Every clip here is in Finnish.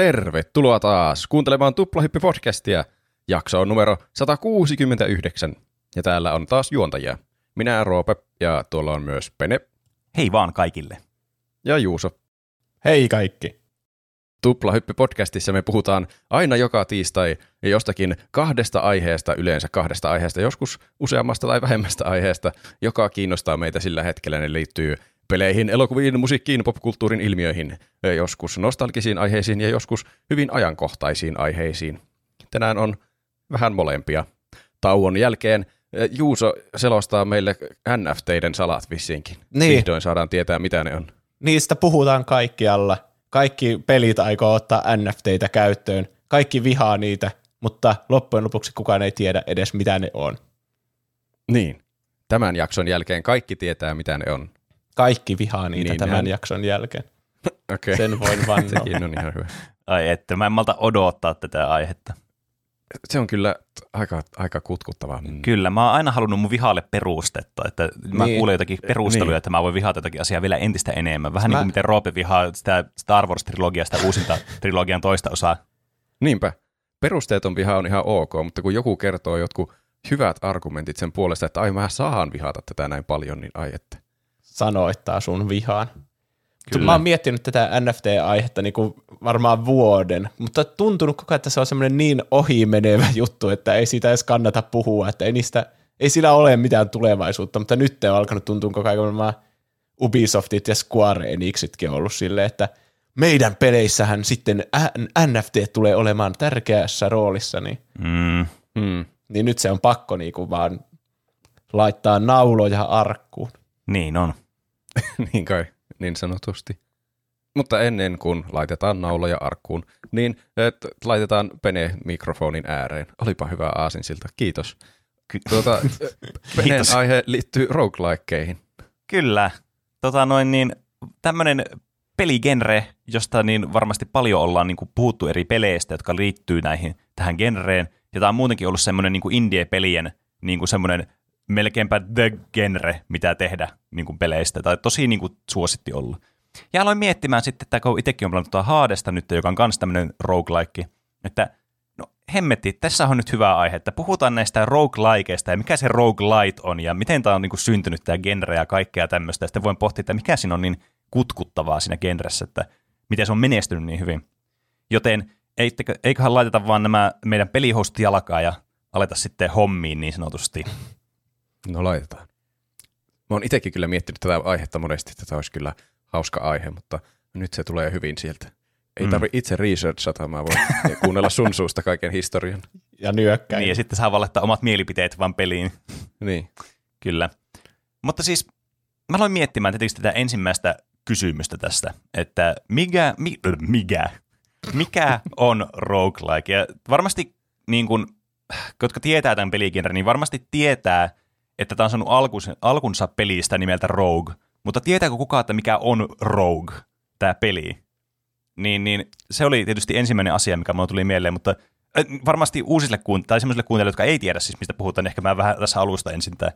Tervetuloa taas kuuntelemaan Tuplahippi-podcastia. Jakso on numero 169 ja täällä on taas juontajia. Minä Roope ja tuolla on myös Pene Hei vaan kaikille. ja Juuso. Hei kaikki. Tuplahyppi-podcastissa me puhutaan aina joka tiistai jostakin kahdesta aiheesta, yleensä kahdesta aiheesta, joskus useammasta tai vähemmästä aiheesta, joka kiinnostaa meitä sillä hetkellä. Ne liittyy peleihin, elokuviin, musiikkiin, popkulttuurin ilmiöihin, joskus nostalgisiin aiheisiin ja joskus hyvin ajankohtaisiin aiheisiin. Tänään on vähän molempia. Tauon jälkeen eh, Juuso selostaa meille NFTiden salat vissiinkin. Niin. Vihdoin saadaan tietää, mitä ne on. Niistä puhutaan kaikkialla. Kaikki pelit aikoo ottaa NFTitä käyttöön. Kaikki vihaa niitä, mutta loppujen lopuksi kukaan ei tiedä edes mitä ne on. Niin. Tämän jakson jälkeen kaikki tietää, mitä ne on. Kaikki vihaa niitä Niin, tämän nehän- jakson jälkeen. Okei. Sen voin vannoa. Sekin on ihan hyvä. Ai että, mä en malta odottaa tätä aihetta. Se on kyllä aika, aika kutkuttavaa. Mm. Kyllä, mä oon aina halunnut mun vihalle perustetta, että mä Niin. kuulen jotakin perusteluja, Niin. että mä voin vihata jotakin asiaa vielä entistä enemmän. Vähän Mä- niin kuin miten Roope vihaa sitä Star Wars-trilogiaa, sitä uusinta trilogian toista osaa. Niinpä. Perusteeton viha on ihan ok, mutta kun joku kertoo jotkut hyvät argumentit sen puolesta, että ai mä saan vihata tätä näin paljon, niin ai että. Sanoittaa sun vihaan. Kyllä. Mä oon miettinyt tätä NFT-aihetta niinku varmaan vuoden, mutta tuntunut koko ajan, että se on semmoinen niin ohimenevä juttu, että ei siitä edes kannata puhua, että ei, niistä, ei sillä ole mitään tulevaisuutta, mutta nyt on alkanut tuntua koko ajan, nämä Ubisoftit ja Square Enixitkin on ollut silleen, että meidän peleissähän sitten NFT tulee olemaan tärkeässä roolissa, niin, Mm, Hmm. niin nyt se on pakko niinku vaan laittaa nauloja arkkuun. niin on. niin kai, niin sanotusti. Mutta ennen kuin laitetaan nauloja arkkuun, niin et, laitetaan Pene mikrofonin ääreen. Olipa hyvä aasinsilta, kiitos. Ky- Tuota, Peneen aihe liittyy roguelikeihin. Kyllä. Tota noin niin, tämmönen peligenre, josta niin varmasti paljon ollaan niin kuin puhuttu eri peleistä, jotka liittyy näihin tähän genreen. Ja tämä on muutenkin ollut semmoinen niin indie-pelien niin kuin semmoinen melkeinpä the genre, mitä tehdä niin kuin peleistä. Tai tosi niin kuin suositti ollut. Ja aloin miettimään sitten, että kun itsekin on pelannut tuota Haadesta nyt, joka on myös tämmöinen roguelike, että no hemmetti, tässä on nyt hyvä aihe, että puhutaan näistä roguelikeista ja mikä se roguelite on ja miten tämä on niin kuin syntynyt tämä genre ja kaikkea tämmöistä. Ja sitten voin pohtia, että mikä siinä on niin kutkuttavaa siinä genressä, että miten se on menestynyt niin hyvin. Joten eiköhän laiteta vaan nämä meidän pelihostit jalkaa ja aleta sitten hommiin niin sanotusti. No laitetaan. Mä oon itsekin kyllä miettinyt tätä aihetta monesti, että tämä olisi kyllä hauska aihe, mutta nyt se tulee hyvin sieltä. Ei Mm. tarvi itse researchata, mä voin kuunnella sun suusta kaiken historian. Ja nyökkäin. Niin, ja sitten saa vaan laittaa omat mielipiteet vaan peliin. Niin. Kyllä. Mutta siis mä aloin miettimään tietysti tätä ensimmäistä kysymystä tästä, että mikä, mi, ö, mikä, mikä on roguelike? Ja varmasti, niin kun, jotka tietää tämän peligenren, niin varmasti tietää, että tämä on saanut alkunsa, pelistä nimeltä Rogue. Mutta tietääkö kukaan, että mikä on Rogue, tämä peli? Niin, niin se oli tietysti ensimmäinen asia, mikä mulle tuli mieleen, mutta äh, varmasti uusille kuuntelijoille, tai sellaisille kuuntelijoille, jotka ei tiedä siis, mistä puhutaan, ehkä mä vähän tässä alusta ensin tämä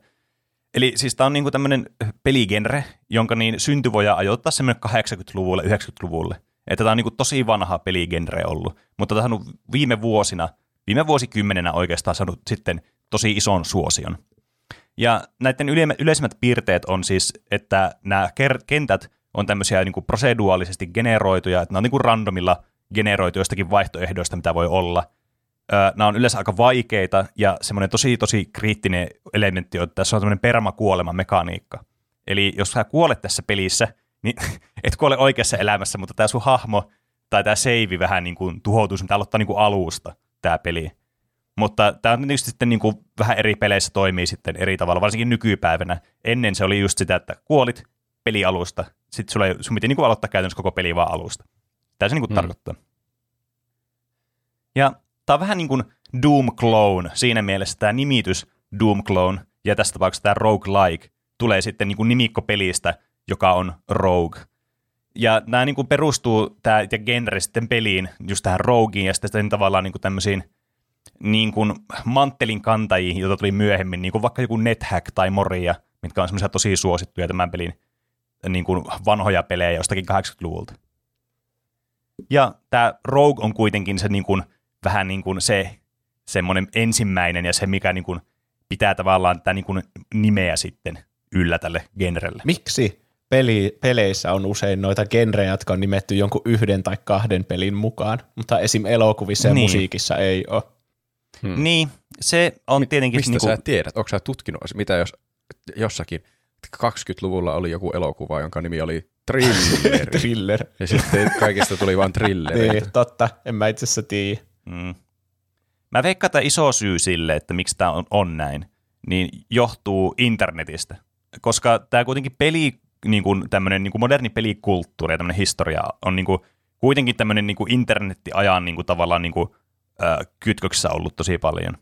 Eli siis tämä on niinku tämmöinen peligenre, jonka niin synty voidaan ajoittaa semmoinen 80-luvulle, 90-luvulle. Että tämä on niinku tosi vanha peligenre ollut, mutta tämä on viime vuosina, viime vuosikymmenenä oikeastaan saanut sitten tosi ison suosion. Ja näiden yle- yleisimmät piirteet on siis, että nämä kentät on tämmöisiä niinku proseduaalisesti generoituja, että ne on niinku randomilla generoitu jostakin vaihtoehdoista, mitä voi olla. Nämä on yleensä aika vaikeita ja semmoinen tosi tosi kriittinen elementti on, että tässä on tämmöinen permakuoleman mekaniikka. Eli jos sä kuolet tässä pelissä, niin et kuole oikeassa elämässä, mutta tämä sun hahmo tai tämä seivi vähän niin kuin tuhoutuu, pitää aloittaa niin kuin alusta tämä peli. Mutta tämä on tietysti sitten niin kuin vähän eri peleissä toimii sitten eri tavalla, varsinkin nykypäivänä. Ennen se oli just sitä, että kuolit pelialusta, sitten sulla ei, sun piti niin kuin aloittaa käytännössä koko peli vaan alusta. Tämä se niin kuin Mm. mm. tarkoittaa. Ja tämä on vähän niin kuin Doom Clone siinä mielessä tämä nimitys Doom Clone ja tässä tapauksessa tämä Roguelike tulee sitten niin kuin nimikko pelistä, joka on Rogue. Ja nämä niin kuin perustuu, tämä ja genre sitten peliin, just tähän Rogueen ja sitten tavallaan niin kuin tämmöisiin niin kuin manttelin kantajiin, joita tuli myöhemmin, niin kuin vaikka joku NetHack tai Moria, mitkä on semmoisia tosi suosittuja tämän pelin niin kuin vanhoja pelejä jostakin 80-luvulta. Ja tämä Rogue on kuitenkin se niin kuin, vähän niin kuin se semmoinen ensimmäinen ja se, mikä niin kuin pitää tavallaan tätä niin kuin nimeä sitten yllä tälle genrelle. Miksi peli, peleissä on usein noita genrejä, jotka on nimetty jonkun yhden tai kahden pelin mukaan, mutta esim. elokuvissa ja Niin. musiikissa ei ole. Hmm. Niin, se on tietenkin... Mistä niin sä tiedät? Onko sä tutkinut, mitä jos jossakin 20-luvulla oli joku elokuva, jonka nimi oli Thriller, Thriller. ja sitten kaikista tuli vain thrillereitä. Niin, totta. En mä itse asiassa tiedä. mm. Mä veikkaan, että iso syy sille, että miksi tämä on, on näin, niin johtuu internetistä. Koska tämä kuitenkin peli, niin kuin tämmöinen niin kuin moderni pelikulttuuri ja tämmöinen historia on niin kuin, kuitenkin tämmöinen niin kuin internettiajan niin kuin, tavallaan niin kuin, äh, kytköksissä ollut tosi paljon.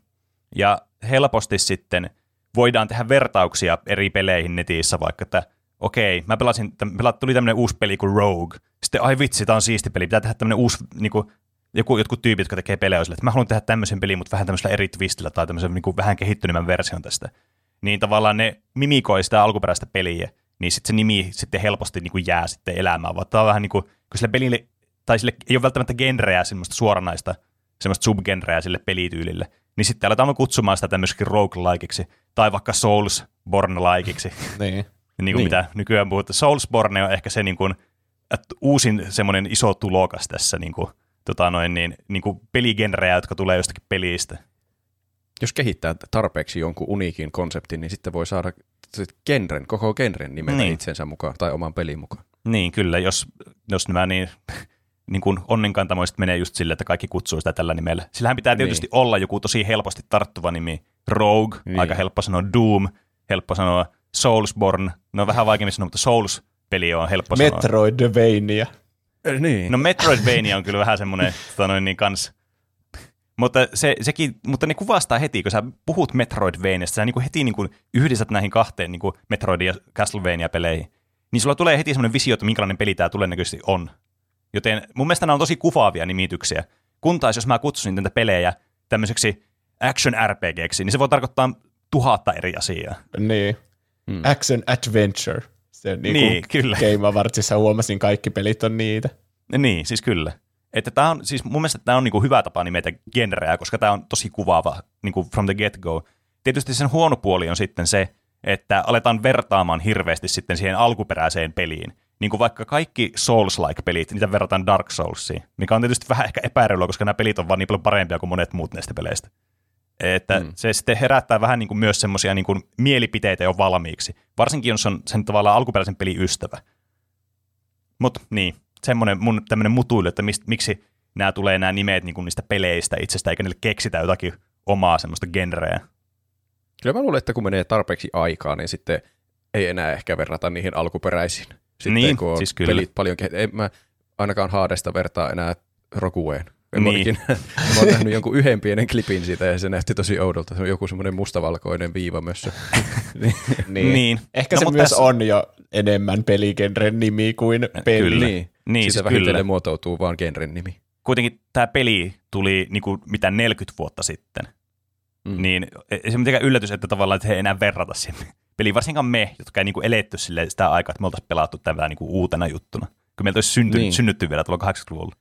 Ja helposti sitten voidaan tehdä vertauksia eri peleihin netissä, vaikka että okei, mä pelasin, pelat, tuli tämmöinen uusi peli kuin Rogue, sitten ai vitsi, tää on siisti peli, pitää tehdä tämmöinen uusi, niin kuin, joku, jotkut tyypit, jotka tekee pelejä, on silleen, että mä haluan tehdä tämmöisen pelin, mutta vähän tämmöisellä eri twistillä tai tämmöisen niin kuin vähän kehittyneemmän version tästä. Niin tavallaan ne mimikoi sitä alkuperäistä peliä, niin sitten se nimi sitten helposti niin kuin jää sitten elämään, vaan tää on vähän niin kuin, kun sille pelille, tai sille ei ole välttämättä genreä, semmoista suoranaista, semmoista subgenreä sille pelityylille, niin sitten aletaan kutsumaan sitä tämmöiseksi roguelikeiksi, tai vaikka Soulsborne-likeiksi, Niin. niin kuin Niin. mitä nykyään puhutaan. Soulsborne on ehkä se niin kuin, että uusin semmoinen iso tulokas tässä niin kuin, tota noin, niin, niin kuin peligenrejä, jotka tulee jostakin pelistä. Jos kehittää tarpeeksi jonkun uniikin konseptin, niin sitten voi saada genren, koko genren nimetä Niin. niin. itsensä mukaan tai oman pelin mukaan. Niin, kyllä, jos, jos nämä niin, niin kuin onnenkantamoiset menee just sille, että kaikki kutsuu sitä tällä nimellä. Sillähän pitää tietysti niin. olla joku tosi helposti tarttuva nimi. Rogue, niin. Aika helppo sanoa Doom, helppo sanoa Soulsborne, no vähän vaikeammin sanoa, mutta Souls-peli on helppo sanoa. Metroidvania. Niin. No Metroidvania on kyllä vähän semmoinen tota noin, niin kans. Mutta, se, sekin, mutta ne kuvastaa heti, kun sä puhut Metroidvaniasta, sä niin kuin heti niin kuin yhdistät näihin kahteen niin kuin Metroid- ja Castlevania-peleihin, niin sulla tulee heti semmoinen visio, että minkälainen peli tämä todennäköisesti on. Joten mun mielestä nämä on tosi kuvaavia nimityksiä. Kun taas jos mä kutsusin näitä pelejä tämmöiseksi action RPGksi, niin se voi tarkoittaa tuhatta eri asiaa. Niin. Mm. Action Adventure. Se, niin, Niin, niin kyllä. Game Awardsissa huomasin, kaikki pelit on niitä. Niin, siis kyllä. Että tää on, siis mun mielestä tämä on niinku hyvä tapa nimetä genreä, koska tämä on tosi kuvaava niinku from the get-go. Tietysti sen huono puoli on sitten se, että aletaan vertaamaan hirveästi sitten siihen alkuperäiseen peliin. Niin kuin vaikka kaikki Souls-like-pelit, niitä verrataan Dark Soulsiin, mikä on tietysti vähän ehkä epäilyä, koska nämä pelit on vaan niin paljon parempia kuin monet muut näistä peleistä. Että. Mm. se sitten herättää vähän niin kuin myös semmoisia niin kuin mielipiteitä jo valmiiksi, varsinkin jos on sen tavallaan alkuperäisen pelin ystävä. Mutta niin, semmoinen mun tämmöinen mutuilu, että mist, miksi nämä tulee nämä nimet niin kuin niistä peleistä itsestä, eikä niille keksitä jotakin omaa semmoista genreä. Kyllä mä luulen, että kun menee tarpeeksi aikaa, niin sitten ei enää ehkä verrata niihin alkuperäisiin. Sitten Niin, kun on siis kyllä. pelit paljon kehittynyt. En mä ainakaan Haadesta vertaa enää Rokueen. En Niin. niin. mä oon nähnyt jonkun yhden pienen klipin siitä ja se näytti tosi oudolta. Se on joku semmoinen mustavalkoinen viiva myös. Niin. Niin. Ehkä No, se myös tässä- on jo enemmän peligenren nimi kuin peli. Kyllä. niin. Niin, siis vähitellen kyllä. muotoutuu vaan genren nimi. Kuitenkin tämä peli tuli niin kuin, mitä 40 vuotta sitten. Mm. Niin ei se mitenkään yllätys, että tavallaan että he ei enää verrata sinne. Peli varsinkaan me, jotka ei niin kuin eletty sille sitä aikaa, että me oltaisiin pelattu tätä niin kuin uutena juttuna. Kun meiltä olisi syntynyt, niin. Synnytty vielä tuolla 80-luvulla.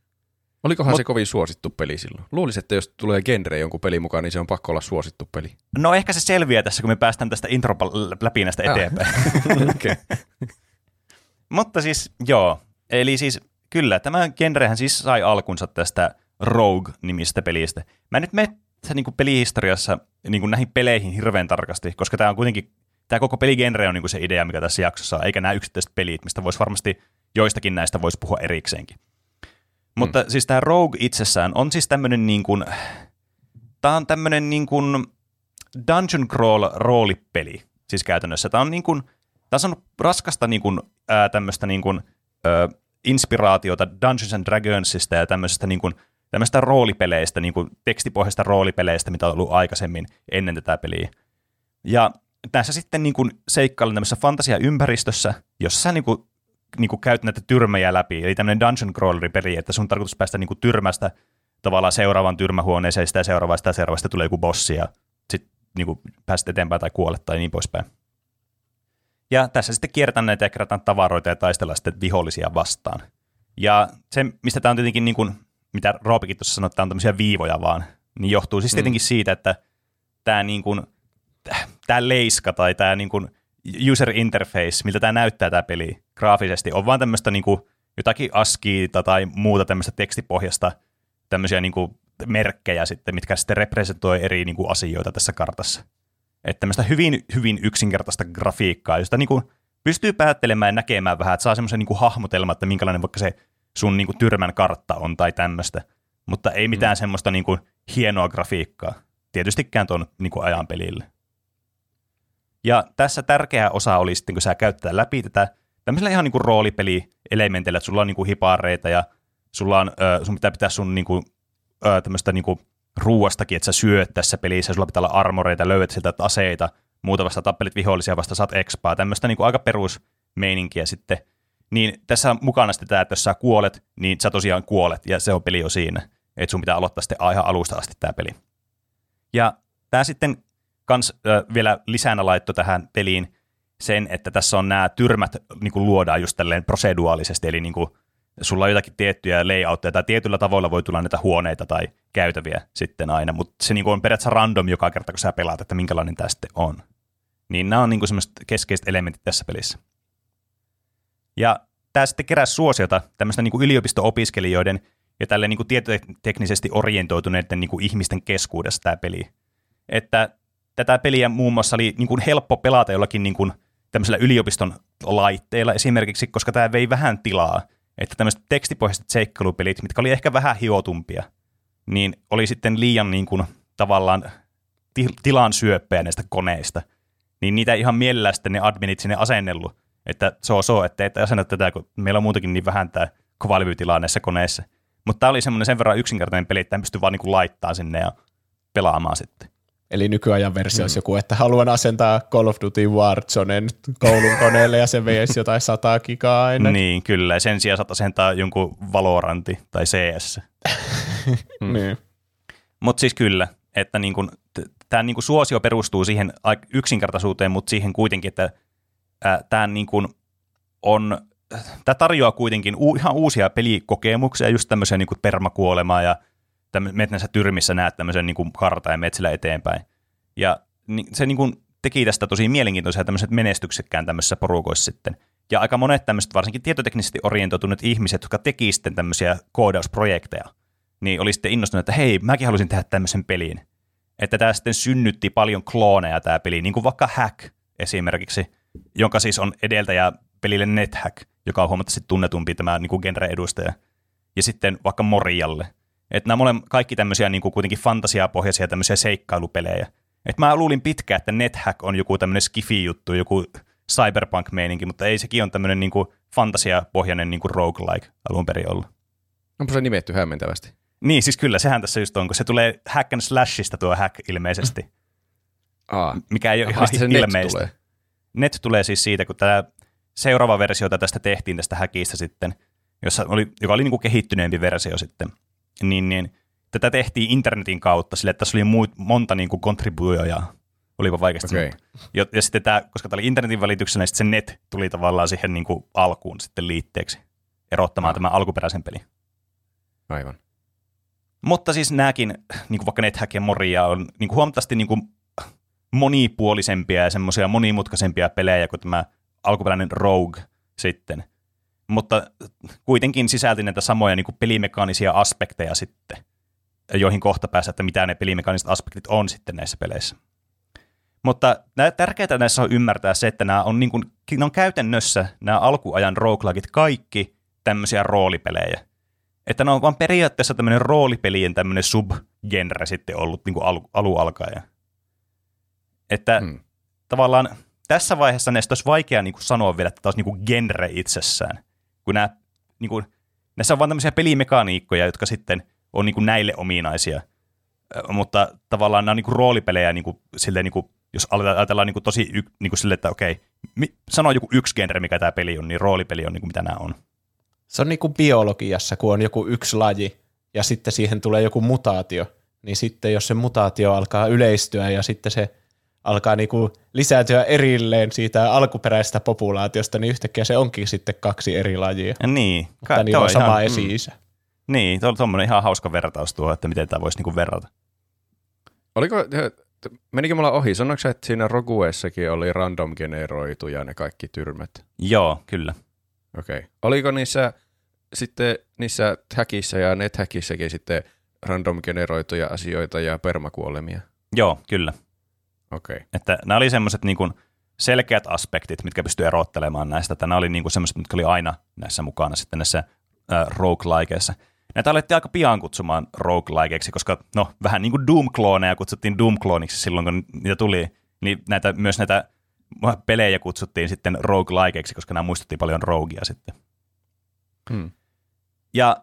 Olikohan Mut- se kovin suosittu peli silloin? Luulisin, että jos tulee genre jonkun pelin mukaan, niin se on pakko olla suosittu peli. No ehkä se selviää tässä, kun me päästään tästä intro läpi näistä Ah. eteenpäin. okay. Mutta siis joo, eli siis kyllä, tämä genrehän siis sai alkunsa tästä Rogue-nimistä pelistä. Mä en nyt mene tässä niin pelihistoriassa niin näihin peleihin hirveän tarkasti, koska tämä on kuitenkin, tämä koko peligenre on niin se idea, mikä tässä jaksossa on, eikä nämä yksittäiset pelit, mistä voisi varmasti joistakin näistä voisi puhua erikseenkin. Mutta siis tämä Rogue itsessään on siis tämmöinen niin kuin, tämä on tämmöinen niin kuin dungeon crawl roolipeli, siis käytännössä. Tämä on niin kuin, tämä on saanut raskasta niin kuin, ää, tämmöistä niin kuin, ää, inspiraatiota Dungeons and Dragonsista ja tämmöisestä niin kuin, tämmöistä roolipeleistä, niin kuin tekstipohjaisista roolipeleistä, mitä on ollut aikaisemmin ennen tätä peliä. Ja tässä sitten niin kuin seikkaillaan tämmöisessä fantasiaympäristössä, jossa sä niin kuin, niin kuin käyt näitä tyrmejä läpi, eli tämmöinen dungeon crawleri-peli, että sun tarkoitus päästä niin kuin tyrmästä tavallaan seuraavan tyrmähuoneeseen, sitä seuraavaa, sitä seuraavaa, sitten tulee joku bossi ja sitten niin kuin pääset eteenpäin tai kuolet tai niin poispäin. Ja tässä sitten kierretään näitä ja kerätään tavaroita ja taistellaan sitten vihollisia vastaan. Ja se, mistä tämä on tietenkin, niin kuin, mitä Roopikin tuossa sanoi, että tämä on tämmöisiä viivoja vaan, niin johtuu siis tietenkin mm. siitä, että tämä, niin kuin, tämä leiska tai tämä niin kuin user interface, miltä tämä näyttää tämä peli graafisesti, on vaan tämmöistä niin kuin, jotakin askiita tai muuta tämmöistä tekstipohjasta tämmöisiä niin kuin, merkkejä sitten, mitkä sitten representoi eri niin kuin, asioita tässä kartassa. Että tämmöistä hyvin, hyvin yksinkertaista grafiikkaa, josta niin kuin, pystyy päättelemään ja näkemään vähän, että saa semmoisen niin hahmotelman, että minkälainen vaikka se sun niin kuin, tyrmän kartta on tai tämmöistä. Mutta ei mitään mm. semmoista niin kuin, hienoa grafiikkaa. Tietystikään tuon niin kuin, ajan pelille. Ja tässä tärkeä osa oli sitten, kun sä käyttää läpi tätä tämmöisellä ihan niin kuin roolipeli-elementeillä, että sulla on niin kuin hipareita ja sulla on, äh, sun pitää pitää sun niin kuin, äh, tämmöistä niin kuin ruuastakin, että sä syöt tässä pelissä, sulla pitää olla armoreita, löydät sieltä aseita, muuta vasta tappelit vihollisia vasta, saat expaa, tämmöistä niin kuin aika perusmeininkiä sitten. Niin tässä on mukana sitten tämä, että jos sä kuolet, niin sä tosiaan kuolet, ja se on peli jo siinä. Että sun pitää aloittaa sitten ihan alusta asti tämä peli. Ja tämä sitten kans äh, vielä lisänä laitto tähän peliin sen, että tässä on nämä tyrmät niin kuin luodaan just tälleen proseduaalisesti, eli niin kuin sulla on jotakin tiettyjä layoutteja tai tietyllä tavoilla voi tulla näitä huoneita tai käytäviä sitten aina, mutta se niin kuin on periaatteessa random joka kerta, kun sä pelaat, että minkälainen tämä sitten on. Niin nämä on niin kuin semmoiset keskeiset elementit tässä pelissä. Ja tämä sitten keräsi suosiota tämmöistä niin kuin yliopisto-opiskelijoiden ja tälle niin kuin tietoteknisesti orientoituneiden niin kuin ihmisten keskuudessa tämä peli. Että tätä peliä muun muassa oli niin kuin helppo pelata jollakin niin kuin tämmöisellä yliopiston laitteilla esimerkiksi, koska tämä vei vähän tilaa. Että tämmöiset tekstipohjaiset seikkailupelit, mitkä oli ehkä vähän hiotumpia, niin oli sitten liian niin kuin, tavallaan tilan syöppejä näistä koneista. Niin niitä ihan mielellään sitten ne adminit sinne asennellut, että se on so, että et asenna tätä, kun meillä on muutenkin niin vähän tämä kovalevytilaa näissä koneissa. Mutta tämä oli semmoinen sen verran yksinkertainen peli, että pystyy vaan niin kuin laittaa sinne ja pelaamaan sitten. Eli nykyajan versio olisi mm. joku, että haluan asentaa Call of Duty Warzonen koulun koneelle ja se veisi jotain sata gigaa aina. Niin, kyllä. Sen sijaan saat asentaa jonkun Valoranti tai CS. mm. niin. Mutta siis kyllä, että niin kun, tämä niin suosio perustuu siihen yksinkertaisuuteen, mutta siihen kuitenkin, että tämä niin on, tämä tarjoaa kuitenkin u, ihan uusia pelikokemuksia, just tämmöisiä niin permakuolemaa ja – menet näissä tyrmissä, näet tämmöisen niin kartan ja menet sillä eteenpäin. Ja se niin kuin teki tästä tosi mielenkiintoisia tämmöiset menestyksekkään tämmöisissä porukoissa sitten. Ja aika monet tämmöiset, varsinkin tietoteknisesti orientoituneet ihmiset, jotka teki sitten tämmöisiä koodausprojekteja, niin oli sitten innostunut, että hei, mäkin haluaisin tehdä tämmöisen peliin. Että tämä sitten synnytti paljon klooneja tämä peli, niin kuin vaikka Hack esimerkiksi, jonka siis on edeltäjä pelille NetHack, joka on huomattavasti tunnetumpi tämä niin kuin genre-edustaja. Ja sitten vaikka Morialle – että nämä molemmat kaikki tämmöisiä niin kuin kuitenkin fantasiapohjaisia tämmöisiä seikkailupelejä. Et mä luulin pitkään, että NetHack on joku tämmöinen skifi-juttu, joku cyberpunk-meininki, mutta ei sekin on tämmöinen niin kuin fantasiapohjainen niin kuin roguelike alun perin ollut. Onko se nimetty hämmentävästi? Niin, siis kyllä, sehän tässä just on, kun se tulee hack and slashista tuo hack ilmeisesti. Aa. Mikä ei ole ihan se ilmeistä. Net tulee? Net tulee siis siitä, kun tämä seuraava versio tästä tehtiin tästä häkistä sitten, jossa oli, joka oli niin kuin kehittyneempi versio sitten niin, niin tätä tehtiin internetin kautta sille, että tässä oli muut, monta niin kuin kontribuojaa. Olipa vaikeasti. Okay. Ja, ja sitten tämä, koska tämä oli internetin välityksellä, niin se net tuli tavallaan siihen niin kuin alkuun sitten liitteeksi erottamaan ah. tämän alkuperäisen pelin. Aivan. Mutta siis nämäkin, niin kuin vaikka NetHack ja Moria, on niin kuin huomattavasti niin kuin monipuolisempia ja semmoisia monimutkaisempia pelejä kuin tämä alkuperäinen Rogue sitten mutta kuitenkin sisälti näitä samoja niin kuin pelimekaanisia aspekteja sitten, joihin kohta pääsee, että mitä ne pelimekaaniset aspektit on sitten näissä peleissä. Mutta tärkeää näissä on ymmärtää se, että nämä on, niin kuin, ne on käytännössä nämä alkuajan roguelagit kaikki tämmöisiä roolipelejä. Että ne on vaan periaatteessa tämmöinen roolipelien tämmöinen subgenre sitten ollut niin kuin alu, alu alkaen. Että hmm. tavallaan tässä vaiheessa näistä olisi vaikea niin kuin sanoa vielä, että tämä olisi niin kuin genre itsessään kun nämä, niin kuin, näissä on vain tämmöisiä pelimekaniikkoja, jotka sitten on niin kuin näille ominaisia. Mutta tavallaan nämä on niin kuin roolipelejä niin kuin, silleen, niin kuin, jos ajatellaan niin kuin tosi niin kuin sille, että okei, mi, sano joku yksi genre, mikä tämä peli on, niin roolipeli on niin kuin mitä nämä on. Se on niin kuin biologiassa, kun on joku yksi laji ja sitten siihen tulee joku mutaatio, niin sitten jos se mutaatio alkaa yleistyä ja sitten se alkaa niinku lisääntyä erilleen siitä alkuperäisestä populaatiosta, niin yhtäkkiä se onkin sitten kaksi eri lajia. Ja niin. Mutta niillä on sama ihan, esi-isä. Mm. Niin, tuo on ihan hauska vertaus tuo, että miten tämä voisi niinku verrata. Oliko, menikö mulla ohi? Sanoiko että siinä Roguessakin oli random generoituja ne kaikki tyrmät? Joo, kyllä. Okei. Okay. Oliko niissä sitten niissä häkissä ja nethäkissäkin sitten random generoituja asioita ja permakuolemia? Joo, kyllä. Okay. Että nämä oli semmoiset niin selkeät aspektit, mitkä pystyy erottelemaan näistä. Että nämä oli niin semmoiset, mitkä oli aina näissä mukana sitten näissä äh, roguelikeissa. Näitä alettiin aika pian kutsumaan roguelikeiksi, koska no vähän niin kuin Doom-klooneja kutsuttiin Doom-klooniksi silloin, kun niitä tuli. Niin näitä, myös näitä pelejä kutsuttiin sitten roguelikeiksi, koska nämä muistuttiin paljon roguea sitten. Hmm. Ja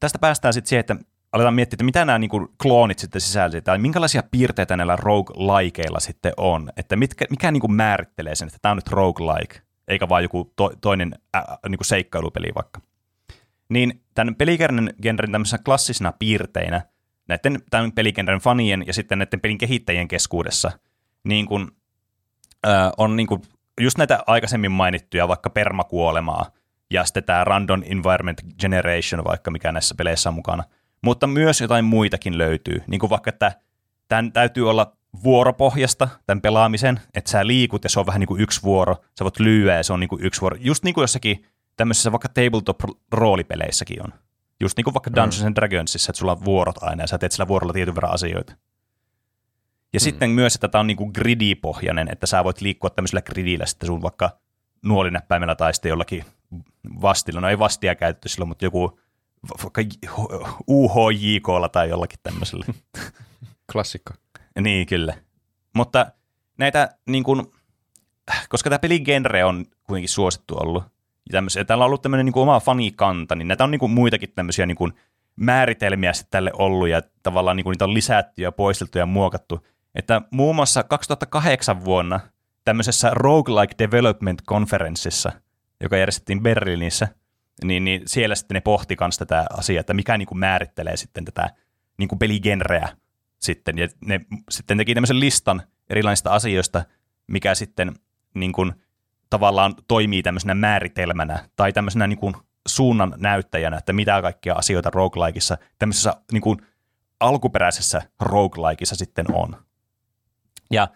tästä päästään sitten siihen, että aletaan miettiä, että mitä nämä niin kuin, kloonit sitten sisältävät, tai minkälaisia piirteitä näillä roguelikeilla sitten on, että mitkä, mikä niin kuin, määrittelee sen, että tämä on nyt roguelike, eikä vaan joku to, toinen äh, niin kuin seikkailupeli vaikka. Niin tämän peligenren tämmöisenä klassisena piirteinä näiden tämän peligenren fanien ja sitten näiden pelin kehittäjien keskuudessa niin kuin, äh, on niin kuin, just näitä aikaisemmin mainittuja vaikka permakuolemaa ja sitten tämä Random Environment Generation vaikka mikä näissä peleissä on mukana – mutta myös jotain muitakin löytyy. Niin kuin vaikka, että tämän täytyy olla vuoropohjasta, tämän pelaamisen, että sä liikut ja se on vähän niin kuin yksi vuoro, sä voit lyöä ja se on niin kuin yksi vuoro. Just niin kuin jossakin tämmöisissä vaikka tabletop-roolipeleissäkin on. Just niin kuin vaikka mm. Dungeons and Dragonsissa, että sulla on vuorot aina ja sä teet sillä vuorolla tietyn verran asioita. Ja mm. sitten myös, että tämä on niin kuin gridi-pohjainen, että sä voit liikkua tämmöisellä gridillä sitten sun vaikka nuolinäppäimellä tai sitten jollakin vastilla. No ei vastia käytetty silloin, mutta joku vaikka UHJKlla tai jollakin tämmöisellä. Klassikko. niin, kyllä. Mutta näitä, niin kun, koska tämä peligenre on kuitenkin suosittu ollut, ja, ja täällä on ollut tämmöinen niin oma fanikanta, niin näitä on niin kuin muitakin tämmöisiä niin kuin määritelmiä sitten tälle ollut, ja tavallaan niin kuin niitä on lisätty ja poisteltu ja muokattu. Että muun muassa 2008 vuonna tämmöisessä Roguelike Development Conferenceissa, joka järjestettiin Berliinissä, niin, niin siellä sitten ne pohti myös tätä asiaa, että mikä niin kuin määrittelee sitten tätä niin kuin peligenreä sitten. Ja ne sitten teki tämmöisen listan erilaisista asioista, mikä sitten niin kuin, tavallaan toimii tämmöisenä määritelmänä tai tämmöisenä niin kuin suunnan näyttäjänä, että mitä kaikkia asioita roguelikeissa, tämmöisessä niin kuin alkuperäisessä roguelikeissa sitten on. Ja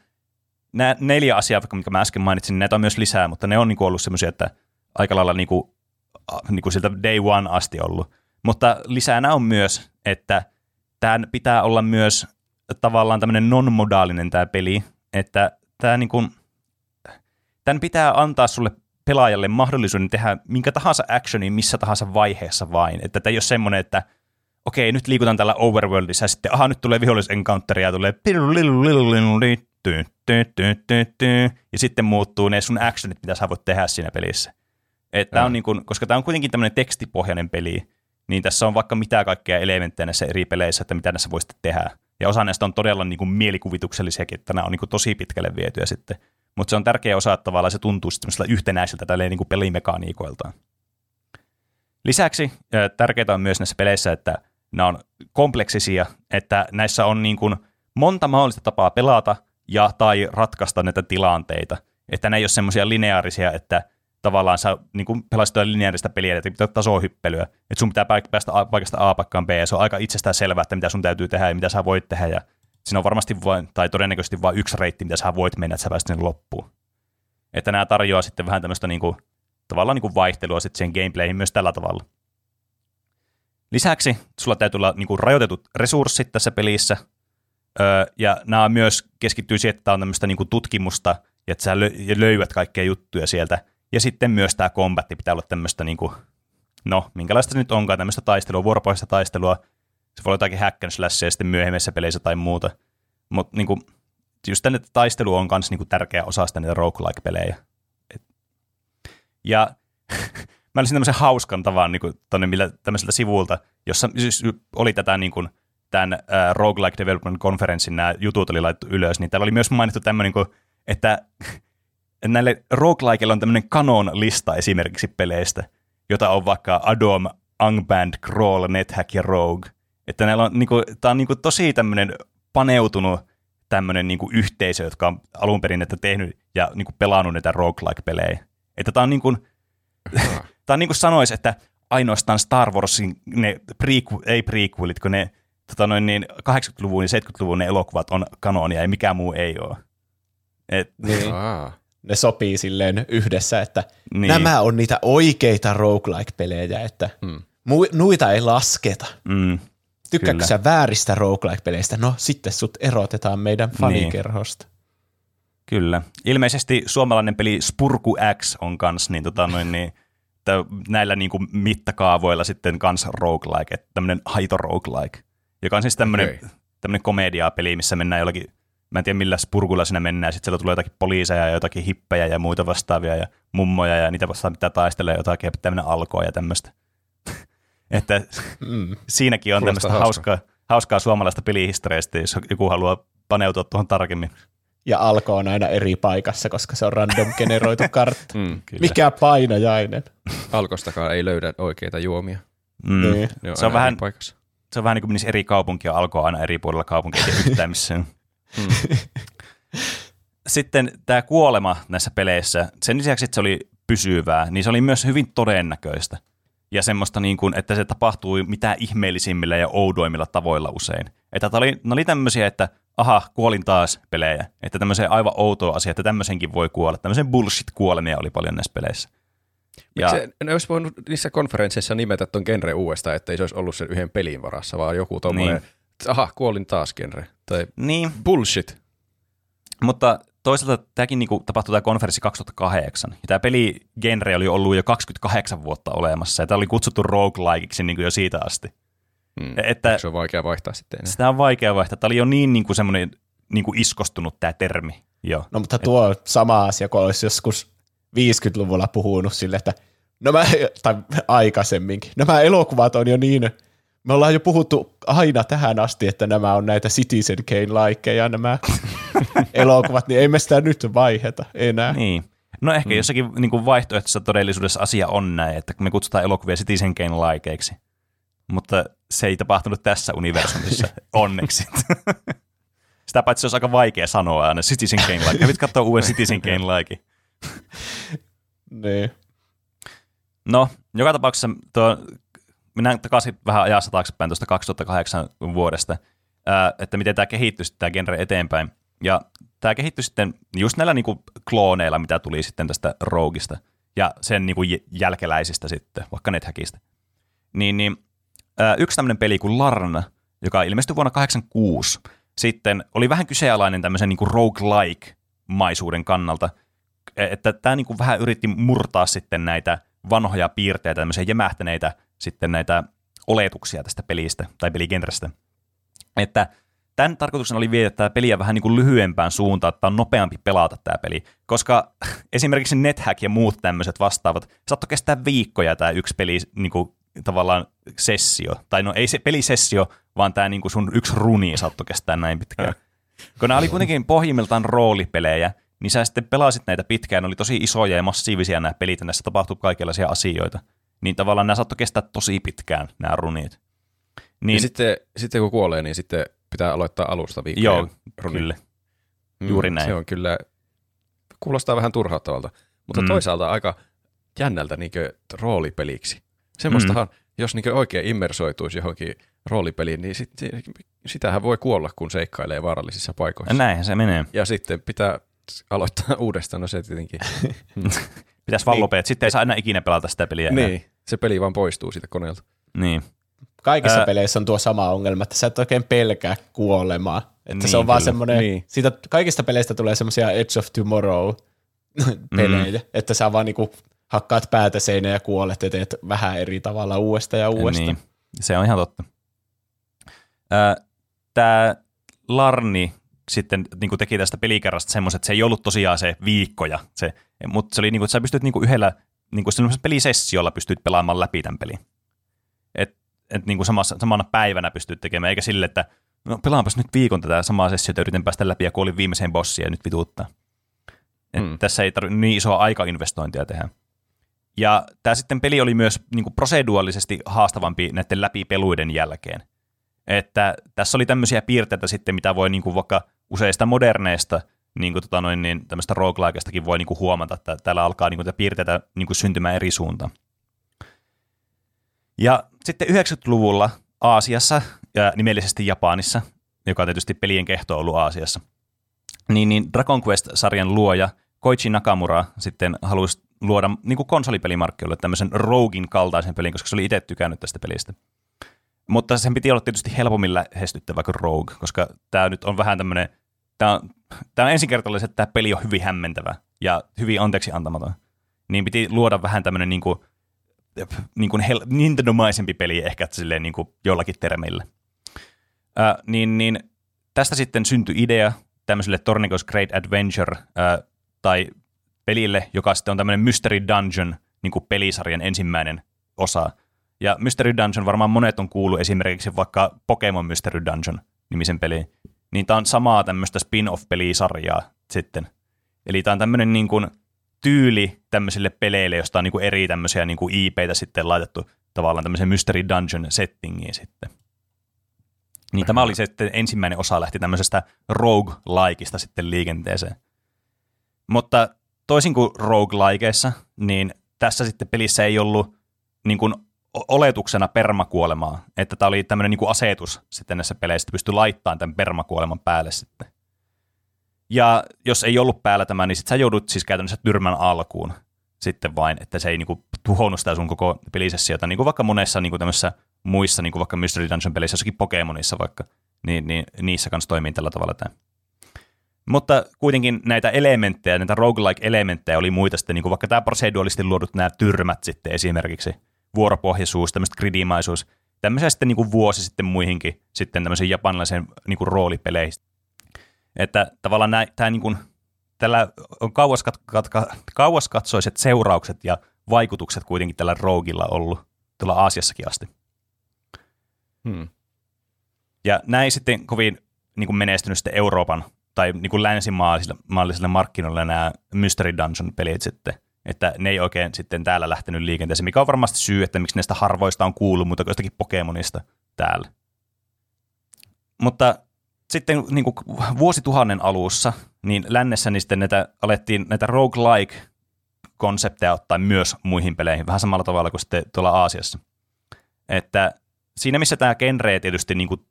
nämä neljä asiaa, mikä mä äsken mainitsin, niin näitä on myös lisää, mutta ne on niin kuin ollut semmoisia, että aika lailla niin kuin niin kuin siltä day one asti ollut. Mutta lisänä on myös, että tämän pitää olla myös tavallaan tämmöinen non-modaalinen tämä peli, että tämä niin kuin, tämän pitää antaa sulle pelaajalle mahdollisuuden tehdä minkä tahansa actionin missä tahansa vaiheessa vain. Että tämä ei ole semmoinen, että okei, nyt liikutaan tällä overworldissa ja sitten, aha, nyt tulee vihollisencounteri ja tulee ja sitten muuttuu ne sun actionit, mitä sä voit tehdä siinä pelissä. Että on niin kuin, koska tämä on kuitenkin tämmöinen tekstipohjainen peli, niin tässä on vaikka mitä kaikkea elementtejä näissä eri peleissä, että mitä näissä voisi tehdä. Ja osa näistä on todella niin kuin mielikuvituksellisiakin, että nämä on niin kuin tosi pitkälle vietyjä sitten. Mutta se on tärkeä osa, että tavallaan se tuntuu sitten yhtenäiseltä tälleen niin kuin pelimekaniikoiltaan. Lisäksi tärkeää on myös näissä peleissä, että nämä on kompleksisia, että näissä on niin kuin monta mahdollista tapaa pelata ja tai ratkaista näitä tilanteita. Että ne ei ole semmoisia lineaarisia, että tavallaan sä niin kuin pelasit lineaarista peliä, että pitää tasohyppelyä, että sun pitää päästä paikasta A paikkaan B, ja se on aika itsestään selvää, että mitä sun täytyy tehdä ja mitä sä voit tehdä, ja siinä on varmasti vain, tai todennäköisesti vain yksi reitti, mitä sä voit mennä, että sä pääset sinne loppuun. Että nämä tarjoaa sitten vähän tämmöistä niin kuin, tavallaan niin kuin vaihtelua sitten siihen gameplayhin myös tällä tavalla. Lisäksi sulla täytyy olla niin kuin rajoitetut resurssit tässä pelissä, öö, ja nämä myös keskittyy siihen, että tämä on tämmöistä niin kuin tutkimusta, ja että sä löydät kaikkea juttuja sieltä, ja sitten myös tämä kombatti pitää olla tämmöistä, niin kuin, no minkälaista se nyt onkaan, tämmöistä taistelua, vuoropohjaista taistelua. Se voi olla jotakin hack and sitten myöhemmissä peleissä tai muuta. Mutta niin just tänne taistelu on myös niin tärkeä osa sitä niitä roguelike-pelejä. Et. Ja mä olisin tämmöisen hauskan tavan niin kuin, millä, tämmöiseltä sivulta, jossa siis oli tätä niin kuin, tämän äh, Roguelike Development Conferencein nämä jutut oli laitettu ylös, niin täällä oli myös mainittu tämmöinen, kuin, että näille roguelikeilla on tämmöinen kanon-lista esimerkiksi peleistä, jota on vaikka Adom, Ungband, Crawl, NetHack ja Rogue. Että näillä on, niinku, tää on niinku tosi tämmöinen paneutunut tämmöinen niin yhteisö, jotka on alun perin näitä tehnyt ja niin kuin pelannut näitä roguelike-pelejä. Että tämä on niin kuin, tämä on niin kuin sanoisi, että ainoastaan Star Warsin ne prequel, ei prequelit, kun ne tota noin niin 80-luvun ja 70-luvun ne elokuvat on kanonia ja mikään muu ei ole. Et, Niin. Ne sopii silleen yhdessä, että Niin. niin. nämä on niitä oikeita roguelike-pelejä, että Hmm. mu- nuita ei lasketa. mm, Tykkääkö Kyllä. sä vääristä roguelike-peleistä? No sitten sut erotetaan meidän fanikerhosta. Kyllä. Ilmeisesti suomalainen peli Spurku X on kans niin, tota, noin, niin, tä- näillä niin kuin, mittakaavoilla sitten kans roguelike, että tämmöinen haito roguelike, joka on siis tämmöinen, Okei. tämmöinen komediapeli, missä mennään jollakin, mä en tiedä millä spurkulla siinä mennään, sitten siellä tulee jotakin poliiseja ja jotakin hippejä ja muita vastaavia ja mummoja ja niitä vastaan pitää taistella ja jotakin ja pitää mennä alkoon ja tämmöistä. että Mm. siinäkin on Kuulostaa tämmöistä hauskaa. hauskaa, hauskaa suomalaista pelihistoriasta, jos joku haluaa paneutua tuohon tarkemmin. Ja alko on aina eri paikassa, koska se on random generoitu kartta. Mm. Kyllä. Mikä painajainen? Alkostakaan ei löydä oikeita juomia. Mm. Niin. Ne on Se on vähän- se on vähän niin kuin menisi eri kaupunkia alkoa aina eri puolilla kaupunkia ja yhtään missään. Mm. Sitten tämä kuolema näissä peleissä, sen lisäksi, että se oli pysyvää, niin se oli myös hyvin todennäköistä. Ja semmoista, niin kuin, että se tapahtui mitä ihmeellisimmillä ja oudoimmilla tavoilla usein. Että oli, ne oli tämmöisiä, että aha, kuolin taas pelejä. Että tämmöisiä aivan outoa asia, että tämmöisenkin voi kuolla. Tämmöisen bullshit-kuolemia oli paljon näissä peleissä. Ja... Se, ne olisi voinut niissä konferensseissa nimetä ton genre uudestaan, että ei se olisi ollut sen yhden pelin varassa, vaan joku tommonen, Niin. Niin. aha, kuolin taas genre. Tai Niin, bullshit. Mutta toisaalta tämäkin niinku tapahtui tämä konferenssi 2008. Ja tämä peligenre oli ollut jo 28 vuotta olemassa. Ja tämä oli kutsuttu roguelikeiksi niinku jo siitä asti. Mm. Että Se on vaikea vaihtaa sitten enää. sitä on vaikea vaihtaa. Tämä oli jo niin niinku semmoinen niinku iskostunut tämä termi. Jo. No mutta tuo on sama asia, kun olisi joskus 50-luvulla puhunut sille, että nämä, tai aikaisemminkin, nämä elokuvat on jo niin, me ollaan jo puhuttu aina tähän asti, että nämä on näitä Citizen Kane-likeja, nämä elokuvat, niin ei me sitä nyt vaiheta enää. Niin. No ehkä mm. jossakin niinku vaihtoehtoisessa todellisuudessa asia on näin, että me kutsutaan elokuvia Citizen Kane likeiksi. Mutta se ei tapahtunut tässä universumissa, onneksi. Sitä paitsi se olisi aika vaikea sanoa aina Citizen Kane like. Kävit katsoa uuden Citizen Kane like. Niin. No, joka tapauksessa tuo, mennään takaisin vähän ajassa taaksepäin tuosta 2008 vuodesta, että miten tämä kehittyi tämä genre eteenpäin. Ja tämä kehittyi sitten just näillä niinku klooneilla, mitä tuli sitten tästä Roguista ja sen niinku j- jälkeläisistä sitten, vaikka NetHackista. Niin, niin yksi tämmöinen peli kuin Larna, joka ilmestyi vuonna 86, sitten oli vähän kyseenalainen tämmöisen niinku roguelike-maisuuden kannalta, e, että tämä niinku vähän yritti murtaa sitten näitä vanhoja piirteitä, tämmöisiä jämähtäneitä sitten näitä oletuksia tästä pelistä tai peligenrestä. Että tämän tarkoituksena oli viedä tämä peliä vähän niin kuin lyhyempään suuntaan, että on nopeampi pelata tämä peli, koska esimerkiksi NetHack ja muut tämmöiset vastaavat, saattoi kestää viikkoja tämä yksi peli niin kuin, tavallaan sessio, tai no ei se pelisessio, vaan tämä niin kuin sun yksi runi saattoi kestää näin pitkään. Kun nämä oli kuitenkin pohjimmiltaan roolipelejä, niin sä sitten pelasit näitä pitkään, ne oli tosi isoja ja massiivisia nämä pelit, ja näissä tapahtui kaikenlaisia asioita. Niin tavallaan nämä saattoi kestää tosi pitkään, nämä runit. Niin, Niin, ja sitten, sitten kun kuolee, niin sitten pitää aloittaa alusta viikkoja. joo, runin. kyllä. juuri näin. Se on kyllä, kuulostaa vähän turhauttavalta, mutta Mm. mm. toisaalta aika jännältä niin roolipeliksi. Semmoistahan, mm. jos niin oikein immersoituisi johonkin roolipeliin, niin sit, sitähän voi kuolla, kun seikkailee vaarallisissa paikoissa. Näinhän se menee. Ja sitten pitää aloittaa uudestaan, no se tietenkin. Pitäisi vaan lopettaa. Sitten ei saa enää ikinä pelata sitä peliä. enää. Niin, se peli vaan poistuu siitä koneelta. niin. Kaikissa Ää- peleissä on tuo sama ongelma, että sä et oikein pelkää kuolemaa. Että niin, se Niin, on vaan kyllä. semmoinen, Niin. niin. siitä, kaikista peleistä tulee semmoisia Edge of Tomorrow pelejä, mm. että sä vaan niinku hakkaat päätä seinään ja kuolet ja teet vähän eri tavalla uudestaan ja uudestaan. Niin, se on ihan totta. Tämä Larni sitten niin kuin teki tästä pelikerrasta semmoisen, että se ei ollut tosiaan se viikkoja, se, mutta se oli niin kuin, että sä pystyt niin kuin yhdellä niin kuin pelisessiolla pystyt pelaamaan läpi tämän pelin. Et, et niin kuin samassa, samana päivänä pystyt tekemään, eikä sille, että no pelaanpas nyt viikon tätä samaa sessiota, yritän päästä läpi ja kuolin viimeiseen bossiin ja nyt vituuttaa. Et Hmm. Tässä ei tarvitse niin isoa aikainvestointia tehdä. Ja tämä sitten peli oli myös niin kuin proseduaalisesti haastavampi näiden läpipeluiden jälkeen. Että tässä oli tämmöisiä piirteitä sitten, mitä voi niin kuin vaikka useista moderneista niin tota niin tämmöistä roguelikeestakin voi niin kuin huomata, että täällä alkaa niin kuin, piirteitä niin kuin syntymään eri suuntaan. Ja sitten 90-luvulla Aasiassa ja nimellisesti Japanissa, joka on tietysti pelien kehto ollut Aasiassa, niin, niin Dragon Quest-sarjan luoja Koichi Nakamura sitten halusi luoda niin kuin konsolipelimarkkinoille tämmöisen Rogin kaltaisen pelin, koska se oli itse tykännyt tästä pelistä. Mutta sen piti olla tietysti helpommin lähestyttävä kuin Rogue, koska tämä nyt on vähän tämmöinen, tämä on, tämä on ensikertalaisesti, että tämä peli on hyvin hämmentävä ja hyvin anteeksi antamaton. Niin piti luoda vähän tämmöinen niin kuin, niin kuin hel- Nintendo-maisempi peli ehkä silleen niin kuin jollakin termeillä. Äh, niin, niin tästä sitten syntyi idea tämmöiselle Tornicos Great Adventure äh, tai pelille, joka sitten on tämmöinen Mystery Dungeon niin kuin pelisarjan ensimmäinen osa. Ja Mystery Dungeon varmaan monet on kuullut esimerkiksi vaikka Pokemon Mystery Dungeon nimisen peliin. Niin tämä on samaa tämmöistä spin-off-pelisarjaa sitten. Eli tämä on tämmöinen niin kuin tyyli tämmöisille peleille, josta on niin kuin eri tämmöisiä niin kuin IPitä sitten laitettu tavallaan tämmöisen Mystery Dungeon settingiin sitten. Niin tämä oli sitten ensimmäinen osa lähti tämmöisestä rogue-likeista sitten liikenteeseen. Mutta toisin kuin roguelikeissa, niin tässä sitten pelissä ei ollut niin kuin oletuksena permakuolemaa, että tämä oli tämmöinen niin asetus sitten näissä peleissä, että pystyi laittamaan tämän permakuoleman päälle sitten. Ja jos ei ollut päällä tämä, niin sitten sä joudut siis käytännössä tyrmän alkuun sitten vain, että se ei niin kuin tuhonnut sitä sun koko pelisessiota, niin kuin vaikka monessa niin kuin tämmöisissä muissa, niin kuin vaikka Mystery Dungeon peleissä, jossakin Pokemonissa vaikka, niin, niin niissä kanssa toimii tällä tavalla tämä. Mutta kuitenkin näitä elementtejä, näitä roguelike-elementtejä oli muita sitten, niin kuin vaikka tämä procedualisti luodut nämä tyrmät sitten esimerkiksi, vuoropohjaisuus, tämmöistä gridimaisuus, tämmöisiä sitten niin kuin vuosi sitten muihinkin sitten tämmöisen japanilaisen niin kuin roolipeleihin. Että tavallaan nää, tämä niin kuin, tällä on kauaskatsoiset seuraukset ja vaikutukset kuitenkin tällä roogilla ollut tuolla Aasiassakin asti. Hmm. Ja näin sitten kovin niin kuin menestynyt sitten Euroopan tai niin kuin länsimaallisille markkinoille nämä Mystery Dungeon-pelit sitten, että ne ei oikein sitten täällä lähtenyt liikenteeseen, mikä on varmasti syy, että miksi näistä harvoista on kuullut, mutta jostakin Pokemonista täällä. Mutta sitten niin kuin vuosituhannen alussa, niin lännessä niin sitten näitä, alettiin näitä roguelike-konsepteja ottaa myös muihin peleihin, vähän samalla tavalla kuin sitten tuolla Aasiassa. Että siinä missä tämä genre tietysti niin kuin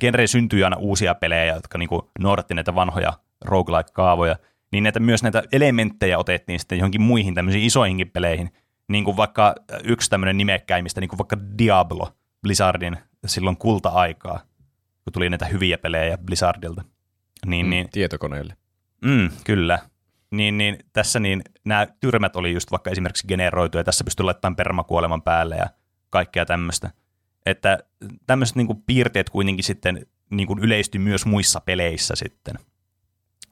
genre syntyi aina uusia pelejä, jotka niin kuin noudatti näitä vanhoja roguelike-kaavoja, niin näitä, myös näitä elementtejä otettiin sitten johonkin muihin tämmöisiin isoihinkin peleihin, niin kuin vaikka yksi tämmöinen nimekkäimmistä, niin kuin vaikka Diablo, Blizzardin silloin kulta-aikaa, kun tuli näitä hyviä pelejä Blizzardilta. Niin, mm, niin, tietokoneelle. Mm, kyllä. Niin, niin tässä niin nämä tyrmät oli just vaikka esimerkiksi generoitu, ja tässä pystyy laittamaan permakuoleman päälle ja kaikkea tämmöistä. Että tämmöiset niin kuin piirteet kuitenkin sitten niin kuin yleistyi myös muissa peleissä sitten.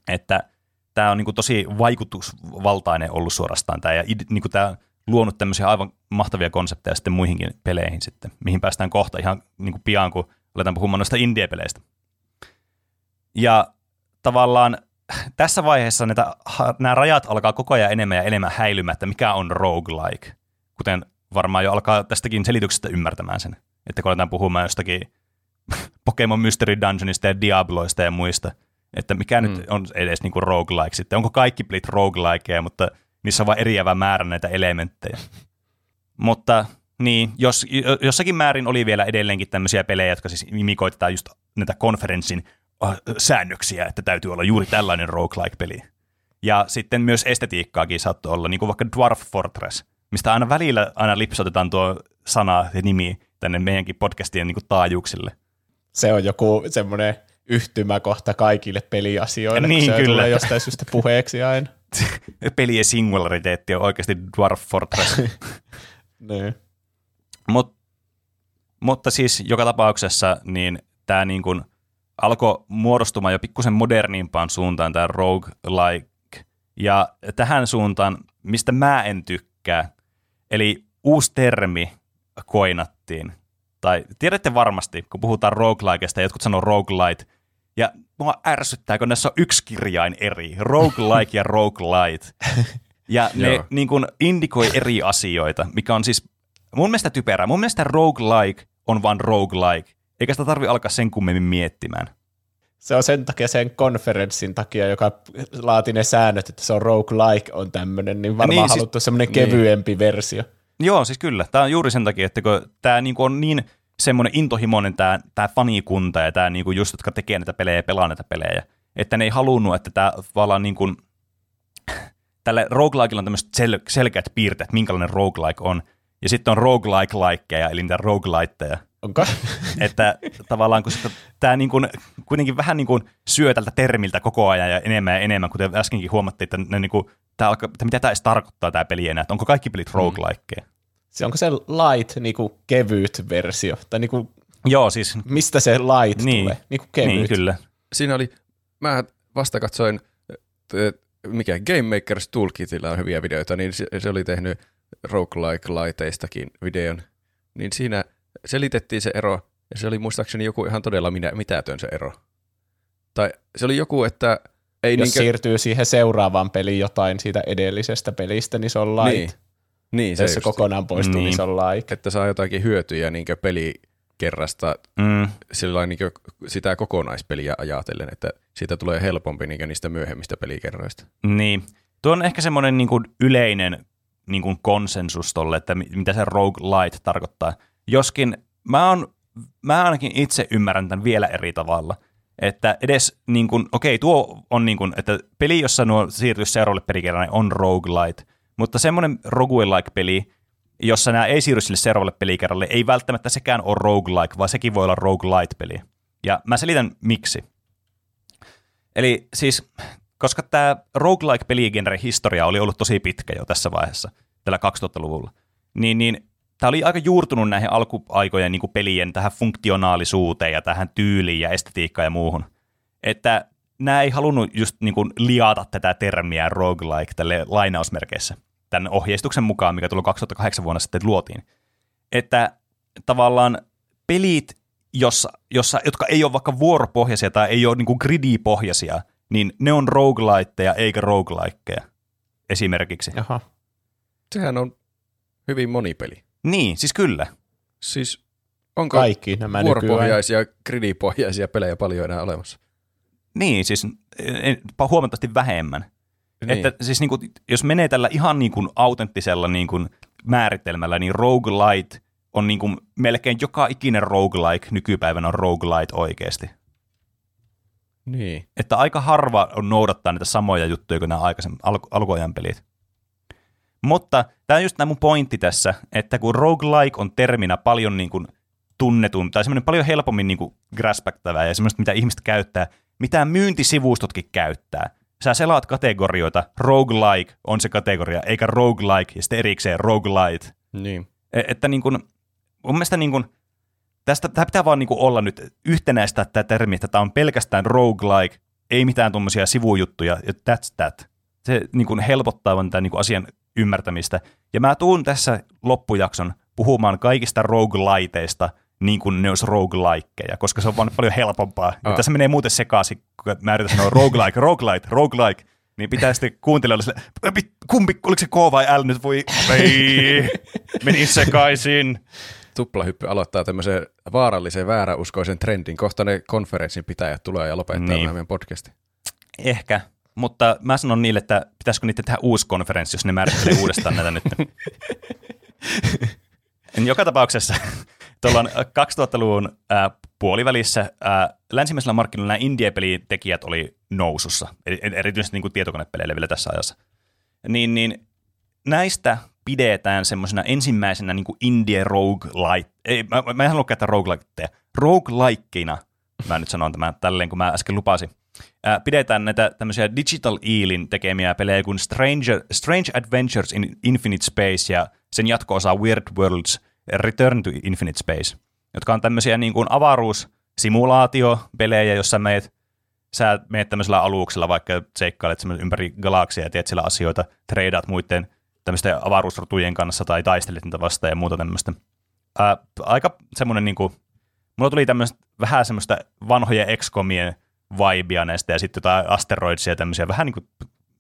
Että tämä on niin kuin tosi vaikutusvaltainen ollut suorastaan tämä, ja niin kuin tämä luonut tämmöisiä aivan mahtavia konsepteja sitten muihinkin peleihin sitten, mihin päästään kohta. Ihan niin kuin pian, kun aletaan puhumaan noista indie-peleistä. Ja tavallaan tässä vaiheessa näitä, nämä rajat alkaa koko ajan enemmän ja enemmän häilymättä, mikä on roguelike, kuten varmaan jo alkaa tästäkin selityksestä ymmärtämään sen että kun aletaan puhumaan jostakin Pokemon Mystery Dungeonista ja Diabloista ja muista, että mikä mm. nyt on edes niinku roguelike sitten. Onko kaikki pelit roguelikeja, mutta niissä on vain eriävä määrä näitä elementtejä. mutta niin, jos, jossakin määrin oli vielä edelleenkin tämmöisiä pelejä, jotka siis imikoitetaan just näitä konferenssin äh, säännöksiä, että täytyy olla juuri tällainen roguelike-peli. Ja sitten myös estetiikkaakin saattoi olla, niin kuin vaikka Dwarf Fortress, mistä aina välillä aina lipsotetaan tuo sana ja nimi, tänne meidänkin podcastien niin taajuuksille. Se on joku semmoinen yhtymäkohta kaikille peliasioille, niin, se kyllä. tulee jostain syystä puheeksi aina. Pelien singulariteetti on oikeasti Dwarf Fortress. niin. Mut, mutta siis joka tapauksessa niin tämä niin kuin alkoi muodostumaan jo pikkusen modernimpaan suuntaan tämä roguelike. Ja tähän suuntaan, mistä mä en tykkää, eli uusi termi koinattiin. Tai tiedätte varmasti, kun puhutaan roguelikeista, jotkut sanoo roguelite, ja mua ärsyttää, kun näissä on yksi kirjain eri, roguelike ja roguelite. Ja ne niin kuin, indikoi eri asioita, mikä on siis mun mielestä typerää. Mun mielestä roguelike on vain roguelike, eikä sitä tarvi alkaa sen kummemmin miettimään. Se on sen takia sen konferenssin takia, joka laati ne säännöt, että se on roguelike on tämmöinen, niin varmaan Niin, niin, siis- haluttu semmoinen niin. kevyempi versio. Joo, siis kyllä. Tämä on juuri sen takia, että kun tämä niinku on niin semmoinen intohimoinen tämä, tämä fanikunta ja tämä niinku just, jotka tekee näitä pelejä ja pelaa näitä pelejä, että ne ei halunnut, että tämä tavallaan niinku, tälle roguelikeilla on tämmöiset sel- selkeät piirteet, minkälainen roguelike on. Ja sitten on roguelike-likeja, eli niitä rogueliteja. Onko? Että tavallaan, koska tämä niin kuin, kuitenkin vähän niin kuin syö tältä termiltä koko ajan ja enemmän ja enemmän, kuten äskenkin huomattiin, että, ne niin kuin, tämä alkaa, että mitä tämä edes tarkoittaa tämä peli enää, että onko kaikki pelit roguelikeja. Se onko se light niinku kevyt versio? Tai niinku, Joo, siis mistä se light Niin. tulee? Niinku kevyt. niin kyllä. Siinä oli, mä vasta katsoin, mikä Game Makers Toolkitillä on hyviä videoita, niin se, se oli tehnyt roguelike-laiteistakin videon. Niin siinä selitettiin se ero, ja se oli muistaakseni joku ihan todella minä, mitätön se ero. Tai se oli joku, että ei Jos niinkö, siirtyy siihen seuraavaan peliin jotain siitä edellisestä pelistä, niin se on light. Niin, niin se, Jos se kokonaan poistuu, niin. Niin. niin se on like. että saa jotakin hyötyjä niinkö pelikerrasta Mm, sillä niin sitä kokonaispeliä ajatellen, että siitä tulee helpompi niin niistä myöhemmistä pelikerroista. niin. Tuo on ehkä semmoinen niin yleinen niin kuin konsensus tolle, että mi- mitä se roguelite tarkoittaa. Joskin mä, on, mä ainakin itse ymmärrän tämän vielä eri tavalla. Että edes, niin kuin, okei, tuo on niin kuin, että peli, jossa nuo siirtyisi seuraavalle pelikerralle, on roguelite. Mutta semmoinen roguelike-peli, jossa nämä ei siirry sille seuraavalle pelikerralle, ei välttämättä sekään ole roguelike, vaan sekin voi olla roguelite-peli. Ja mä selitän miksi. Eli siis, koska tämä roguelike-peligenre historia oli ollut tosi pitkä jo tässä vaiheessa, tällä 2000-luvulla, niin, niin tämä oli aika juurtunut näihin alkuaikojen niin pelien tähän funktionaalisuuteen ja tähän tyyliin ja estetiikkaan ja muuhun. Että nämä ei halunnut just niin kuin liata tätä termiä roguelike tälle lainausmerkeissä tämän ohjeistuksen mukaan, mikä tullut 2008 vuonna sitten luotiin. Että tavallaan pelit, jossa, jossa, jotka ei ole vaikka vuoropohjaisia tai ei ole niin kuin gridi-pohjaisia, niin ne on rogueliteja eikä roguelikeja esimerkiksi. Jaha. Sehän on hyvin monipeli. Niin, siis kyllä. Siis onko Kaikki nämä nykyään. vuoropohjaisia, gridipohjaisia pelejä paljon enää olemassa? Niin, siis eh, huomattavasti vähemmän. Niin. Että siis niin kuin, jos menee tällä ihan niin kuin autenttisella niin kuin määritelmällä, niin roguelite on niin kuin melkein joka ikinen roguelike nykypäivänä on roguelite oikeasti. niin. Että aika harva on noudattaa niitä samoja juttuja kuin nämä aikaisemmin al- alkuajan pelit. Mutta tämä on just tämä mun pointti tässä, että kun roguelike on terminä paljon niin kuin tunnetun, tai semmoinen paljon helpommin niin kuin graspättävää ja semmoista, mitä ihmiset käyttää, mitä myyntisivustotkin käyttää. Sä selaat kategorioita, roguelike on se kategoria, eikä roguelike ja sitten erikseen roguelite. Niin. E- Että niin kuin, mun mielestä niin kuin, tästä, tämä pitää vaan niin olla nyt yhtenäistä tämä termi, että tämä on pelkästään roguelike, ei mitään tuommoisia sivujuttuja, ja that's that. Se niin kuin helpottaa vaan tämän niin kuin asian ymmärtämistä. Ja mä tuun tässä loppujakson puhumaan kaikista rogueliteista niin kuin ne olisi roguelikeja, koska se on vaan paljon helpompaa. Ja tässä menee muuten sekaisin, kun mä yritän sanoa roguelike, roguelite, roguelike, niin pitää sitten kuuntelijoille sille, "Pi- kumpi, oliko se K vai L nyt, voi, ei, meni sekaisin. Tuplahyppy aloittaa tämmöisen vaarallisen vääräuskoisen trendin. Kohta ne konferenssin pitäjät tulee ja lopettaa Niin. meidän podcastin. Ehkä, mutta mä sanon niille, että pitäisikö niitä tehdä uusi konferenssi, jos ne määrittelee uudestaan näitä nyt. Joka tapauksessa tuolla on 2000-luvun ää, puolivälissä ää, länsimäisellä markkinoilla nämä indie-pelin tekijät oli nousussa, erityisesti niin kuin tietokonepeleille vielä tässä ajassa. Niin, niin näistä pidetään semmoisena ensimmäisenä niin kuin indie roguelite, ei, mä, mä en halua käyttää rogueliteja, roguelikeina, mä nyt sanon tämän tälleen, kun mä äsken lupasin, ää, pidetään näitä tämmöisiä Digital Eelin tekemiä pelejä kuin Stranger, Strange Adventures in Infinite Space ja sen jatko-osa Weird Worlds Return to Infinite Space, jotka on tämmöisiä niin kuin avaruussimulaatiopelejä, jossa meet, sä meet tämmöisellä aluksella, vaikka seikkailet ympäri galaksia ja teet siellä asioita, treidaat muiden tämmöisten avaruusrotujen kanssa tai taistelet niitä vastaan ja muuta tämmöistä. Ää, aika semmoinen niin kuin, mulla tuli tämmöistä vähän semmoista vanhoja XCOMien vibea näistä ja sitten jotain asteroidsia ja tämmöisiä, vähän niin kuin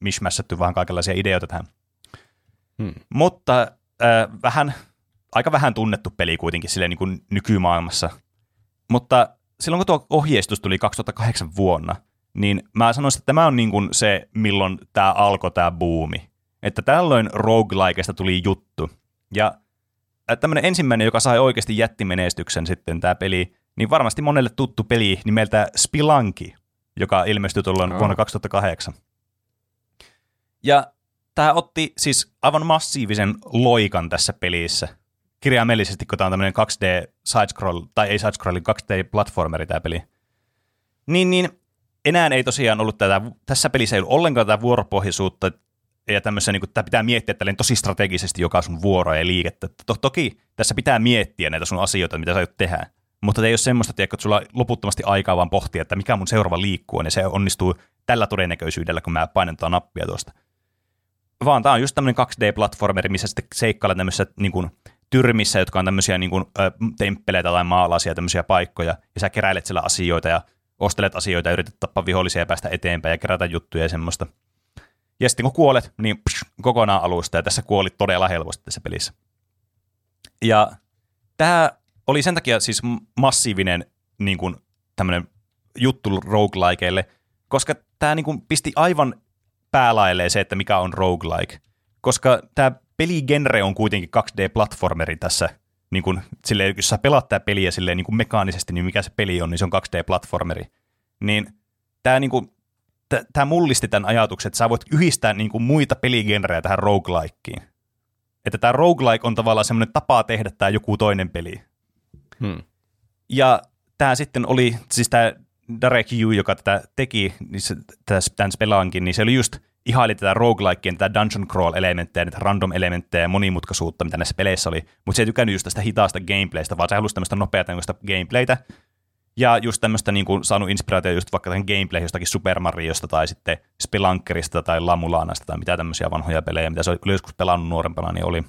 mishmässätty vähän kaikenlaisia ideoita tähän. Hmm. Mutta äh, vähän, aika vähän tunnettu peli kuitenkin silleen niin kuin nykymaailmassa. Mutta silloin kun tuo ohjeistus tuli 2008 vuonna, niin mä sanoisin, että tämä on niin kuin se, milloin tämä alkoi tämä buumi. Että tällöin roguelikeista tuli juttu. Ja tämmöinen ensimmäinen, joka sai oikeasti jättimenestyksen sitten tämä peli, niin varmasti monelle tuttu peli nimeltä Spelunky, joka ilmestyi tuolloin Oh. vuonna 2008. Ja tämä otti siis aivan massiivisen loikan tässä pelissä. Kirjaimellisesti, kun tämä on tämmöinen 2D side-scroll, tai ei side-scroll, 2D-platformeri tämä peli. Niin, niin enää ei tosiaan ollut tätä, tässä pelissä ei ollut ollenkaan tätä vuoropohjaisuutta, ja tämmössä, niin tämä pitää miettiä tälleen tosi strategisesti joka sun vuoroa ja liikettä. To- toki tässä pitää miettiä näitä sun asioita, mitä sä aiot tehdä. Mutta ei ole semmoista, tiedätkö, että sulla on loputtomasti aikaa vaan pohtia, että mikä mun seuraava liikkuu, ja se onnistuu tällä todennäköisyydellä, kun mä painan tuota nappia tuosta. Vaan tämä on just tämmöinen 2D-platformeri, missä sitten seikkailla tämmöisissä niin kuin, tyrmissä, jotka on tämmöisiä niin kuin, ö, temppeleitä tai maalaisia tämmöisiä paikkoja, ja sä keräilet siellä asioita ja ostelet asioita ja yrität tappaa vihollisia ja päästä eteenpäin ja kerätä juttuja ja semmoista. Ja sitten kun kuolet, niin psh, kokonaan alusta, ja tässä kuolit todella helposti tässä pelissä. Ja tämä oli sen takia siis massiivinen niin kuin, tämmöinen juttu roguelikeille, koska tämä niin kuin, pisti aivan päälailleen se, että mikä on roguelike. Koska tämä peligenre on kuitenkin 2D-platformeri tässä, niin kuin, silleen, jos sä pelaat tämä peliä silleen, niin kuin mekaanisesti, niin mikä se peli on, niin se on 2D-platformeri. Niin tämä niin kuin, tämä mullisti tämän ajatuksen, että sä voit yhdistää niin kuin muita peligenrejä tähän roguelikeen. Että tämä roguelike on tavallaan semmoinen tapa tehdä tämä joku toinen peli. Hmm. Ja tämä sitten oli, siis tämä Derek Yu, joka tätä teki, niin se, tämän spelaankin, niin se oli just ihaili tätä roguelikeen, tätä dungeon crawl-elementtejä, näitä random-elementtejä ja monimutkaisuutta, mitä näissä peleissä oli. Mutta se ei tykännyt just tästä hitaasta gameplaystä, vaan se halusi tämmöistä nopeata gameplaytä. Ja just tämmöistä niin kuin, saanut inspiraatio just vaikka tämän gameplay jostakin Super Mariosta tai sitten Spelunkerista tai Lamulanasta tai mitä tämmöisiä vanhoja pelejä, mitä se oli joskus pelannut nuorempana, niin oli.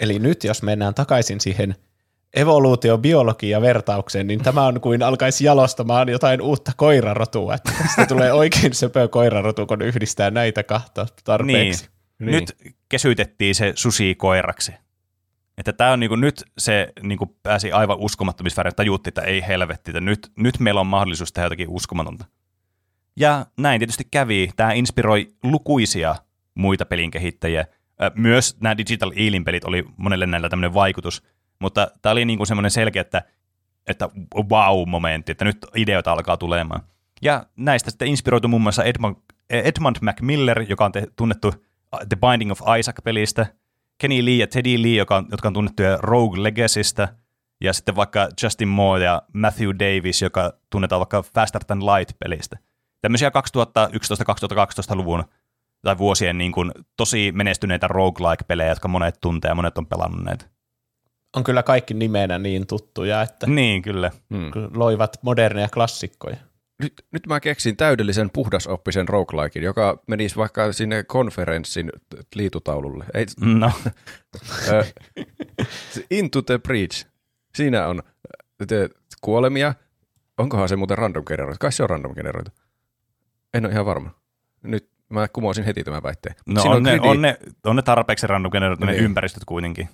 Eli nyt jos mennään takaisin siihen evoluutiobiologia vertaukseen, niin tämä on kuin alkaisi jalostamaan jotain uutta koirarotua, että tulee oikein söpö koirarotu, kun yhdistää näitä kahta tarpeeksi. Niin. Nyt kesytettiin se susi koiraksi. Että tämä on niinku, nyt se niinku pääsi aivan uskomattomissa väreissä, tajutti, että ei helvetti, että nyt, nyt meillä on mahdollisuus tehdä jotakin uskomatonta. Ja näin tietysti kävi. Tämä inspiroi lukuisia muita pelin kehittäjiä. Myös nämä Digital Eelin pelit oli monelle näillä tämmöinen vaikutus, mutta tämä oli niinku semmoinen selkeä, että, että wow-momentti, että nyt ideoita alkaa tulemaan. Ja näistä sitten inspiroitu muun muassa Edmund, Edmund McMiller, joka on te, tunnettu The Binding of Isaac-pelistä, Kenny Lee ja Teddy Lee, joka on, jotka on tunnettuja Rogue Legacystä, ja sitten vaikka Justin Moore ja Matthew Davis, joka tunnetaan vaikka Faster Than Light-pelistä. Tämmöisiä 2011-2012-luvun tai vuosien niin kuin, tosi menestyneitä roguelike-pelejä, jotka monet tuntee ja monet on pelannut näitä. On kyllä kaikki nimenä niin tuttuja, että Niin, kyllä. Hmm. loivat moderneja klassikkoja. Nyt, nyt mä keksin täydellisen puhdasoppisen roguelikein, joka menisi vaikka sinne konferenssin liitutaululle. Ei, No, Into the Breach. Siinä on te- kuolemia. Onkohan se muuten random generoitu? Kai se on random generoitu. En ole ihan varma. Nyt mä kumoisin heti tämän väitteen. no siinä on, ne, gridi, on, ne, on ne tarpeeksi random generoitu, ne Niin. ympäristöt kuitenkin.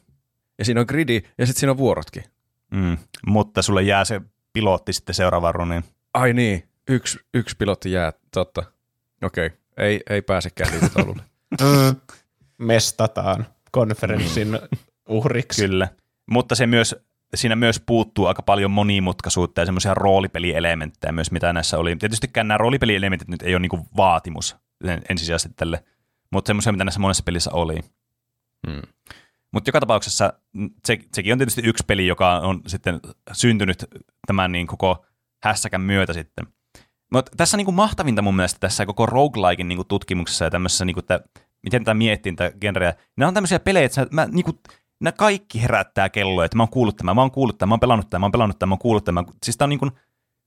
Ja siinä on gridi ja sitten siinä on vuorotkin. Mm. Mutta sulle jää se pilotti sitten seuraavaan runiin. Ai niin, yksi, yksi pilotti jää, totta. Okei, ei, ei pääsekään liitutaululle. Mestataan konferenssin uhriksi. Kyllä. Mutta se myös, siinä myös puuttuu aika paljon monimutkaisuutta ja semmoisia roolipelielementtejä myös, mitä näissä oli. Tietystikään nämä roolipelielementit nyt ei ole niinku vaatimus en- ensisijaisesti tälle, mutta semmoisia, mitä näissä monessa pelissä oli. Hmm. Mutta joka tapauksessa mm, se, sekin on tietysti yksi peli, joka on sitten syntynyt tämän niin koko hässäkän myötä sitten. Mutta tässä niinku mahtavinta mun mielestä tässä koko roguelikein niinku tutkimuksessa ja tämmöisessä, niinku, että miten tätä miettii tätä genreä, nämä on tämmöisiä pelejä, että mä, niinku, nämä kaikki herättää kelloa, että mä oon kuullut tämän, mä oon kuullut tämän, mä oon pelannut tämän, mä oon pelannut tämän, mä oon kuullut tämän. Siis tää on, niinku,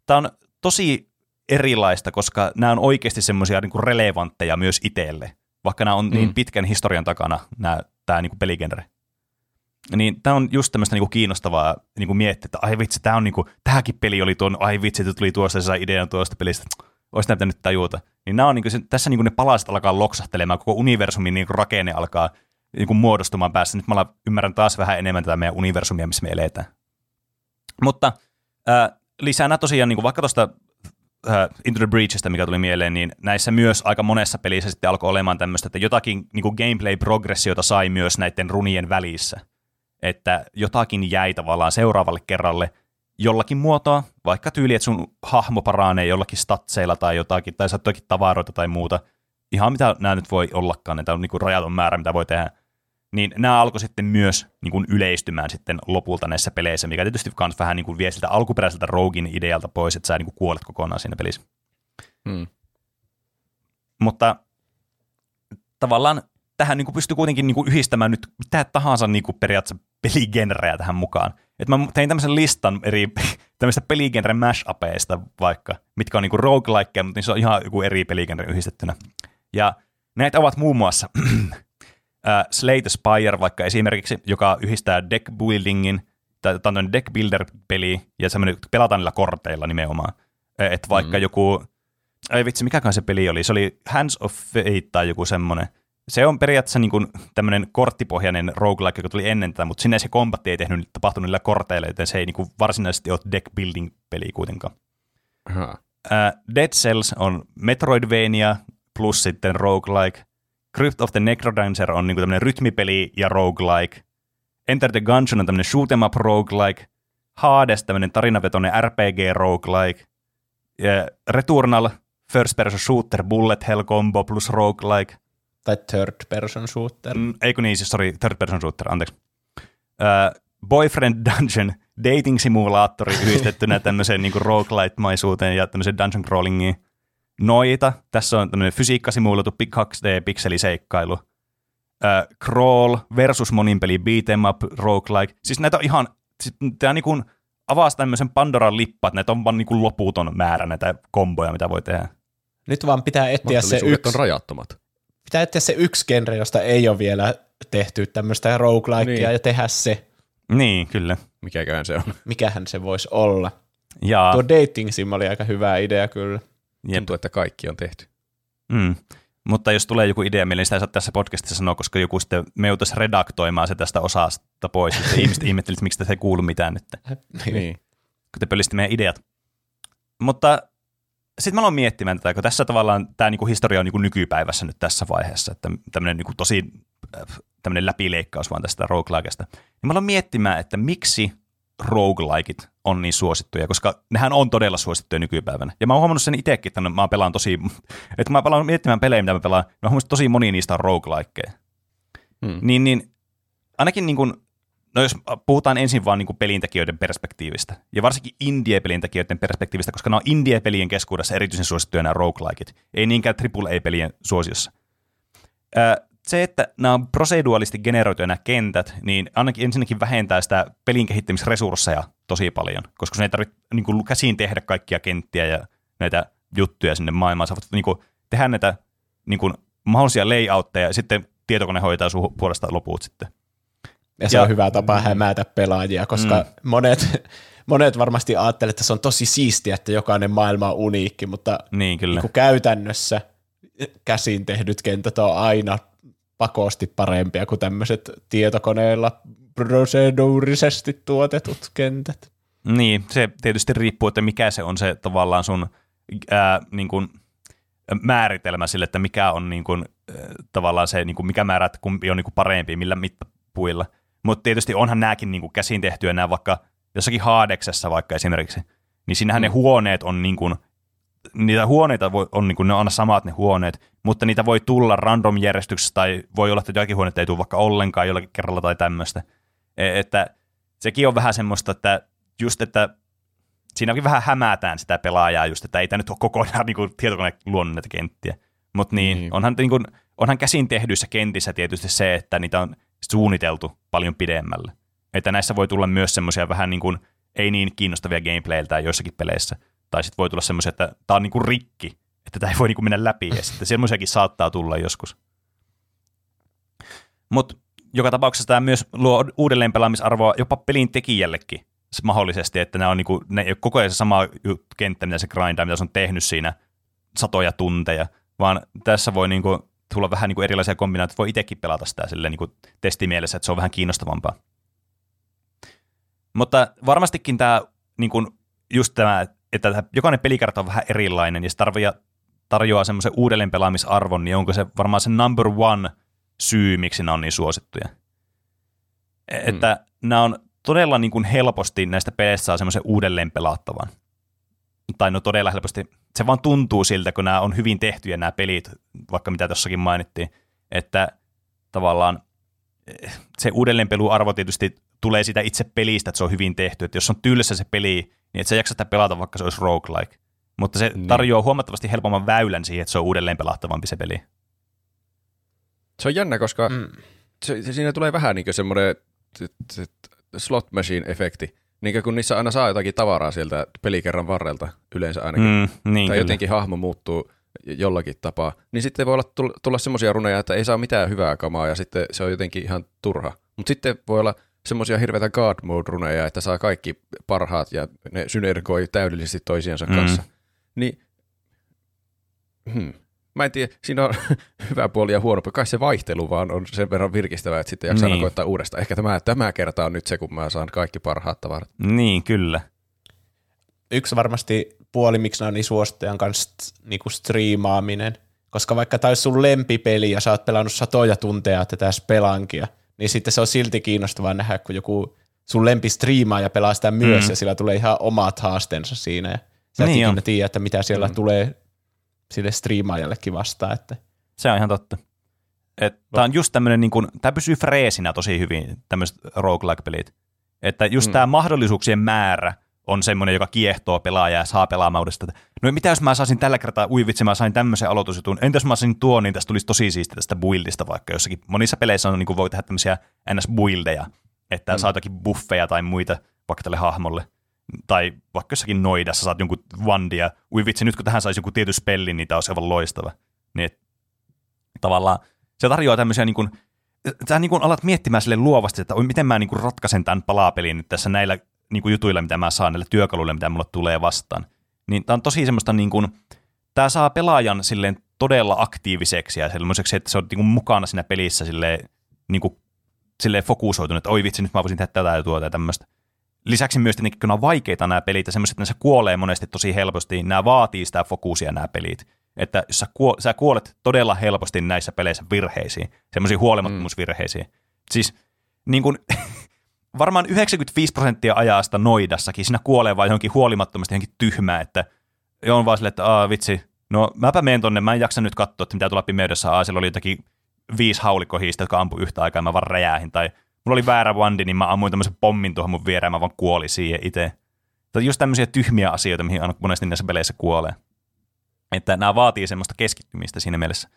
tää on tosi erilaista, koska nämä on oikeasti semmoisia niinku relevantteja myös itselle, vaikka nämä on niin Mm. pitkän historian takana, nämä, tämä niinku peligenre. Niin tämä on just tämmöistä niinku kiinnostavaa niinku miettiä, että ai vitsi, tämä on niinku, tämäkin peli oli tuon, ai vitsi, että tuli tuosta, se sai idean tuosta pelistä, olisi näitä nyt tajuta. Niin nämä on niinku, se, tässä niinku ne palaset alkaa loksahtelemaan, koko universumin niinku rakenne alkaa niinku muodostumaan päässä. Nyt mä ymmärrän taas vähän enemmän tätä meidän universumia, missä me eletään. Mutta äh, lisänä tosiaan, niin kuin vaikka tuosta uh, Into the Breachista, mikä tuli mieleen, niin näissä myös aika monessa pelissä sitten alkoi olemaan tämmöistä, että jotakin niin kuin gameplay-progressiota sai myös näiden runien välissä. Että jotakin jäi tavallaan seuraavalle kerralle jollakin muotoa, vaikka tyyli, että sun hahmo paranee jollakin statseilla tai jotakin, tai saat jotakin tavaroita tai muuta. Ihan mitä nämä nyt voi ollakaan, että on niin kuin rajaton määrä, mitä voi tehdä niin nämä alkoi sitten myös niin kuin yleistymään sitten lopulta näissä peleissä, mikä tietysti myös vähän niin kuin vie siltä alkuperäiseltä Rogin idealta pois, että sä niin kuin kuolet kokonaan siinä pelissä. Hmm. Mutta tavallaan tähän niin kuin pystyy kuitenkin niin kuin yhdistämään nyt mitä tahansa niin kuin periaatteessa peligenrejä tähän mukaan. Et mä tein tämmöisen listan eri tämmöistä peligenre mashupeista vaikka, mitkä on niin kuin roguelike, mutta se on ihan joku eri peligenre yhdistettynä. Ja näitä ovat muun muassa äh, Slay the Spire vaikka esimerkiksi, joka yhdistää deck buildingin, tai on deck builder-peli, ja semmoinen, pelataan niillä korteilla nimenomaan. Että vaikka mm. joku, ei vitsi, mikäkään se peli oli, se oli Hands of Fate tai joku semmoinen. Se on periaatteessa niin kuin tämmöinen korttipohjainen roguelike, joka tuli ennen tätä, mutta sinne se kombatti ei tehnyt, tapahtunut niillä korteilla, joten se ei niin kuin varsinaisesti ole deck building peli kuitenkaan. Uh, Dead Cells on Metroidvania plus sitten roguelike. Crypt of the Necrodancer on niinku tämmöinen rytmipeli ja roguelike. Enter the Gungeon on tämmöinen shoot em up roguelike. Hades tämmöinen tarinavetoinen RPG roguelike. Ja Returnal first person shooter bullet hell combo plus roguelike. Tai third person shooter. Mm, eikö niin, siis sorry, third person shooter, anteeksi. Uh, Boyfriend Dungeon, dating simulaattori yhdistettynä tämmöiseen niinku roguelite-maisuuteen ja tämmöiseen dungeon crawlingiin noita. Tässä on tämmöinen fysiikkasimuloitu 2D-pikseliseikkailu. Äh, Crawl versus monin peli beat'em up, roguelike. Siis näitä on ihan, siis tämä niin avaa tämmöisen Pandoran lippa, että näitä on vaan niin loputon määrä näitä komboja, mitä voi tehdä. Nyt vaan pitää etsiä se yksi. on rajattomat. Pitää etsiä se yksi genre, josta ei ole vielä tehty tämmöistä roguelikea niin. ja tehdä se. Niin, kyllä. Mikäköhän se on? Mikähän se voisi olla. Ja... Tuo dating sim oli aika hyvä idea kyllä. Jep. Tuntuu, että kaikki on tehty. Mm. Mutta jos tulee joku idea mieleen, niin sitä ei saa tässä podcastissa sanoa, koska joku sitten me joutuisi redaktoimaan se tästä osasta pois. Sitten ihmiset ihmettelisi, miksi tässä ei kuulu mitään nyt. niin. Kun te meidän ideat. Mutta sitten mä aloin miettimään tätä, kun tässä tavallaan tämä niinku historia on niinku nykypäivässä nyt tässä vaiheessa, että tämmöinen niinku tosi äh, tämmöinen läpileikkaus vaan tästä roguelikeesta. Niin mä aloin miettimään, että miksi roguelikeit on niin suosittuja, koska nehän on todella suosittuja nykypäivänä. Ja mä oon huomannut sen itsekin, että mä pelaan tosi, että mä pelaan miettimään pelejä, mitä mä pelaan, mä oon huomannut, että tosi moni niistä on roguelikeja. Hmm. Niin, niin ainakin niin kuin, no jos puhutaan ensin vaan niin pelintekijöiden perspektiivistä, ja varsinkin indie-pelintekijöiden perspektiivistä, koska nämä on indie-pelien keskuudessa erityisen suosittuja nämä roguelikeit, ei niinkään AAA-pelien suosiossa se, että nämä on proseduaalisesti generoituja nämä kentät, niin ainakin ensinnäkin vähentää sitä pelin kehittämisresursseja tosi paljon, koska sun ei tarvitse niin kuin, käsiin tehdä kaikkia kenttiä ja näitä juttuja sinne maailmaan. Sä voit niin kuin, tehdä näitä niin kuin, mahdollisia layoutteja ja sitten tietokone hoitaa sun puolesta loput sitten. Ja se ja, on hyvä tapa hämätä pelaajia, koska mm. monet, monet varmasti ajattelevat, että se on tosi siistiä, että jokainen maailma on uniikki, mutta niin, kyllä. Niin käytännössä käsin tehdyt kentät on aina pakosti parempia kuin tämmöiset tietokoneella prosedurisesti tuotetut kentät. Niin, se tietysti riippuu, että mikä se on se tavallaan sun ää, niin kuin, määritelmä sille, että mikä on niin kuin, tavallaan se, niin kuin, mikä määrä, että kumpi on niin kuin parempi, millä mittapuilla. Mutta tietysti onhan nämäkin niin kuin käsin tehtyä nämä vaikka jossakin haadeksessa vaikka esimerkiksi, niin siinähän mm. ne huoneet on niin kuin niitä huoneita voi, on, niin kuin, ne on aina samat ne huoneet, mutta niitä voi tulla random järjestyksessä tai voi olla, että jokin huoneet ei tule vaikka ollenkaan jollakin kerralla tai tämmöistä. E, että sekin on vähän semmoista, että just, että siinäkin vähän hämätään sitä pelaajaa just, että ei tämä nyt ole kokonaan niin kuin, tietokone luonut näitä kenttiä. Mutta niin, niin. Onhan, niin kuin, onhan käsin tehdyissä kentissä tietysti se, että niitä on suunniteltu paljon pidemmälle. Että näissä voi tulla myös semmoisia vähän niin kuin, ei niin kiinnostavia gameplayltä joissakin peleissä, tai sitten voi tulla semmoisia, että tämä on niinku rikki, että tämä ei voi niinku mennä läpi, ja sitten semmoisiakin saattaa tulla joskus. Mutta joka tapauksessa tämä myös luo uudelleen pelaamisarvoa jopa pelin tekijällekin mahdollisesti, että nämä on niinku, ne ei ole koko ajan se sama kenttä, mitä se grindaa, mitä se on tehnyt siinä satoja tunteja, vaan tässä voi niinku tulla vähän niinku erilaisia kombinaatioita, voi itsekin pelata sitä silleen niinku testimielessä, että se on vähän kiinnostavampaa. Mutta varmastikin tämä niin kuin just tämä, että jokainen pelikartta on vähän erilainen ja se tarvii, tarjoaa semmoisen uudelleen pelaamisarvon, niin onko se varmaan se number one syy, miksi nämä on niin suosittuja. E- Että nämä on todella niin kuin helposti näistä peleistä saa semmoisen uudelleen pelattavan. Tai no todella helposti. Se vaan tuntuu siltä, kun nämä on hyvin tehtyjä nämä pelit, vaikka mitä tuossakin mainittiin, että tavallaan eh, se uudelleenpeluarvo tietysti tulee siitä itse pelistä, että se on hyvin tehty. Että jos on tylsä se peli, niin et sä jaksa sitä pelata, vaikka se olisi roguelike. Mutta se Niin. tarjoaa huomattavasti helpomman väylän siihen, että se on uudelleen pelattavampi se peli. Se on jännä, koska Mm. se, se, siinä tulee vähän niin semmoinen t- t- slot machine-efekti. Niin kun niissä aina saa jotakin tavaraa sieltä pelikerran varrelta, yleensä ainakin. Mm, niin tai kyllä. jotenkin hahmo muuttuu jollakin tapaa, niin sitten voi olla tulla, tulla semmoisia runeja, että ei saa mitään hyvää kamaa ja sitten se on jotenkin ihan turha. Mutta sitten voi olla semmoisia hirveitä God Mode-runeja, että saa kaikki parhaat ja ne synergoi täydellisesti toisiansa Mm. kanssa. Niin, hmm. Mä en tiedä, siinä on hyvä puoli ja huono puoli. Kai se vaihtelu vaan on sen verran virkistävää, että sitten jaksaa Niin. koittaa uudestaan. Ehkä tämä, tämä kerta on nyt se, kun mä saan kaikki parhaat tavarat. Niin, kyllä. Yksi varmasti puoli, miksi nämä on niin suosittuja, on myös niinku striimaaminen. Koska vaikka tämä olisi sun lempipeli ja sä oot pelannut satoja tunteja tätä spelankia, niin sitten se on silti kiinnostavaa nähdä, kun joku sun lempistriimaaja pelaa sitä myös Mm. ja sillä tulee ihan omat haasteensa siinä. Ja sä et Niin ikinä on. tiedä, että mitä siellä Mm. tulee sille striimaajallekin vastaan. Että Se on ihan totta. Tämä on just tämmöinen, niin kuin, tämä pysyy freesinä tosi hyvin, tämmöiset roguelike-pelit. Että just Mm. tämä mahdollisuuksien määrä on semmoinen, joka kiehtoo pelaajaa ja saa pelaamaan uudestaan. No mitä jos mä saisin tällä kertaa, ui vitsi, mä sain tämmöisen aloitusjutun. Entäs jos mä saisin tuon, niin tästä tulisi tosi siistiä tästä buildista vaikka jossakin. Monissa peleissä on, niin kuin voi tehdä tämmöisiä ns-buildeja, että mm. saa jotakin buffeja tai muita vaikka tälle hahmolle. Tai vaikka jossakin noidassa saat jonkun vandia. Ui vitsi, nyt kun tähän saisi joku tietty spelli, niin tämä olisi aivan loistava. Niin et, tavallaan se tarjoaa tämmöisiä niin kuin, sä niin kuin alat miettimään sille luovasti, että miten mä niin kuin ratkaisen tämän palapelin nyt tässä näillä niin kuin jutuilla, mitä mä saan, näillä työkaluilla, mitä mulle tulee vastaan. Niin tää on tosi semmoista niin kuin, tää saa pelaajan silleen todella aktiiviseksi ja semmoiseksi, että se on niin kuin mukana siinä pelissä silleen, niin kuin, silleen fokusoitunut, että oi vitsi, nyt mä voisin tehdä tätä ja tuota ja tämmöistä. Lisäksi myös tietenkin, kun on vaikeita nämä pelit ja semmoiset, että ne kuolee monesti tosi helposti, niin nämä vaatii sitä fokusia nämä pelit. Että jos sä, kuo- sä kuolet todella helposti näissä peleissä virheisiin, semmoisiin huolimattomuusvirheisiin. Siis niin kuin, varmaan 95 prosenttia ajasta noidassakin siinä kuolee vain johonkin huolimattomasti johonkin tyhmää, että on vaan silleen, että Aa, vitsi, no mäpä menen tonne, mä en jaksa nyt katsoa, että mitä tuolla pimeydessä, Aa, siellä oli jotakin viisi haulikkohiistä, jotka ampui yhtä aikaa, mä vaan räjähin, tai mulla oli väärä wandi, niin mä ammuin tämmöisen pommin tuohon mun viereen, mä vaan kuolin siihen itse. Tai just tämmöisiä tyhmiä asioita, mihin monesti näissä peleissä kuolee. Että nämä vaatii semmoista keskittymistä siinä mielessä.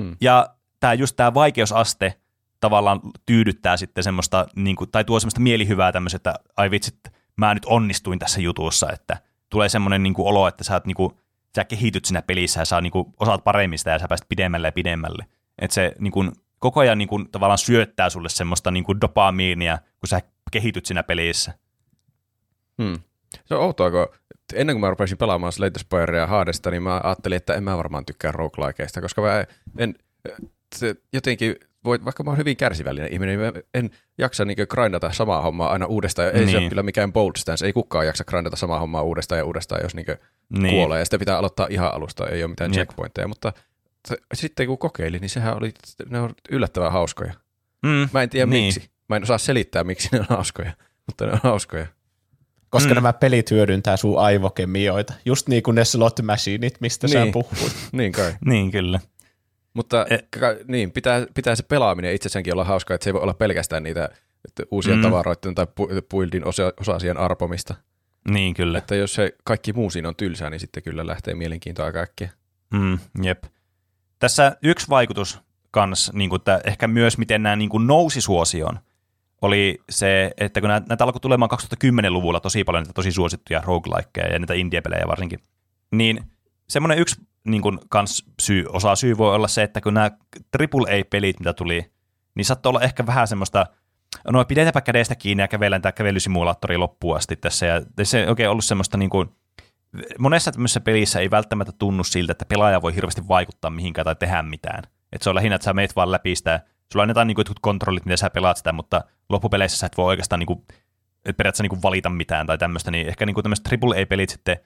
Hmm. Ja tämä just tämä vaikeusaste tavallaan tyydyttää sitten semmoista, niin kuin, tai tuo semmoista mielihyvää tämmöistä, että ai vitsit, mä nyt onnistuin tässä jutussa, että tulee semmoinen niin kuin olo, että sä, oot, niin kuin, sä kehityt siinä pelissä ja sä niin kuin, osaat paremmin sitä ja sä pääset pidemmälle ja pidemmälle. Että se niin kuin, koko ajan niin kuin, tavallaan syöttää sulle semmoista niin kuin dopamiinia, kun sä kehityt siinä pelissä. Hmm. Se on outoa, kun ennen kuin mä rupesin pelaamaan Slate Spyrea Hadesta, niin mä ajattelin, että en mä varmaan tykkää roguelikeista, koska mä en, se jotenkin, voi, vaikka mä oon hyvin kärsivällinen ihminen, niin mä en jaksa niin grindata samaa hommaa aina uudestaan. Ei se Niin. ole kyllä mikään bold stance, ei kukaan jaksa grindata samaa hommaa uudestaan ja uudestaan, jos niin Niin. kuolee. Ja sitten pitää aloittaa ihan alusta, ei ole mitään Jep. checkpointteja, mutta se, sitten kun kokeilin, niin sehän oli, ne on yllättävän hauskoja. Mm, Mä en tiedä niin. miksi. Mä en osaa selittää, miksi ne on hauskoja, mutta ne on hauskoja. koska Mm. nämä pelit hyödyntää sun aivokemioita. Just niin kuin ne slot machineit, mistä sä Niin. puhuit. Niin kai. Niin, kyllä. Mutta E- ka- niin, pitää, pitää se pelaaminen itsessäänkin olla hauskaa, että se ei voi olla pelkästään niitä että uusia Mm. tavaroiden tai pu- buildin osa- osasien arpomista. Niin, kyllä. Että jos se kaikki muu siinä on tylsää, niin sitten kyllä lähtee mielenkiintoa äkkiä. Mm, jep. Tässä yksi vaikutus kans, niin kuin, että ehkä myös miten nämä niin kuin nousi suosioon, oli se, että kun näitä, alkoi tulemaan 2010-luvulla tosi paljon näitä tosi suosittuja roguelikeja ja näitä indie-pelejä varsinkin, niin semmoinen yksi niin kuin, kans syy, osa syy voi olla se, että kun nämä AAA-pelit, mitä tuli, niin saattoi olla ehkä vähän semmoista, no pidetäänpä kädestä kiinni ja kävellään tämä kävelysimulaattori loppuun asti tässä, ja se ei oikein ollut semmoista niin kuin, monessa tämmöisessä pelissä ei välttämättä tunnu siltä, että pelaaja voi hirveästi vaikuttaa mihinkään tai tehdä mitään. Et se on lähinnä, että sä meet vaan läpi sitä, sulla annetaan niinku jotkut kontrollit, miten sä pelaat sitä, mutta loppupeleissä sä et voi oikeastaan niinku et periaatteessa niin kuin valita mitään tai tämmöistä, niin ehkä niin kuin tämmöiset AAA-pelit sitten,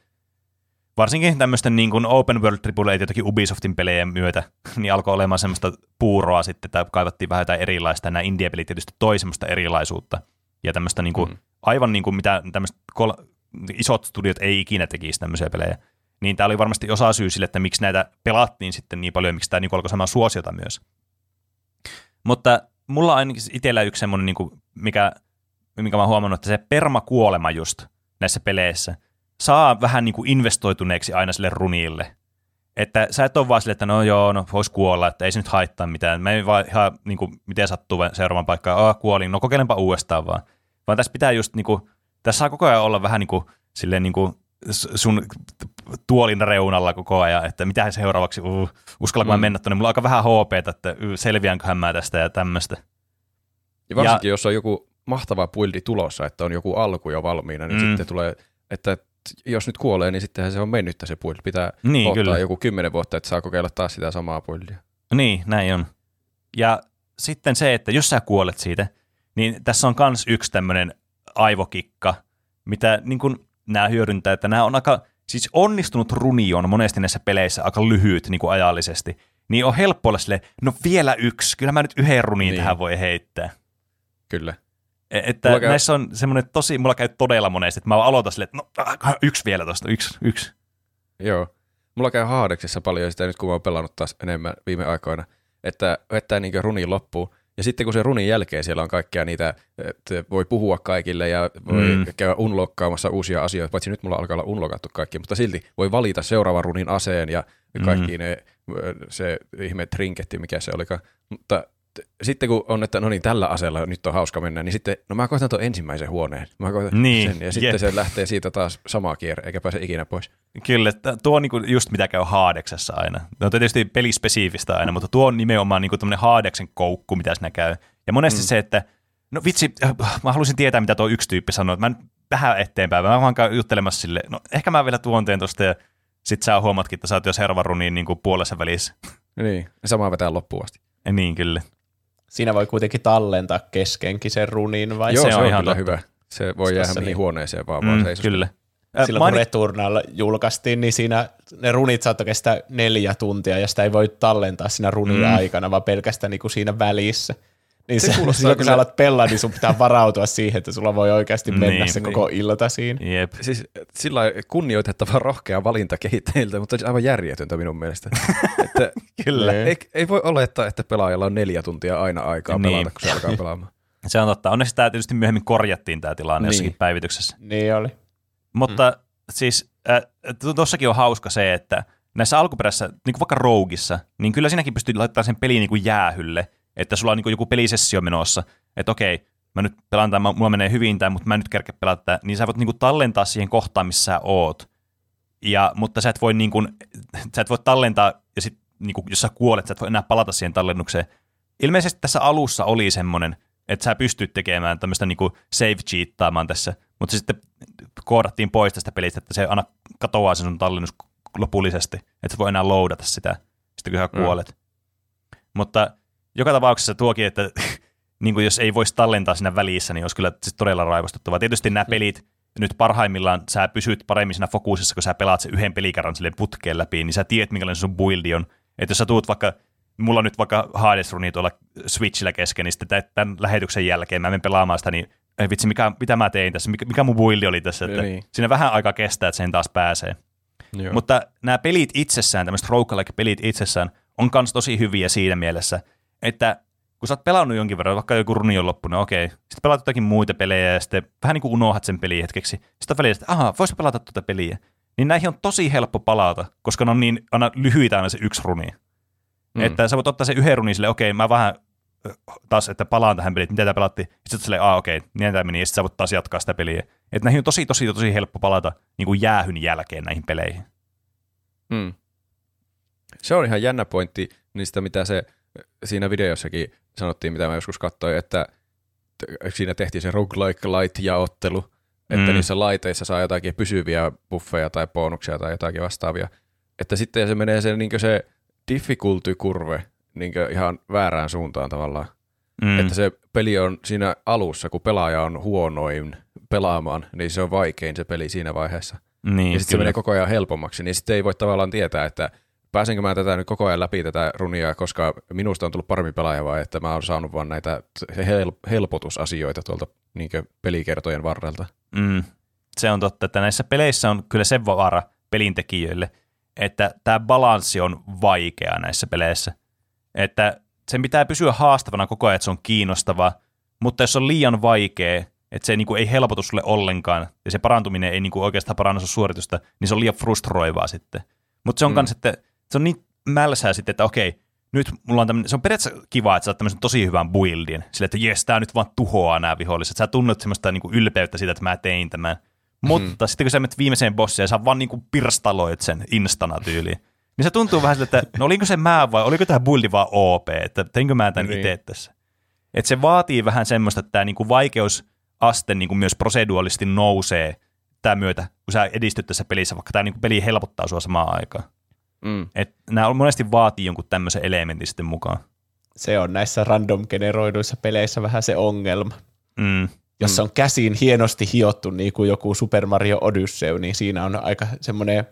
varsinkin tämmöisten niin kuin open world AAA, jotakin Ubisoftin pelejä myötä, niin alkoi olemaan semmoista puuroa sitten, että kaivattiin vähän jotain erilaista, ja nämä indie-pelit tietysti toi semmoista erilaisuutta, ja tämmöistä niin kuin, mm. aivan niin kuin mitä tämmöiset kol- isot studiot ei ikinä tekisi tämmöisiä pelejä. Niin tämä oli varmasti osa syy sille, että miksi näitä pelattiin sitten niin paljon, miksi tämä niin alkoi saamaan suosiota myös. Mutta mulla ainakin itsellä yksi semmoinen, niin mikä, mikä mä huomannut, että se permakuolema just näissä peleissä saa vähän niin kuin investoituneeksi aina sille runille. Että sä et ole vaan sille, että no joo, no vois kuolla, että ei se nyt haittaa mitään. Mä en vaan ihan, niin kuin, miten sattuu seuraavan paikkaan, ah, kuolin, no kokeilenpa uudestaan vaan. Vaan tässä pitää just, niin kuin, tässä saa koko ajan olla vähän niin kuin, silleen niin kuin sun tuolin reunalla koko ajan, että mitä seuraavaksi, uh, uskallanko mm. mä mennä tuonne, mulla on aika vähän HP, että uh, selviänköhän mä tästä ja tämmöistä. Ja varsinkin, ja, jos on joku mahtava puildi tulossa, että on joku alku jo valmiina, niin mm. sitten tulee, että jos nyt kuolee, niin sittenhän se on mennyttä se puildi. Pitää niin, ottaa kyllä. joku kymmenen vuotta, että saa kokeilla taas sitä samaa puildia. Niin, näin on. Ja sitten se, että jos sä kuolet siitä, niin tässä on kans yksi tämmöinen aivokikka, mitä niin kuin nämä hyödyntää, että nämä on aika, siis onnistunut runi on monesti näissä peleissä aika lyhyt niin kuin ajallisesti, niin on helppo olla sille, no vielä yksi, kyllä mä nyt yhden runin niin. tähän voi heittää. Kyllä. E, että mulla näissä käy... on semmoinen tosi, mulla käy todella monesti, että mä aloitan silleen, että no äh, yksi vielä tosta, yksi, yksi. Joo. Mulla käy Haadeksessa paljon sitä nyt, kun mä oon pelannut taas enemmän viime aikoina, että vettää niin runi loppuun, ja sitten kun se runin jälkeen siellä on kaikkea niitä, että voi puhua kaikille ja voi mm. käydä unlokkaamassa uusia asioita, paitsi nyt mulla alkaa olla unlokattu kaikki, mutta silti voi valita seuraavan runin aseen ja kaikki mm. ne, se ihme trinketti, mikä se olikaan. Mutta sitten kun on, että no niin, tällä aseella nyt on hauska mennä, niin sitten, no mä koitan tuon ensimmäisen huoneen. Mä koitan niin, sen, ja sitten jep. se lähtee siitä taas sama kierre, eikä pääse ikinä pois. Kyllä, tuo on niinku just mitä käy Haadeksessa aina. No tietysti pelispesiifistä aina, mutta tuo on nimenomaan niinku tämmöinen Haadeksen koukku, mitä siinä käy. Ja monesti mm. se, että no vitsi, äh, mä haluaisin tietää, mitä tuo yksi tyyppi sanoo, että mä nyt vähän eteenpäin, mä vaan käyn juttelemassa sille, no ehkä mä vielä tuon teen tosta, ja sit sä huomatkin, että sä oot jo servaruniin niin puolessa välissä. Niin, sama vetää loppuun asti. Ja niin, kyllä. Siinä voi kuitenkin tallentaa keskenkin sen runin, vai Joo, se, se on, on ihan hyvä. Se voi jäädä mihin niin. huoneeseen vaan, mm, vaan Kyllä. Silloin Mani... kun Returnal julkaistiin, niin siinä ne runit saattoi kestää neljä tuntia, ja sitä ei voi tallentaa siinä runin mm. aikana, vaan pelkästään niin kuin siinä välissä. Niin se, se silloin kun sä alat pelaa, niin sun pitää varautua siihen, että sulla voi oikeasti mennä niin, se niin. koko ilta siinä. Jep. Siis sillä kunnioitettava rohkea valinta kehittäjiltä, mutta se aivan järjetöntä minun mielestä. että Kyllä. Ei, ei voi olettaa, että pelaajalla on neljä tuntia aina aikaa niin. pelata, kun se alkaa pelaamaan. Se on totta. Onneksi tämä tietysti myöhemmin korjattiin tämä tilanne niin. jossakin päivityksessä. Niin oli. Mutta mm. siis äh, tuossakin on hauska se, että näissä alkuperäisissä, niin kuin vaikka Roguissa, niin kyllä sinäkin pystyy laittamaan sen peliin niin kuin jäähylle – että sulla on niin joku pelisessio menossa, että okei, mä nyt pelaan tämän, mulla menee hyvin tämä, mutta mä en nyt kerkeä pelata tätä, niin sä voit niin tallentaa siihen kohtaan, missä sä oot. Ja, mutta sä et voi, niin kuin, sä et voi tallentaa, ja sit, niin kuin, jos sä kuolet, sä et voi enää palata siihen tallennukseen. Ilmeisesti tässä alussa oli semmoinen, että sä pystyt tekemään tämmöistä niin save cheattaamaan tässä, mutta se sitten koodattiin pois tästä pelistä, että se aina katoaa sen sun tallennus lopullisesti, että sä voi enää loadata sitä, sitten kun sä mm. kuolet. Mm. Mutta joka tapauksessa tuokin, että niin kuin jos ei voisi tallentaa siinä välissä, niin olisi kyllä siis todella raivostuttavaa. Tietysti nämä pelit, nyt parhaimmillaan sä pysyt paremmin siinä fokusissa, kun sä pelaat sen yhden pelikerran silleen putkeen läpi, niin sä tiedät, minkälainen sun buildi on. Että jos sä tuut vaikka, mulla on nyt vaikka Hades Runi tuolla Switchillä kesken, niin sitten tämän lähetyksen jälkeen mä menen pelaamaan sitä, niin ei vitsi, mikä, mitä mä tein tässä, mikä, mikä mun buildi oli tässä, että niin. siinä vähän aikaa kestää, että sen taas pääsee. Joo. Mutta nämä pelit itsessään, tämmöiset roguelike-pelit itsessään, on myös tosi hyviä siinä mielessä, että kun sä oot pelannut jonkin verran, vaikka joku runi on loppunut, okei, sitten pelaat jotakin muita pelejä ja sitten vähän niin kuin unohat sen peliä hetkeksi. Sitten välillä, että aha, vois pelata tuota peliä. Niin näihin on tosi helppo palata, koska ne on niin aina lyhyitä aina se yksi runi. Mm. Että sä voit ottaa se yhden runin sille, okei, mä vähän taas, että palaan tähän peliin, mitä tämä pelatti. Sitten sä silleen, ah okei, niin tämä meni, ja sitten sä voit taas jatkaa sitä peliä. Että näihin on tosi, tosi, tosi helppo palata niin kuin jäähyn jälkeen näihin peleihin. Mm. Se on ihan jännä pointti niistä, mitä se siinä videossakin sanottiin, mitä mä joskus katsoin, että siinä tehtiin se roguelike light-jaottelu, että mm. niissä laiteissa saa jotakin pysyviä buffeja tai bonuksia tai jotakin vastaavia. Että sitten se menee se, niin se difficulty-kurve niin ihan väärään suuntaan tavallaan. Mm. Että se peli on siinä alussa, kun pelaaja on huonoin pelaamaan, niin se on vaikein se peli siinä vaiheessa. Niin, ja sitten se menee koko ajan helpommaksi, niin sitten ei voi tavallaan tietää, että pääsenkö mä tätä nyt koko ajan läpi tätä runia, koska minusta on tullut parempi pelaaja vai että mä oon saanut vaan näitä hel- helpotusasioita tuolta niin pelikertojen varrelta. Mm. Se on totta, että näissä peleissä on kyllä se vaara pelintekijöille, että tämä balanssi on vaikea näissä peleissä. Että sen pitää pysyä haastavana koko ajan, että se on kiinnostava, mutta jos on liian vaikea, että se niinku ei helpotu sulle ollenkaan, ja se parantuminen ei niinku oikeastaan paranna suoritusta, niin se on liian frustroivaa sitten. Mutta se on mm. kans, että se on niin mälsää sitten, että okei, nyt mulla on tämmöinen, se on periaatteessa kiva, että sä oot tämmöisen tosi hyvän buildin, sille, että jes, tää nyt vaan tuhoaa nämä viholliset. Sä tunnet semmoista niinku ylpeyttä siitä, että mä tein tämän. Mm. Mutta sitten kun sä menet viimeiseen bossiin ja sä vaan niinku pirstaloit sen instana tyyliin, niin se tuntuu vähän siltä, että no oliko se mä vai oliko tämä buildi vaan OP, että teinkö mä tämän niin. itse tässä. Että se vaatii vähän semmoista, että tämä niinku vaikeusaste niinku myös proseduaalisesti nousee tämän myötä, kun sä edistyt tässä pelissä, vaikka tämä niinku peli helpottaa sua samaan aikaan. Mm. Et nämä monesti vaatii jonkun tämmöisen elementin sitten mukaan. Se on näissä random generoiduissa peleissä vähän se ongelma. Mm. Jos mm. on käsiin hienosti hiottu niin kuin joku Super Mario Odyssey, niin siinä on aika semmoinen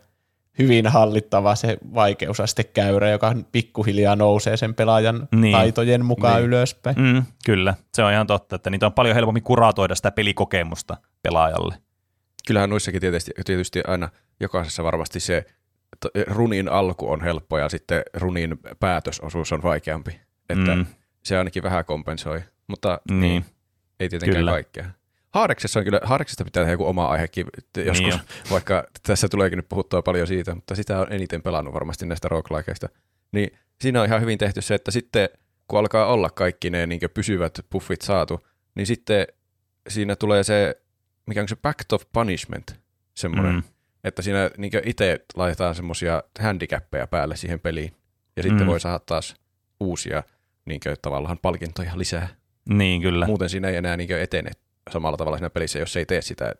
hyvin hallittava se vaikeusastekäyrä, joka pikkuhiljaa nousee sen pelaajan niin. taitojen mukaan niin. ylöspäin. Mm, kyllä, se on ihan totta, että niitä on paljon helpommin kuratoida sitä pelikokemusta pelaajalle. Kyllähän noissakin tietysti, tietysti aina jokaisessa varmasti se runin alku on helppo ja sitten runin päätösosuus on vaikeampi. Että mm. se ainakin vähän kompensoi, mutta niin. Niin, ei tietenkään kyllä. kaikkea. Haareksessa on kyllä, Haareksesta pitää tehdä joku oma aihekin joskus, niin vaikka tässä tuleekin nyt puhuttua paljon siitä, mutta sitä on eniten pelannut varmasti näistä roguelikeista. Niin siinä on ihan hyvin tehty se, että sitten kun alkaa olla kaikki ne niin pysyvät buffit saatu, niin sitten siinä tulee se, mikä on se Pact of Punishment, semmoinen, mm. Että siinä niin itse laitetaan semmoisia handicappeja päälle siihen peliin, ja sitten mm. voi saada taas uusia niin tavallaan palkintoja lisää. Niin, kyllä. Muuten siinä ei enää niin etene samalla tavalla siinä pelissä, jos ei tee sitä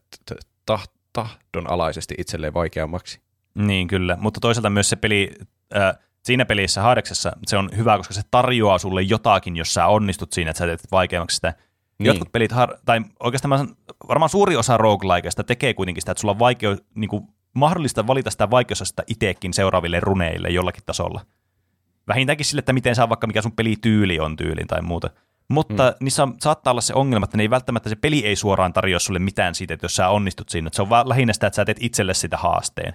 tahdon alaisesti itselleen vaikeammaksi. Niin, kyllä. Mutta toisaalta myös se peli, äh, siinä pelissä Hadeksessa se on hyvä, koska se tarjoaa sulle jotakin, jos sä onnistut siinä, että sä teet vaikeammaksi sitä. Niin. Jotkut pelit, tai oikeastaan varmaan suuri osa roguelikeista tekee kuitenkin sitä, että sulla on vaikea, niin kuin, mahdollista valita sitä vaikeusasta itsekin seuraaville runeille jollakin tasolla. Vähintäänkin sille, että miten saa vaikka mikä sun pelityyli on tyylin tai muuta. Mutta mm. niissä on, saattaa olla se ongelma, että ne ei välttämättä se peli ei suoraan tarjoa sulle mitään siitä, että jos sä onnistut siinä. Että se on vaan lähinnä sitä, että sä teet itselle sitä haasteen.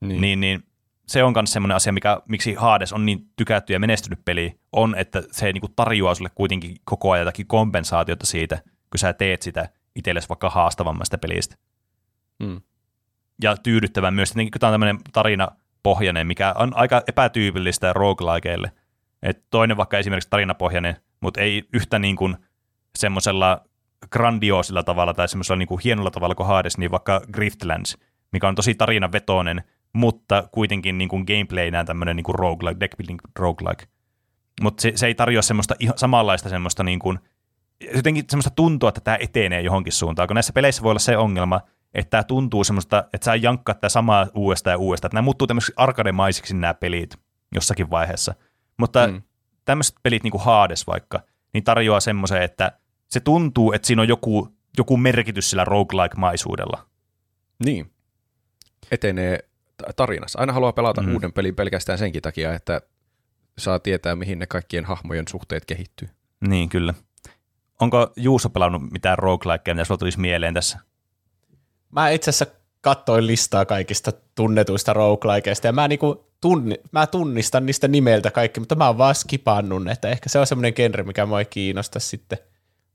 Niin. niin, niin se on myös semmoinen asia, mikä, miksi Hades on niin tykätty ja menestynyt peli, on, että se niinku tarjoaa sulle kuitenkin koko ajan jotakin kompensaatiota siitä, kun sä teet sitä itsellesi vaikka haastavammasta pelistä. Mm. Ja tyydyttävän myös, että kun tämä on tämmöinen tarinapohjainen, mikä on aika epätyypillistä roguelikeille. Et toinen vaikka esimerkiksi tarinapohjainen mutta ei yhtä niin kuin semmoisella grandioosilla tavalla tai semmoisella niin kuin hienolla tavalla kuin Hades, niin vaikka Griftlands, mikä on tosi tarinavetoinen, mutta kuitenkin niin kuin gameplaynään tämmöinen niin kuin roguelike, deckbuilding roguelike. Mutta se, se, ei tarjoa semmoista ihan samanlaista semmoista niin kuin, jotenkin semmoista tuntua, että tämä etenee johonkin suuntaan, kun näissä peleissä voi olla se ongelma, että tämä tuntuu semmoista, että sä jankkaat tämä samaa uudestaan ja uudestaan, että nämä muuttuu tämmöisiksi arkademaisiksi nämä pelit jossakin vaiheessa. Mutta mm tämmöiset pelit niin kuin Hades vaikka, niin tarjoaa semmoisen, että se tuntuu, että siinä on joku, joku merkitys sillä roguelike-maisuudella. Niin. Etenee tarinassa. Aina haluaa pelata mm. uuden pelin pelkästään senkin takia, että saa tietää, mihin ne kaikkien hahmojen suhteet kehittyy. Niin, kyllä. Onko Juuso pelannut mitään roguelikeja, mitä sulla tulisi mieleen tässä? Mä itse asiassa katsoin listaa kaikista tunnetuista roguelikeista, ja mä, niinku tunni, mä tunnistan niistä nimeltä kaikki, mutta mä oon vaan skipannut, että ehkä se on semmoinen genre, mikä mua ei kiinnosta sitten.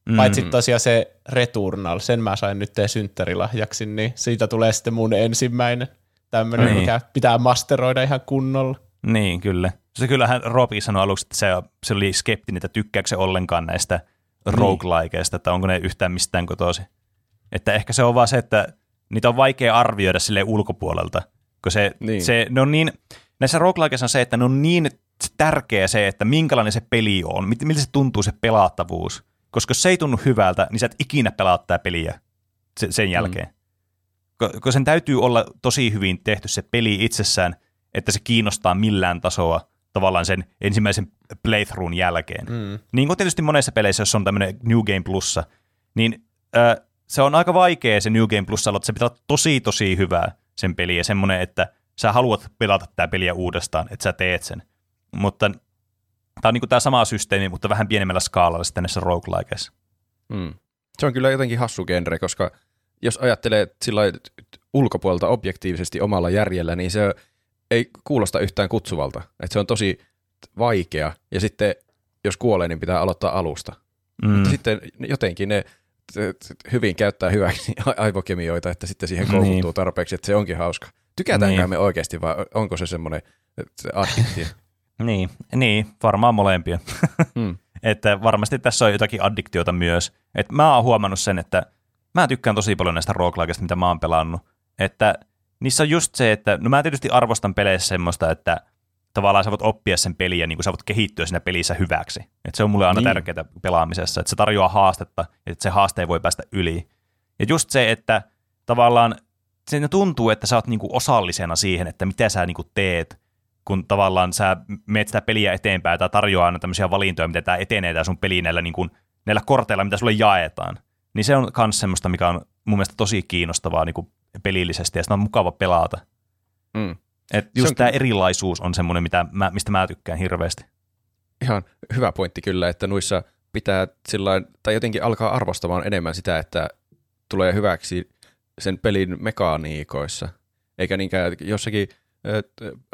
Mm. Paitsi tosiaan se Returnal, sen mä sain nyt synttärilahjaksi, niin siitä tulee sitten mun ensimmäinen tämmöinen, niin. mikä pitää masteroida ihan kunnolla. Niin, kyllä. Se kyllähän Robi sanoi aluksi, että se, se oli skeptinen, että tykkääkö se ollenkaan näistä niin. roguelikeista, että onko ne yhtään mistään kotosi. Että ehkä se on vaan se, että niitä on vaikea arvioida sille ulkopuolelta, kun se, niin. se, ne on niin, näissä roguelikeissa on se, että ne on niin tärkeä se, että minkälainen se peli on, miltä se tuntuu se pelaattavuus. Koska jos se ei tunnu hyvältä, niin sä et ikinä pelaa tätä peliä sen mm. jälkeen. Mm. Koska sen täytyy olla tosi hyvin tehty se peli itsessään, että se kiinnostaa millään tasoa, tavallaan sen ensimmäisen playthroughin jälkeen. Mm. Niin kuin tietysti monessa peleissä, jos on tämmöinen New Game Plussa, niin äh, se on aika vaikea se New Game Plussa että se pitää olla tosi tosi hyvää sen peli ja semmoinen, että sä haluat pelata tämä peliä uudestaan, että sä teet sen. Mutta tämä on niin tämä sama systeemi, mutta vähän pienemmällä skaalalla sitten näissä roguelikeissa. Mm. Se on kyllä jotenkin hassu genre, koska jos ajattelee sillä ulkopuolelta objektiivisesti omalla järjellä, niin se ei kuulosta yhtään kutsuvalta. Että se on tosi vaikea, ja sitten jos kuolee, niin pitää aloittaa alusta. Mm. Mutta sitten jotenkin ne hyvin käyttää hyväksi aivokemioita, että sitten siihen koukuttuu niin. tarpeeksi, että se onkin hauska. Tykätäänkö niin. me oikeasti vai onko se semmoinen addiktio? niin, niin, varmaan molempia. hmm. että varmasti tässä on jotakin addiktiota myös. Et mä oon huomannut sen, että mä tykkään tosi paljon näistä roguelikeista, mitä mä oon pelannut. Että niissä on just se, että no mä tietysti arvostan peleissä semmoista, että tavallaan sä voit oppia sen peliä, niin kuin sä voit kehittyä siinä pelissä hyväksi. Et se on mulle aina niin. tärkeää pelaamisessa, että se tarjoaa haastetta, että se haaste ei voi päästä yli. Ja just se, että tavallaan se tuntuu, että sä oot niinku osallisena siihen, että mitä sä niinku teet, kun tavallaan sä meet sitä peliä eteenpäin tai tarjoaa aina tämmöisiä valintoja, miten tämä etenee tämä sun peli näillä, niinku, näillä korteilla, mitä sulle jaetaan. Niin se on myös semmoista, mikä on mun mielestä tosi kiinnostavaa niinku pelillisesti ja sitä on mukava pelata. Mm. Et just tämä erilaisuus on semmoinen, mitä mä, mistä mä tykkään hirveästi. Ihan hyvä pointti kyllä, että noissa pitää sillain, tai jotenkin alkaa arvostamaan enemmän sitä, että tulee hyväksi sen pelin mekaniikoissa. Eikä niinkään jossakin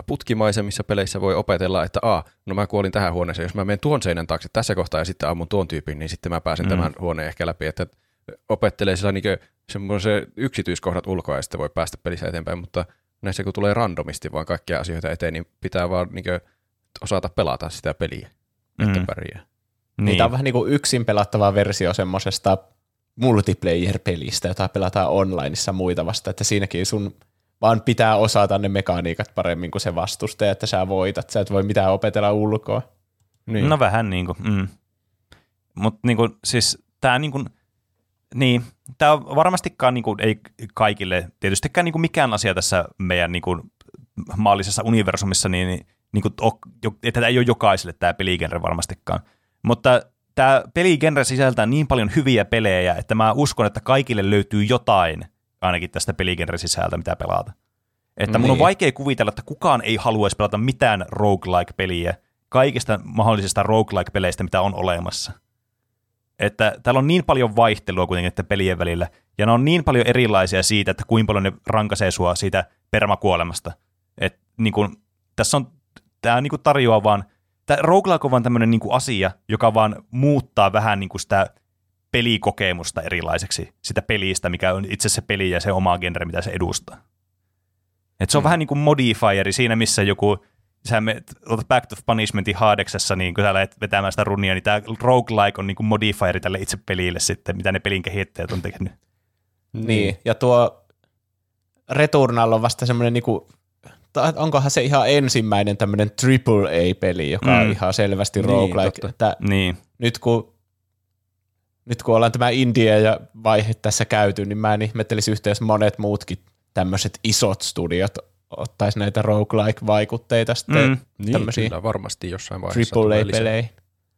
putkimaisemissa peleissä voi opetella, että a, no mä kuolin tähän huoneeseen, jos mä menen tuon seinän taakse tässä kohtaa ja sitten ammun tuon tyypin, niin sitten mä pääsen mm. tämän huoneen ehkä läpi, että opettelee sillä niin semmoisen yksityiskohdat ulkoa ja sitten voi päästä pelissä eteenpäin, mutta näissä kun tulee randomisti vaan kaikkia asioita eteen, niin pitää vaan niin osata pelata sitä peliä, että mm. pärjää. Niin. Niitä on vähän niin kuin yksin pelattava versio semmoisesta multiplayer-pelistä, jota pelataan onlineissa muita vasta, että siinäkin sun vaan pitää osata ne mekaniikat paremmin kuin se vastustaja, että sä voitat. Sä et voi mitään opetella ulkoa. Niin. No vähän niin kuin, mm. Mutta niin kuin, siis tämä niin kuin, niin, tämä on varmastikaan niin kuin, ei kaikille, tietystikään niin kuin mikään asia tässä meidän niin kuin, maallisessa universumissa, niin, niin, kuin, että tämä ei ole jokaiselle tämä peligenre varmastikaan. Mutta tämä peligenre sisältää niin paljon hyviä pelejä, että mä uskon, että kaikille löytyy jotain ainakin tästä peligenre sisältä, mitä pelata. Että niin. mun on niin. vaikea kuvitella, että kukaan ei haluaisi pelata mitään roguelike-peliä kaikista mahdollisista roguelike-peleistä, mitä on olemassa – että täällä on niin paljon vaihtelua kuitenkin että pelien välillä, ja ne on niin paljon erilaisia siitä, että kuinka paljon ne rankaisee sua siitä permakuolemasta. Että niin kun, tässä on, tämä niin tarjoaa vaan, tämä roguelike on vaan tämmöinen niin asia, joka vaan muuttaa vähän niin sitä pelikokemusta erilaiseksi, sitä pelistä, mikä on itse se peli ja se oma genre, mitä se edustaa. Et se on mm. vähän niin kuin modifieri siinä, missä joku sä menet, Back of Punishmentin haadeksessa, niin kun sä lähdet vetämään sitä runia, niin tämä roguelike on niin kuin modifieri tälle itse pelille sitten, mitä ne pelin kehittäjät on tehnyt. Niin, ja tuo Returnal on vasta semmoinen niin kuin, onkohan se ihan ensimmäinen tämmöinen AAA-peli, joka mm. on ihan selvästi niin, roguelike. Että niin. Nyt kun nyt kun ollaan tämä India ja vaihe tässä käyty, niin mä en ihmettelisi yhteydessä monet muutkin tämmöiset isot studiot ottaisi näitä roguelike-vaikutteita sitten mm. Niin, kyllä varmasti jossain vaiheessa AAA-pelejä.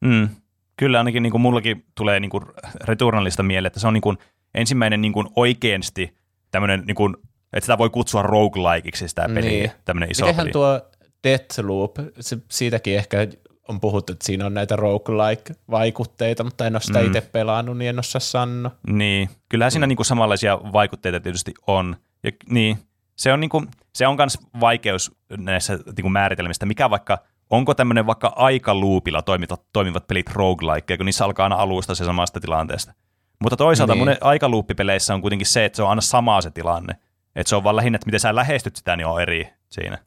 Mm. Kyllä ainakin niin kuin mullakin tulee niin kuin Returnalista mieleen, että se on niin kuin ensimmäinen niin kuin oikeasti tämmöinen, niin kuin, että sitä voi kutsua roguelikeiksi sitä peliä, niin. tämmöinen iso Mitenhän peli. tuo Deathloop, se, siitäkin ehkä on puhuttu, että siinä on näitä roguelike-vaikutteita, mutta en ole sitä mm. itse pelannut, niin en osaa sanoa. Niin, kyllähän siinä mm. niin kuin samanlaisia vaikutteita tietysti on. Ja, niin, se on, niinku, se on myös vaikeus näissä niinku määritelmistä, mikä vaikka, onko tämmöinen vaikka aikaluupilla toimivat, toimivat pelit roguelike, kun niissä alkaa aina alusta se samasta tilanteesta. Mutta toisaalta niin. monen aikaluuppipeleissä on kuitenkin se, että se on aina sama se tilanne. Että se on vaan lähinnä, että miten sä lähestyt sitä, niin on eri siinä.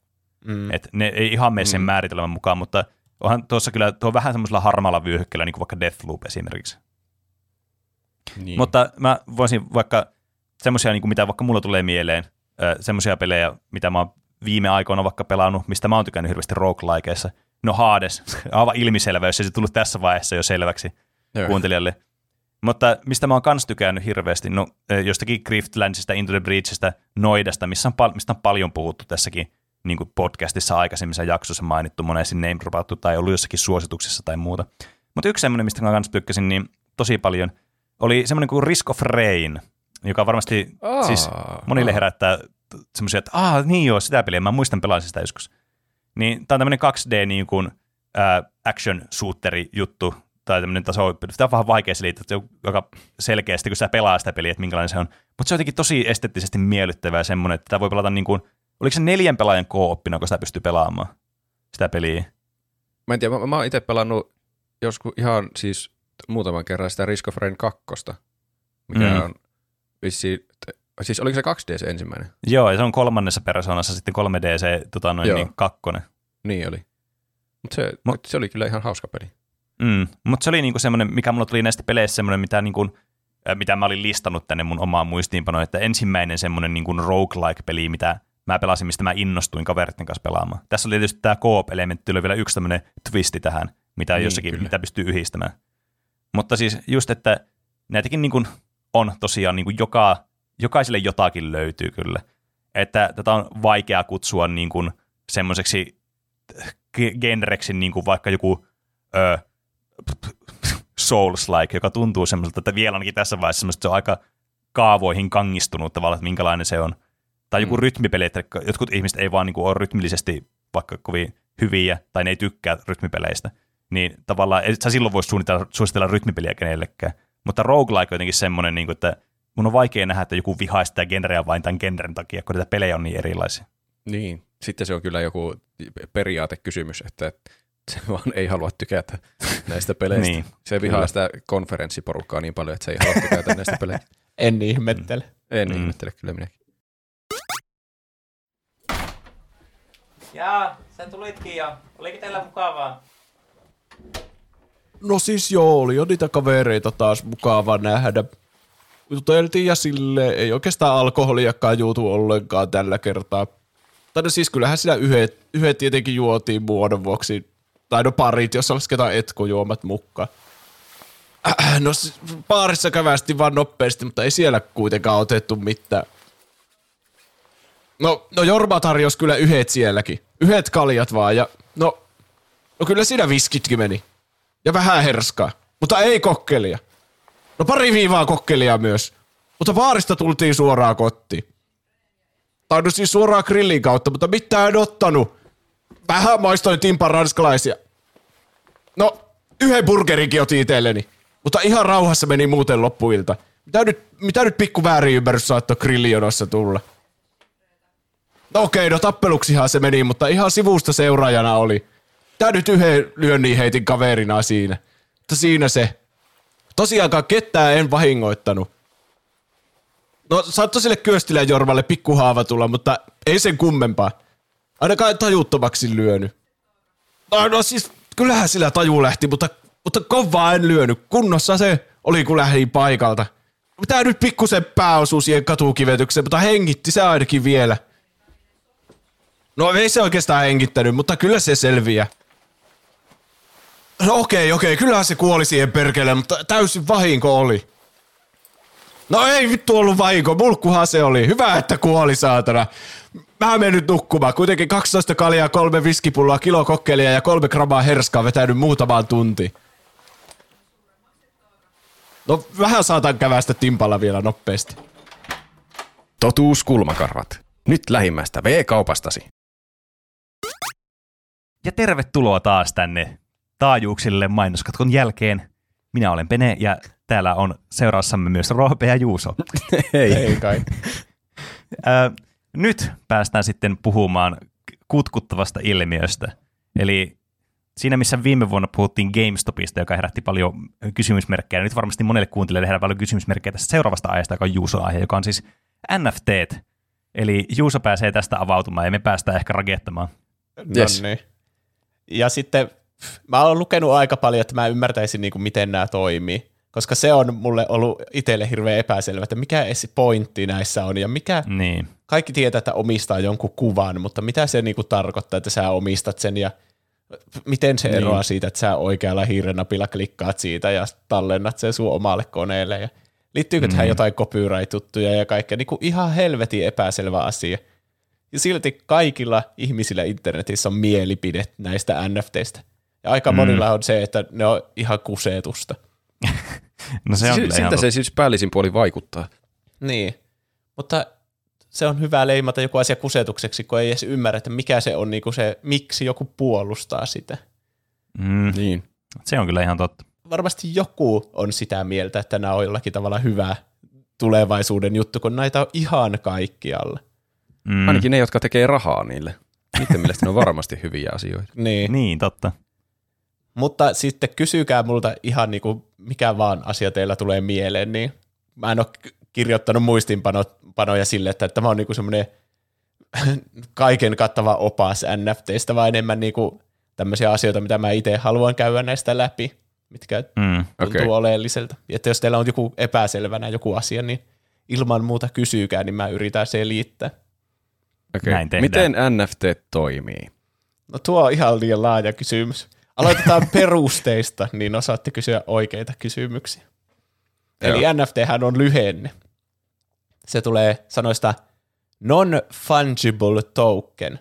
Mm. Et ne ei ihan mene sen mm. määritelmän mukaan, mutta onhan tuossa kyllä tuo vähän semmoisella harmaalla vyöhykkeellä, niin kuin vaikka Deathloop esimerkiksi. Niin. Mutta mä voisin vaikka semmoisia, niin mitä vaikka mulla tulee mieleen, semmoisia pelejä, mitä mä oon viime aikoina vaikka pelannut, mistä mä oon tykännyt hirveästi roguelikeissa. No Hades, aivan ilmiselvä, jos ei se tullut tässä vaiheessa jo selväksi Joo. kuuntelijalle. Mutta mistä mä oon kans tykännyt hirveästi, no jostakin Griftlandsista, Into the Breachista, Noidasta, missä on pal- mistä on paljon puhuttu tässäkin niin kuin podcastissa aikaisemmissa jaksoissa mainittu, monesti name dropattu tai ollut jossakin suosituksessa tai muuta. Mutta yksi semmoinen, mistä mä kanssa tykkäsin niin tosi paljon, oli semmoinen kuin Risk of Rain, joka varmasti Aa, siis monille herättää semmoisia, että aah, niin joo, sitä peliä, mä muistan pelasin sitä joskus. Niin tää on tämmöinen 2D niin kuin, ää, action shooteri juttu, tai tämmöinen taso, sitä on vähän vaikea selittää, että joka selkeästi, kun sä pelaa sitä peliä, että minkälainen se on. Mutta se on jotenkin tosi esteettisesti miellyttävää semmoinen, että tämä voi pelata niin kuin, oliko se neljän pelaajan kooppina, kun sitä pystyy pelaamaan, sitä peliä. Mä en tiedä, mä, mä oon itse pelannut joskus ihan siis muutaman kerran sitä Risk of Rain 2, mikä mm. on vissiin, siis oliko se 2D se ensimmäinen? Joo, ja se on kolmannessa persoonassa sitten 3D se tota noin, Joo. niin, kakkonen. Niin oli. Mutta se, Mut- se oli kyllä ihan hauska peli. Mm. Mutta se oli niinku semmoinen, mikä mulla tuli näistä peleistä semmoinen, mitä, niinku, äh, mitä mä olin listannut tänne mun omaan muistiinpanoon, että ensimmäinen semmoinen niinku roguelike-peli, mitä mä pelasin, mistä mä innostuin kaveritten kanssa pelaamaan. Tässä oli tietysti tämä coop-elementti, oli vielä yksi tämmöinen twisti tähän, mitä, niin, Niin, jossakin, kyllä. mitä pystyy yhdistämään. Mutta siis just, että näitäkin niinku on tosiaan niinku joka, jokaiselle jotakin löytyy kyllä. Että tätä on vaikea kutsua niinku semmoiseksi ge- genreksi niin kuin vaikka joku ö, Souls-like, joka tuntuu semmoiselta, että vielä ainakin tässä vaiheessa semmoista, että se on aika kaavoihin kangistunut tavallaan, että minkälainen se on. Tai joku Mm. rytmipeli, että jotkut ihmiset ei vaan niin kuin ole rytmillisesti vaikka kovin hyviä, tai ne ei tykkää rytmipeleistä. Niin tavallaan et sä silloin voisi suunnitella, suositella rytmipeliä kenellekään. Mutta roguelike on jotenkin semmoinen, niin kuin, että mun on vaikea nähdä, että joku vihaa sitä genreä vain tämän genren takia, kun näitä pelejä on niin erilaisia. Niin. Sitten se on kyllä joku periaatekysymys, että se vaan ei halua tykätä näistä peleistä. Niin, se vihaa kyllä. sitä konferenssiporukkaa niin paljon, että se ei halua tykätä näistä peleistä. En ihmettele. En Mm. mm. ihmettele kyllä minäkin. Jaa, sä tulitkin jo. Oliko teillä mukavaa? No siis joo, oli jo niitä kavereita taas mukava nähdä. Juteltiin ja sille ei oikeastaan alkoholiakaan juutu ollenkaan tällä kertaa. Tai no siis kyllähän siinä yhdet, yhdet tietenkin juotiin muodon vuoksi. Tai no parit, jos lasketaan etkujuomat mukaan. Äh, no siis baarissa kävästi vaan nopeasti, mutta ei siellä kuitenkaan otettu mitään. No, no Jorma tarjosi kyllä yhdet sielläkin. Yhdet kaljat vaan ja no, no kyllä siinä viskitkin meni. Ja vähän herskaa. Mutta ei kokkelia. No pari viivaa kokkelia myös. Mutta baarista tultiin suoraan kotiin. Tai siis suoraan grillin kautta, mutta mitään en ottanut. Vähän maistoin timpan ranskalaisia. No, yhden burgerinkin otin itselleni. Mutta ihan rauhassa meni muuten loppuilta. Mitä nyt, mitä nyt pikku väärin ymmärrys saattoi grillionossa tulla? No okei, no tappeluksihan se meni, mutta ihan sivusta seuraajana oli. Tää nyt yhden lyönnin heitin kaverina siinä. Mutta siinä se. Tosiaankaan ketään en vahingoittanut. No saattoi sille Kyöstilän Jormalle pikkuhaava tulla, mutta ei sen kummempaa. Ainakaan tajuttomaksi lyönyt. No, no siis kyllähän sillä taju lähti, mutta, mutta kovaa en lyönyt. Kunnossa se oli, kun lähdin paikalta. Mitä nyt pikkusen pää osui siihen katukivetykseen, mutta hengitti se ainakin vielä. No ei se oikeastaan hengittänyt, mutta kyllä se selviää. No okei, okei, kyllähän se kuoli siihen perkeleen, mutta täysin vahinko oli. No ei vittu ollut vahinko, mulkkuhan se oli. Hyvä, että kuoli saatana. Mä menen nyt nukkumaan. Kuitenkin 12 kaljaa, kolme viskipulloa, kilo kokkelia ja kolme grammaa herskaa vetänyt muutamaan tunti. No vähän saatan kävästä timpalla vielä nopeasti. Totuus kulmakarvat. Nyt lähimmästä V-kaupastasi. Ja tervetuloa taas tänne taajuuksille mainoskatkon jälkeen. Minä olen Pene ja täällä on seuraassamme myös Roope ja Juuso. Hei. Ei kai. Ö, nyt päästään sitten puhumaan kutkuttavasta ilmiöstä. Eli siinä, missä viime vuonna puhuttiin GameStopista, joka herätti paljon kysymysmerkkejä, nyt varmasti monelle kuuntelijalle herättää paljon kysymysmerkkejä tästä seuraavasta aiheesta, joka on Juuson aihe, joka on siis NFTt. Eli Juuso pääsee tästä avautumaan ja me päästään ehkä rakettamaan. Yes. No niin. Ja sitten mä oon lukenut aika paljon, että mä ymmärtäisin niin kuin, miten nämä toimii. Koska se on mulle ollut itselle hirveän epäselvä, että mikä pointti näissä on ja mikä, Niin. kaikki tietää, että omistaa jonkun kuvan, mutta mitä se niinku tarkoittaa, että sä omistat sen ja miten se eroaa Niin. siitä, että sä oikealla hiirenapilla klikkaat siitä ja tallennat sen sun omalle koneelle ja liittyykö tähän Niin. jotain copyright-tuttuja ja kaikkea, niinku ihan helvetin epäselvä asia. Ja silti kaikilla ihmisillä internetissä on mielipide näistä NFTistä. Ja aika mm. monilla on se, että ne on ihan kusetusta. No se on Si- kyllä ihan siltä se siis päällisin puoli vaikuttaa. Niin. Mutta se on hyvä leimata joku asia kusetukseksi, kun ei edes ymmärrä, että mikä se on niinku se, miksi joku puolustaa sitä. Mm, Niin. se on kyllä ihan totta. Varmasti joku on sitä mieltä, että nämä on jollakin tavalla hyvä tulevaisuuden juttu, kun näitä on ihan kaikkialla. Mm. Ainakin ne, jotka tekee rahaa niille. Niiden mielestä ne on varmasti hyviä asioita. Niin. Niin, totta. Mutta sitten kysykää multa ihan niinku mikä vaan asia teillä tulee mieleen, niin mä en ole kirjoittanut muistinpanoja sille, että tämä on niinku semmoinen kaiken kattava opas NFTistä, vaan enemmän niinku tämmöisiä asioita, mitä mä itse haluan käydä näistä läpi, mitkä Mm. tuntuu okay. oleelliselta. Ja että jos teillä on joku epäselvänä joku asia, niin ilman muuta kysykää, niin mä yritän selittää. Okay. Näin tehdään. Miten NFT toimii? No tuo on ihan liian laaja kysymys. Aloitetaan perusteista, niin osaatte kysyä oikeita kysymyksiä. Eli Joo. NFThän on lyhenne. Se tulee sanoista non-fungible token.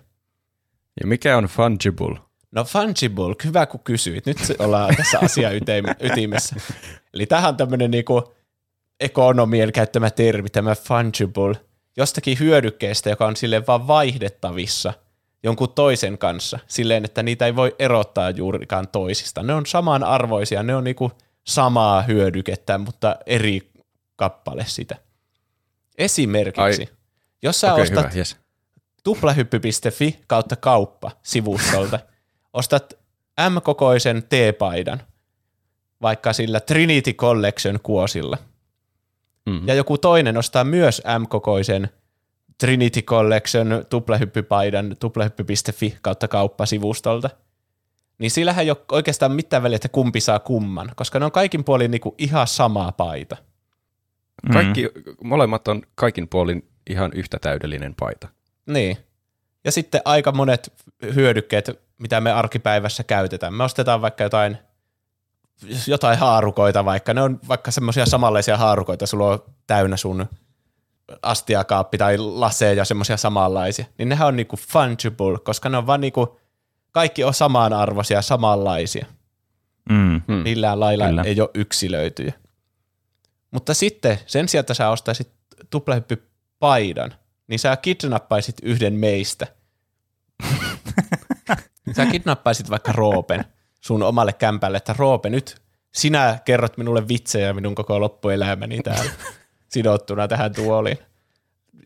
Ja mikä on fungible? No fungible, hyvä kun kysyit. Nyt ollaan tässä asia ytimessä. Eli tämähän on tämmöinen niinku ekonomien käyttämä termi, tämä fungible, jostakin hyödykkeestä, joka on silleen vaan vaihdettavissa jonkun toisen kanssa, silleen, että niitä ei voi erottaa juurikaan toisista. Ne on samanarvoisia, ne on niinku samaa hyödykettä, mutta eri kappale sitä. Esimerkiksi, Ai. jos sä Okei, ostat hyvä, yes. tuplahyppy.fi kautta kauppa sivustolta. Ostat M-kokoisen T-paidan, vaikka sillä Trinity Collection kuosilla. Mm. Ja joku toinen ostaa myös M-kokoisen Trinity Collection tuplahyppypaidan tuplahyppy.fi kautta kauppa sivustolta. Niin sillähän ei ole oikeastaan mitään väliä, että kumpi saa kumman, koska ne on kaikin puolin niinku ihan sama paita. Mm. Kaikki, molemmat on kaikin puolin ihan yhtä täydellinen paita. Niin. Ja sitten aika monet hyödykkeet, mitä me arkipäivässä käytetään. Me ostetaan vaikka jotain, jotain haarukoita vaikka. Ne on vaikka semmoisia samanlaisia haarukoita, sulla on täynnä sun astiakaappi tai laseja semmoisia samanlaisia. Niin nehän on niinku fungible, koska ne on vaan niinku, kaikki on samanarvoisia, samanlaisia. Mm. Mm. Millään lailla Kyllä. ei ole yksilöityjä. Mutta sitten sen sijaan, että sä ostaisit tuplahyppypaidan, niin sä kidnappaisit yhden meistä. sä kidnappaisit vaikka Roopen sun omalle kämpälle, että Roope nyt sinä kerrot minulle vitsejä minun koko loppuelämäni täällä sidottuna tähän tuoliin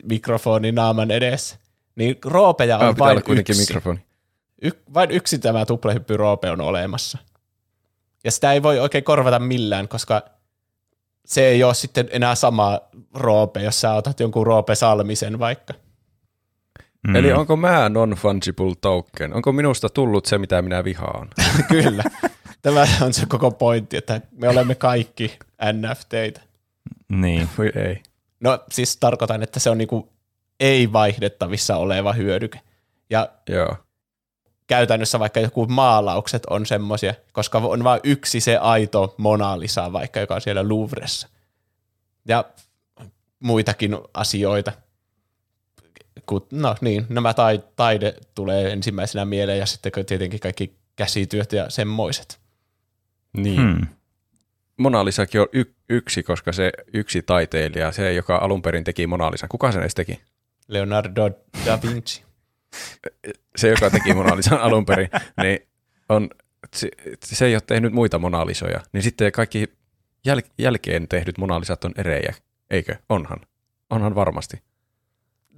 mikrofonin naaman edessä. Niin roopeja on vain yksi. mikrofoni. Y- vain yksi tämä tuplahyppy roope on olemassa. Ja sitä ei voi oikein korvata millään, koska se ei ole sitten enää sama roope, jos sä otat jonkun roope Salmisen vaikka. Mm. Eli onko mä non-fungible token? Onko minusta tullut se, mitä minä vihaan? Kyllä. Tämä on se koko pointti, että me olemme kaikki NFTitä. Niin. Voi ei. No siis tarkoitan, että se on niinku ei-vaihdettavissa oleva hyödyke. Ja Joo. käytännössä vaikka joku maalaukset on semmoisia, koska on vain yksi se aito Mona Lisa vaikka, joka on siellä Louvressa. Ja muitakin asioita. No niin, nämä tai, taide tulee ensimmäisenä mieleen ja sitten tietenkin kaikki käsityöt ja semmoiset. Niin. Hmm. Mona Lisakin on y- yksi, koska se yksi taiteilija, se joka alun perin teki Mona Lisan. Kuka sen edes teki? Leonardo da Vinci. Se, joka teki Mona Lisan alun perin, niin on, se, se ei ole tehnyt muita Mona Lisoja. Niin sitten kaikki jäl- jälkeen tehdyt Mona Lisat on erejä. Eikö? Onhan. Onhan varmasti.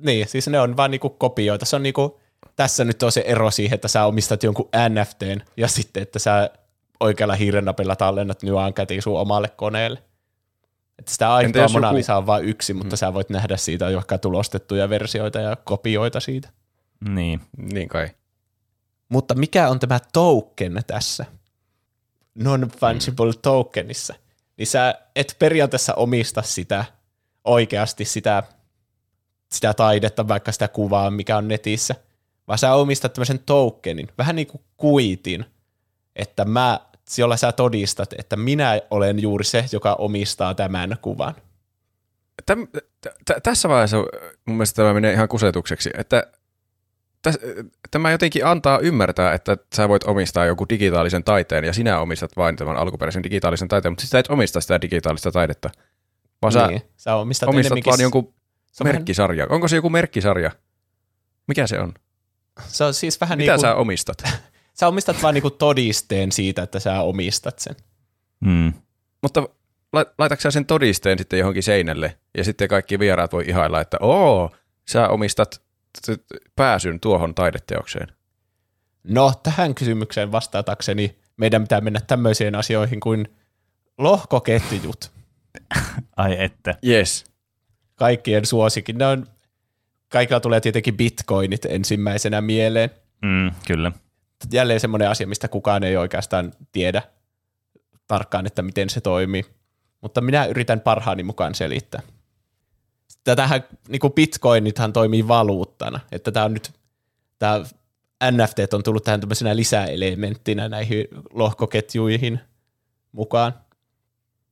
Niin, siis ne on vaan niinku kopioita. Se on niinku, tässä nyt on se ero siihen, että sä omistat jonkun NFTn ja sitten, että sä oikealla hiirennapilla tallennat Nyan kätiin sun omalle koneelle. Että sitä aitoa jos Mona joku- Lisa on vain yksi, mutta sä voit nähdä siitä vaikka tulostettuja versioita ja kopioita siitä. Niin. Niin kai. Mutta mikä on tämä token tässä? Non-fungible tokenissa. Niin sä et periaatteessa omista sitä oikeasti sitä, sitä taidetta, vaikka sitä kuvaa, mikä on netissä, vaan sä omistat tämmöisen tokenin, vähän niin kuin kuitin, että mä, jolla sä todistat, että minä olen juuri se, joka omistaa tämän kuvan. Täm, t- t- tässä vaiheessa mun mielestä tämä menee ihan kusetukseksi, että täs, tämä jotenkin antaa ymmärtää, että sä voit omistaa joku digitaalisen taiteen ja sinä omistat vain tämän alkuperäisen digitaalisen taiteen, mutta sä et omista sitä digitaalista taidetta, vaan sä niin. sä omistat, omistat enemmänkin vaan jonkun se on vähän- merkkisarja. Onko se joku merkkisarja? Mikä se on? Se on siis vähän Mitä niin kuin, sä omistat? sä omistat vaan niinku todisteen siitä, että sä omistat sen. Mm. Mutta lai- laitatko sä sen todisteen sitten johonkin seinälle ja sitten kaikki vieraat voi ihailla, että oo, sä omistat pääsyn tuohon taideteokseen. No, tähän kysymykseen vastatakseni meidän pitää mennä tämmöisiin asioihin kuin lohkoketjut. Ai että. Yes. Kaikkien suosikin. Ne on, kaikilla tulee tietenkin bitcoinit ensimmäisenä mieleen. Mm, kyllä. Jälleen semmoinen asia, mistä kukaan ei oikeastaan tiedä tarkkaan, että miten se toimii. Mutta minä yritän parhaani mukaan selittää. Tätähän, niin kuin bitcoinithan toimii valuuttana, että tämä on nyt, tämä NFT on tullut tähän tämmöisenä lisäelementtinä näihin lohkoketjuihin mukaan.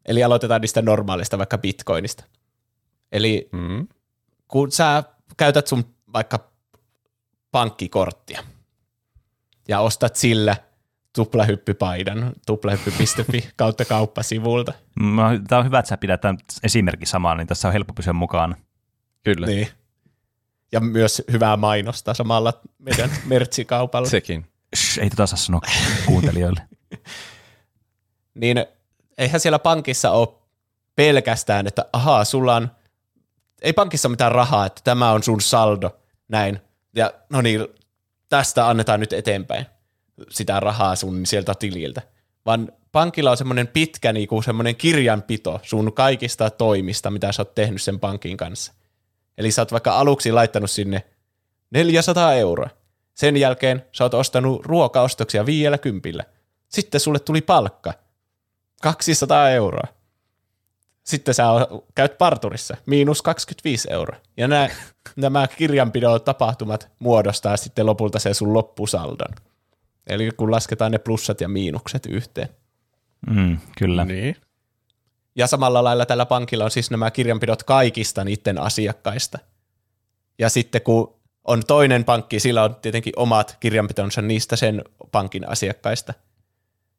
Eli aloitetaan niistä normaalista, vaikka bitcoinista. Eli Mm. kun sä käytät sun vaikka pankkikorttia ja ostat sillä tuplahyppypaidan tuplahyppy.fi kautta kauppasivulta. Tämä on hyvä, että sä pidät tämän esimerkki samaan, niin tässä on helppo pysyä mukaan. Kyllä, Niin. Ja myös hyvää mainosta samalla meidän mertsikaupalla. sekin. Shh, ei tota saa sanoa kuuntelijoille. niin eihän siellä pankissa ole pelkästään, että ahaa, sulla on, ei pankissa ole mitään rahaa, että tämä on sun saldo, näin. Ja no niin, tästä annetaan nyt eteenpäin sitä rahaa sun sieltä tililtä. Vaan pankilla on semmoinen pitkä niinku, semmoinen kirjanpito sun kaikista toimista, mitä sä oot tehnyt sen pankin kanssa. Eli sä oot vaikka aluksi laittanut sinne 400 euroa. Sen jälkeen sä oot ostanut ruokaostoksia viidellä kympillä. Sitten sulle tuli palkka. 200 euroa. Sitten sä o- käyt parturissa, miinus 25 euroa. Ja nämä, nämä kirjanpidon tapahtumat muodostaa sitten lopulta sen sun loppusaldon. Eli kun lasketaan ne plussat ja miinukset yhteen. Mm, kyllä. Niin. Ja samalla lailla tällä pankilla on siis nämä kirjanpidot kaikista niiden asiakkaista. Ja sitten kun on toinen pankki, sillä on tietenkin omat kirjanpitonsa niistä sen pankin asiakkaista.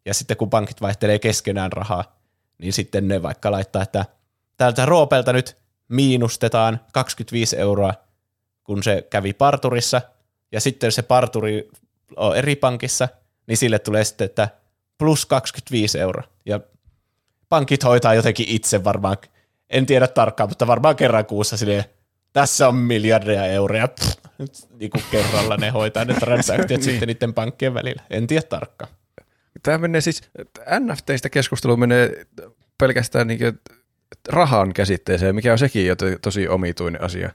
Ja sitten kun pankit vaihtelee keskenään rahaa, niin sitten ne vaikka laittaa, että täältä Roopelta nyt miinustetaan 25 euroa, kun se kävi parturissa, ja sitten se parturi on eri pankissa, niin sille tulee sitten, että plus 25 euroa. Ja pankit hoitaa jotenkin itse varmaan, en tiedä tarkkaan, mutta varmaan kerran kuussa silleen, tässä on miljardeja euroja, pff, niin kuin kerralla ne hoitaa ne transaktiot sitten niiden pankkien välillä. En tiedä tarkkaan. Tämä menee siis, NFTistä keskustelu menee pelkästään niin rahan käsitteeseen, mikä on sekin jo to- tosi omituinen asia.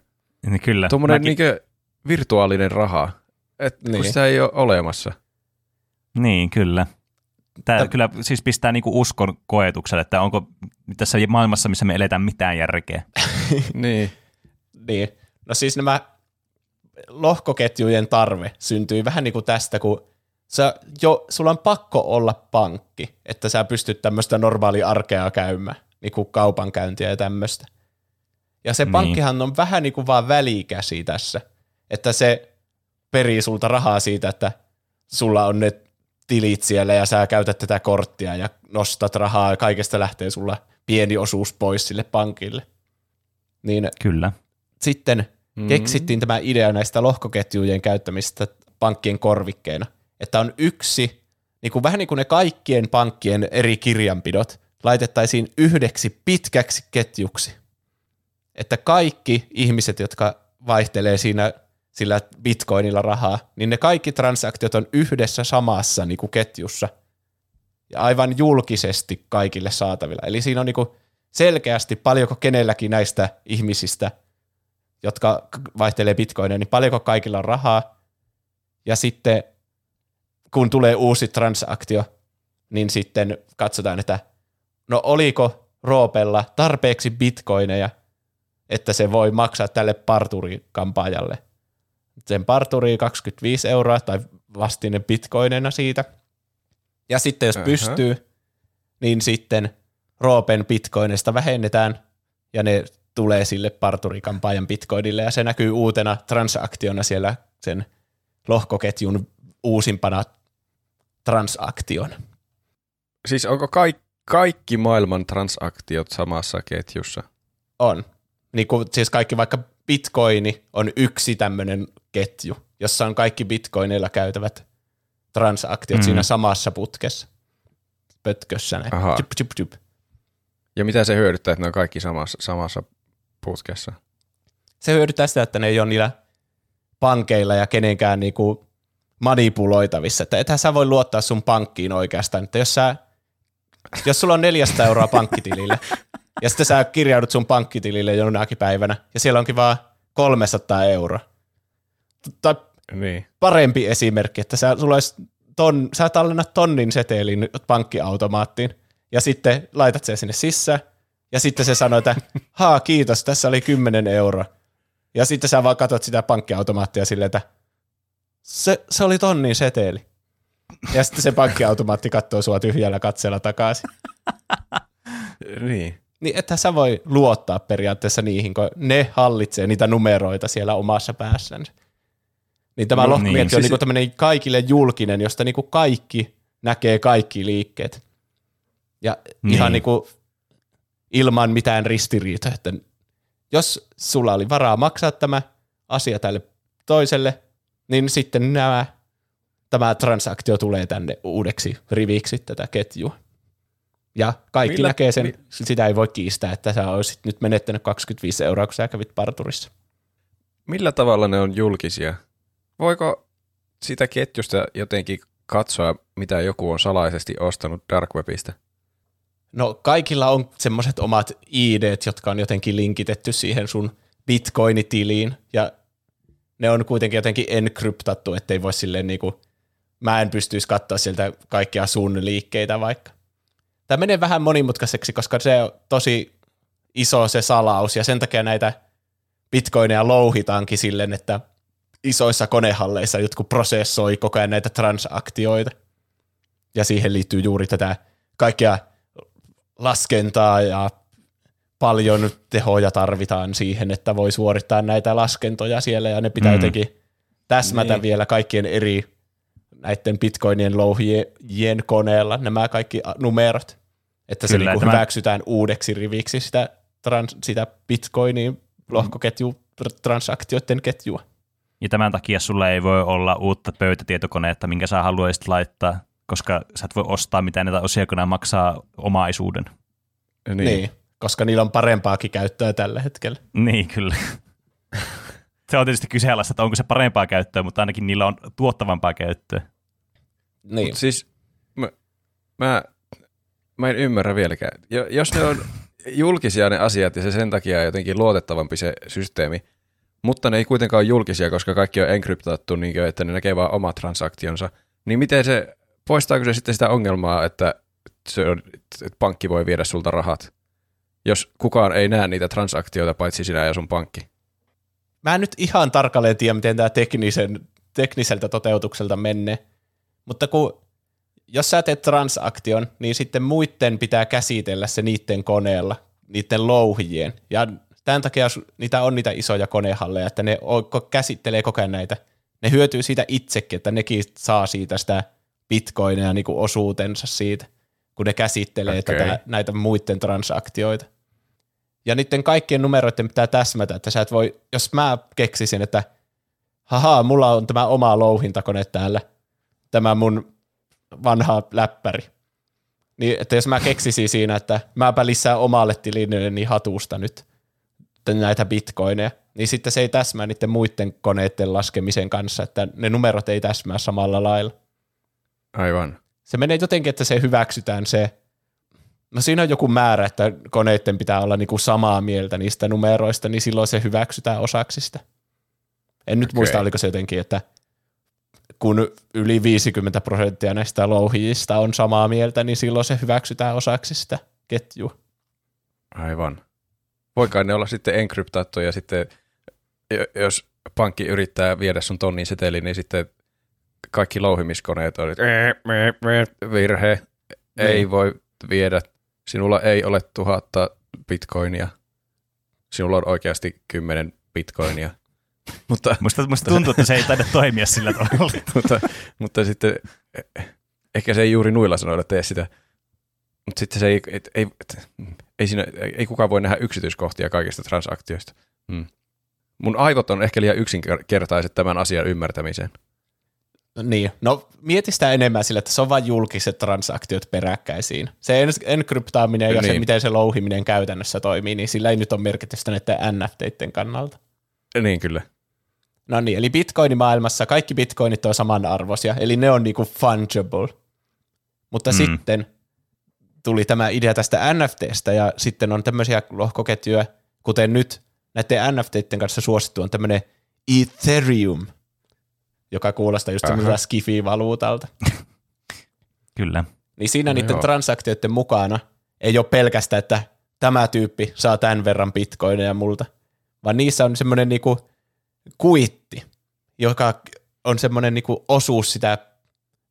Niin kyllä. Tuommoinen Mäkin- niin virtuaalinen raha, et, niin. kun Niin. sitä ei ole olemassa. Niin, kyllä. Tämä Täm- kyllä siis pistää niinku uskon koetukselle, että onko tässä maailmassa, missä me eletään mitään järkeä. niin. Niin. No siis nämä lohkoketjujen tarve syntyy vähän niin kuin tästä, kun sä jo, sulla on pakko olla pankki, että sä pystyt tämmöistä normaalia arkea käymään, niin kuin kaupankäyntiä ja tämmöistä. Ja se Niin. pankkihan on vähän niin kuin vaan välikäsi tässä, että se perii sulta rahaa siitä, että sulla on ne tilit siellä ja sä käytät tätä korttia ja nostat rahaa ja kaikesta lähtee sulla pieni osuus pois sille pankille. Niin Kyllä. sitten Mm. keksittiin tämä idea näistä lohkoketjujen käyttämistä pankkien korvikkeina, että on yksi, niin kuin, vähän niin kuin ne kaikkien pankkien eri kirjanpidot, laitettaisiin yhdeksi pitkäksi ketjuksi. Että kaikki ihmiset, jotka vaihtelee siinä sillä bitcoinilla rahaa, niin ne kaikki transaktiot on yhdessä samassa niin kuin ketjussa ja aivan julkisesti kaikille saatavilla. Eli siinä on niin kuin selkeästi paljonko kenelläkin näistä ihmisistä – jotka vaihtelee bitcoineja, niin paljonko kaikilla on rahaa. Ja sitten kun tulee uusi transaktio, niin sitten katsotaan, että no oliko Roopella tarpeeksi bitcoineja, että se voi maksaa tälle parturikampaajalle. Sen parturi 25 euroa tai vastine bitcoineina siitä. Ja sitten jos Ähä. pystyy, niin sitten Roopen bitcoinista vähennetään ja ne tulee sille parturikampaajan bitcoinille ja se näkyy uutena transaktiona siellä sen lohkoketjun uusimpana transaktion. Siis onko kaikki, kaikki maailman transaktiot samassa ketjussa? On. Niin kuin, siis kaikki vaikka bitcoini on yksi tämmöinen ketju, jossa on kaikki bitcoineilla käytävät transaktiot mm. siinä samassa putkessa. Pötkössä näin. Aha. Tjup, tjup, tjup. Ja mitä se hyödyttää, että ne on kaikki samassa, samassa putkessa? Se hyödyttää sitä, että ne ei ole niillä pankeilla ja kenenkään niinku manipuloitavissa. Että ethän sä voi luottaa sun pankkiin oikeastaan. Että jos, sä, jos sulla on 400 euroa pankkitilille ja sitten sä kirjaudut sun pankkitilille jonakin päivänä ja siellä onkin vaan 300 euroa. Tai Niin. parempi esimerkki, että sä, sulla olisi ton, sä tallennat tonnin setelin pankkiautomaattiin ja sitten laitat sen sinne sisään ja sitten se sanoo, että haa kiitos, tässä oli 10 euroa. Ja sitten sä vaan katsot sitä pankkiautomaattia silleen, että se, se oli tonnin seteli. Ja sitten se pankkiautomaatti katsoo sua tyhjällä katseella takaisin. Niin. Niin että sä voi luottaa periaatteessa niihin, kun ne hallitsee niitä numeroita siellä omassa päässänsä. Niin tämä No niin, lohkoketju siis- on niinku tämmöinen kaikille julkinen, josta niinku kaikki näkee kaikki liikkeet. Ja niin. ihan Niin. niinku ilman mitään ristiriitoa, että jos sulla oli varaa maksaa tämä asia tälle toiselle, niin sitten nämä, tämä transaktio tulee tänne uudeksi riviksi tätä ketjua. Ja kaikki Millä- näkee sen, mi- sitä ei voi kiistää, että sä olisit nyt menettänyt 25 euroa, kun sä kävit parturissa. Millä tavalla ne on julkisia? Voiko sitä ketjusta jotenkin katsoa, mitä joku on salaisesti ostanut Dark Webistä? No kaikilla on semmoiset omat ID, jotka on jotenkin linkitetty siihen sun bitcoinitiliin, ja ne on kuitenkin jotenkin enkryptattu, ettei voi silleen niinku, mä en pystyisi katsoa sieltä kaikkia sun liikkeitä vaikka. Tämä menee vähän monimutkaiseksi, koska se on tosi iso se salaus, ja sen takia näitä bitcoineja louhitaankin silleen, että isoissa konehalleissa jotkut prosessoi koko ajan näitä transaktioita. Ja siihen liittyy juuri tätä kaikkea laskentaa ja paljon tehoja tarvitaan siihen, että voi suorittaa näitä laskentoja siellä ja ne pitää Mm. jotenkin täsmätä Niin. vielä kaikkien eri näiden bitcoinien louhijien koneella nämä kaikki numerot, että se Kyllä, niinku tämä- hyväksytään uudeksi riviksi sitä, trans, sitä bitcoinin lohkoketju transaktioiden ketjua. Ja tämän takia sulla ei voi olla uutta pöytätietokonetta, minkä sä haluaisit laittaa, koska sä et voi ostaa mitään näitä osia, kun nämä maksaa omaisuuden. Niin. Niin. Koska niillä on parempaakin käyttöä tällä hetkellä. Niin, kyllä. se on tietysti kyseenalaista, että onko se parempaa käyttöä, mutta ainakin niillä on tuottavampaa käyttöä. Niin. Mut siis mä, mä, mä en ymmärrä vieläkään. Jo, jos ne on julkisia ne asiat ja se sen takia on jotenkin luotettavampi se systeemi, mutta ne ei kuitenkaan ole julkisia, koska kaikki on enkryptattu, niin kuin, että ne näkee vain omat transaktionsa, niin miten se, poistaako se sitten sitä ongelmaa, että, se on, että pankki voi viedä sulta rahat, jos kukaan ei näe niitä transaktioita paitsi sinä ja sun pankki? Mä en nyt ihan tarkalleen tiedä, miten tämä teknisen, tekniseltä toteutukselta menee, mutta kun jos sä teet transaktion, niin sitten muiden pitää käsitellä se niiden koneella, niiden louhijien. Ja tämän takia niitä on niitä isoja konehalleja, että ne käsittelee koko ajan näitä. Ne hyötyy siitä itsekin, että nekin saa siitä sitä bitcoinia niin osuutensa siitä, kun ne käsittelee Okei. tätä, näitä muiden transaktioita. Ja niiden kaikkien numeroiden pitää täsmätä, että sä et voi, jos mä keksisin, että haha, mulla on tämä oma louhintakone täällä, tämä mun vanha läppäri. Niin, että jos mä keksisin siinä, että mäpä lisää omalle tililleni hatusta nyt näitä bitcoineja, niin sitten se ei täsmää niiden muiden koneiden laskemisen kanssa, että ne numerot ei täsmää samalla lailla. Aivan. Se menee jotenkin, että se hyväksytään se, no siinä on joku määrä, että koneiden pitää olla niinku samaa mieltä niistä numeroista, niin silloin se hyväksytään osaksi sitä. En nyt Okei. muista, oliko se jotenkin, että kun yli 50 prosenttia näistä louhijista on samaa mieltä, niin silloin se hyväksytään osaksi sitä ketjua. Aivan. Voikaan ne olla sitten enkryptattuja ja sitten, jo- jos pankki yrittää viedä sun tonnin setelin, niin sitten kaikki louhimiskoneet on, virhe, ei Niin. voi viedä, sinulla ei ole tuhatta bitcoinia, sinulla on oikeasti kymmenen bitcoinia. Mutta, Musta, musta tuntuu, että se ei taida toimia sillä tavalla. mutta, mutta sitten eh, ehkä se ei juuri nuilla sanoilla tee sitä. Mutta sitten se ei, et, ei, et, ei, siinä, ei kukaan voi nähdä yksityiskohtia kaikista transaktioista. Hmm. Mun aivot on ehkä liian yksinkertaiset tämän asian ymmärtämiseen. Niin, no mieti sitä enemmän sillä, että se on vain julkiset transaktiot peräkkäisiin. Se en- enkryptaaminen ja se, Niin. miten se louhiminen käytännössä toimii, niin sillä ei nyt ole merkitystä näiden NFTiden kannalta. Niin kyllä. No niin, eli bitcoinimaailmassa kaikki bitcoinit on samanarvoisia, eli ne on niinku fungible. Mutta mm. sitten tuli tämä idea tästä NFTstä, ja sitten on tämmöisiä lohkoketjuja, kuten nyt näiden NFTiden kanssa suosittu on tämmöinen Ethereum, joka kuulostaa just semmoiselta skifi-valuutalta. Kyllä. Niin siinä No niiden joo. transaktioiden mukana ei ole pelkästään, että tämä tyyppi saa tämän verran bitcoineja multa, vaan niissä on semmoinen niinku kuitti, joka on semmoinen niinku osuus sitä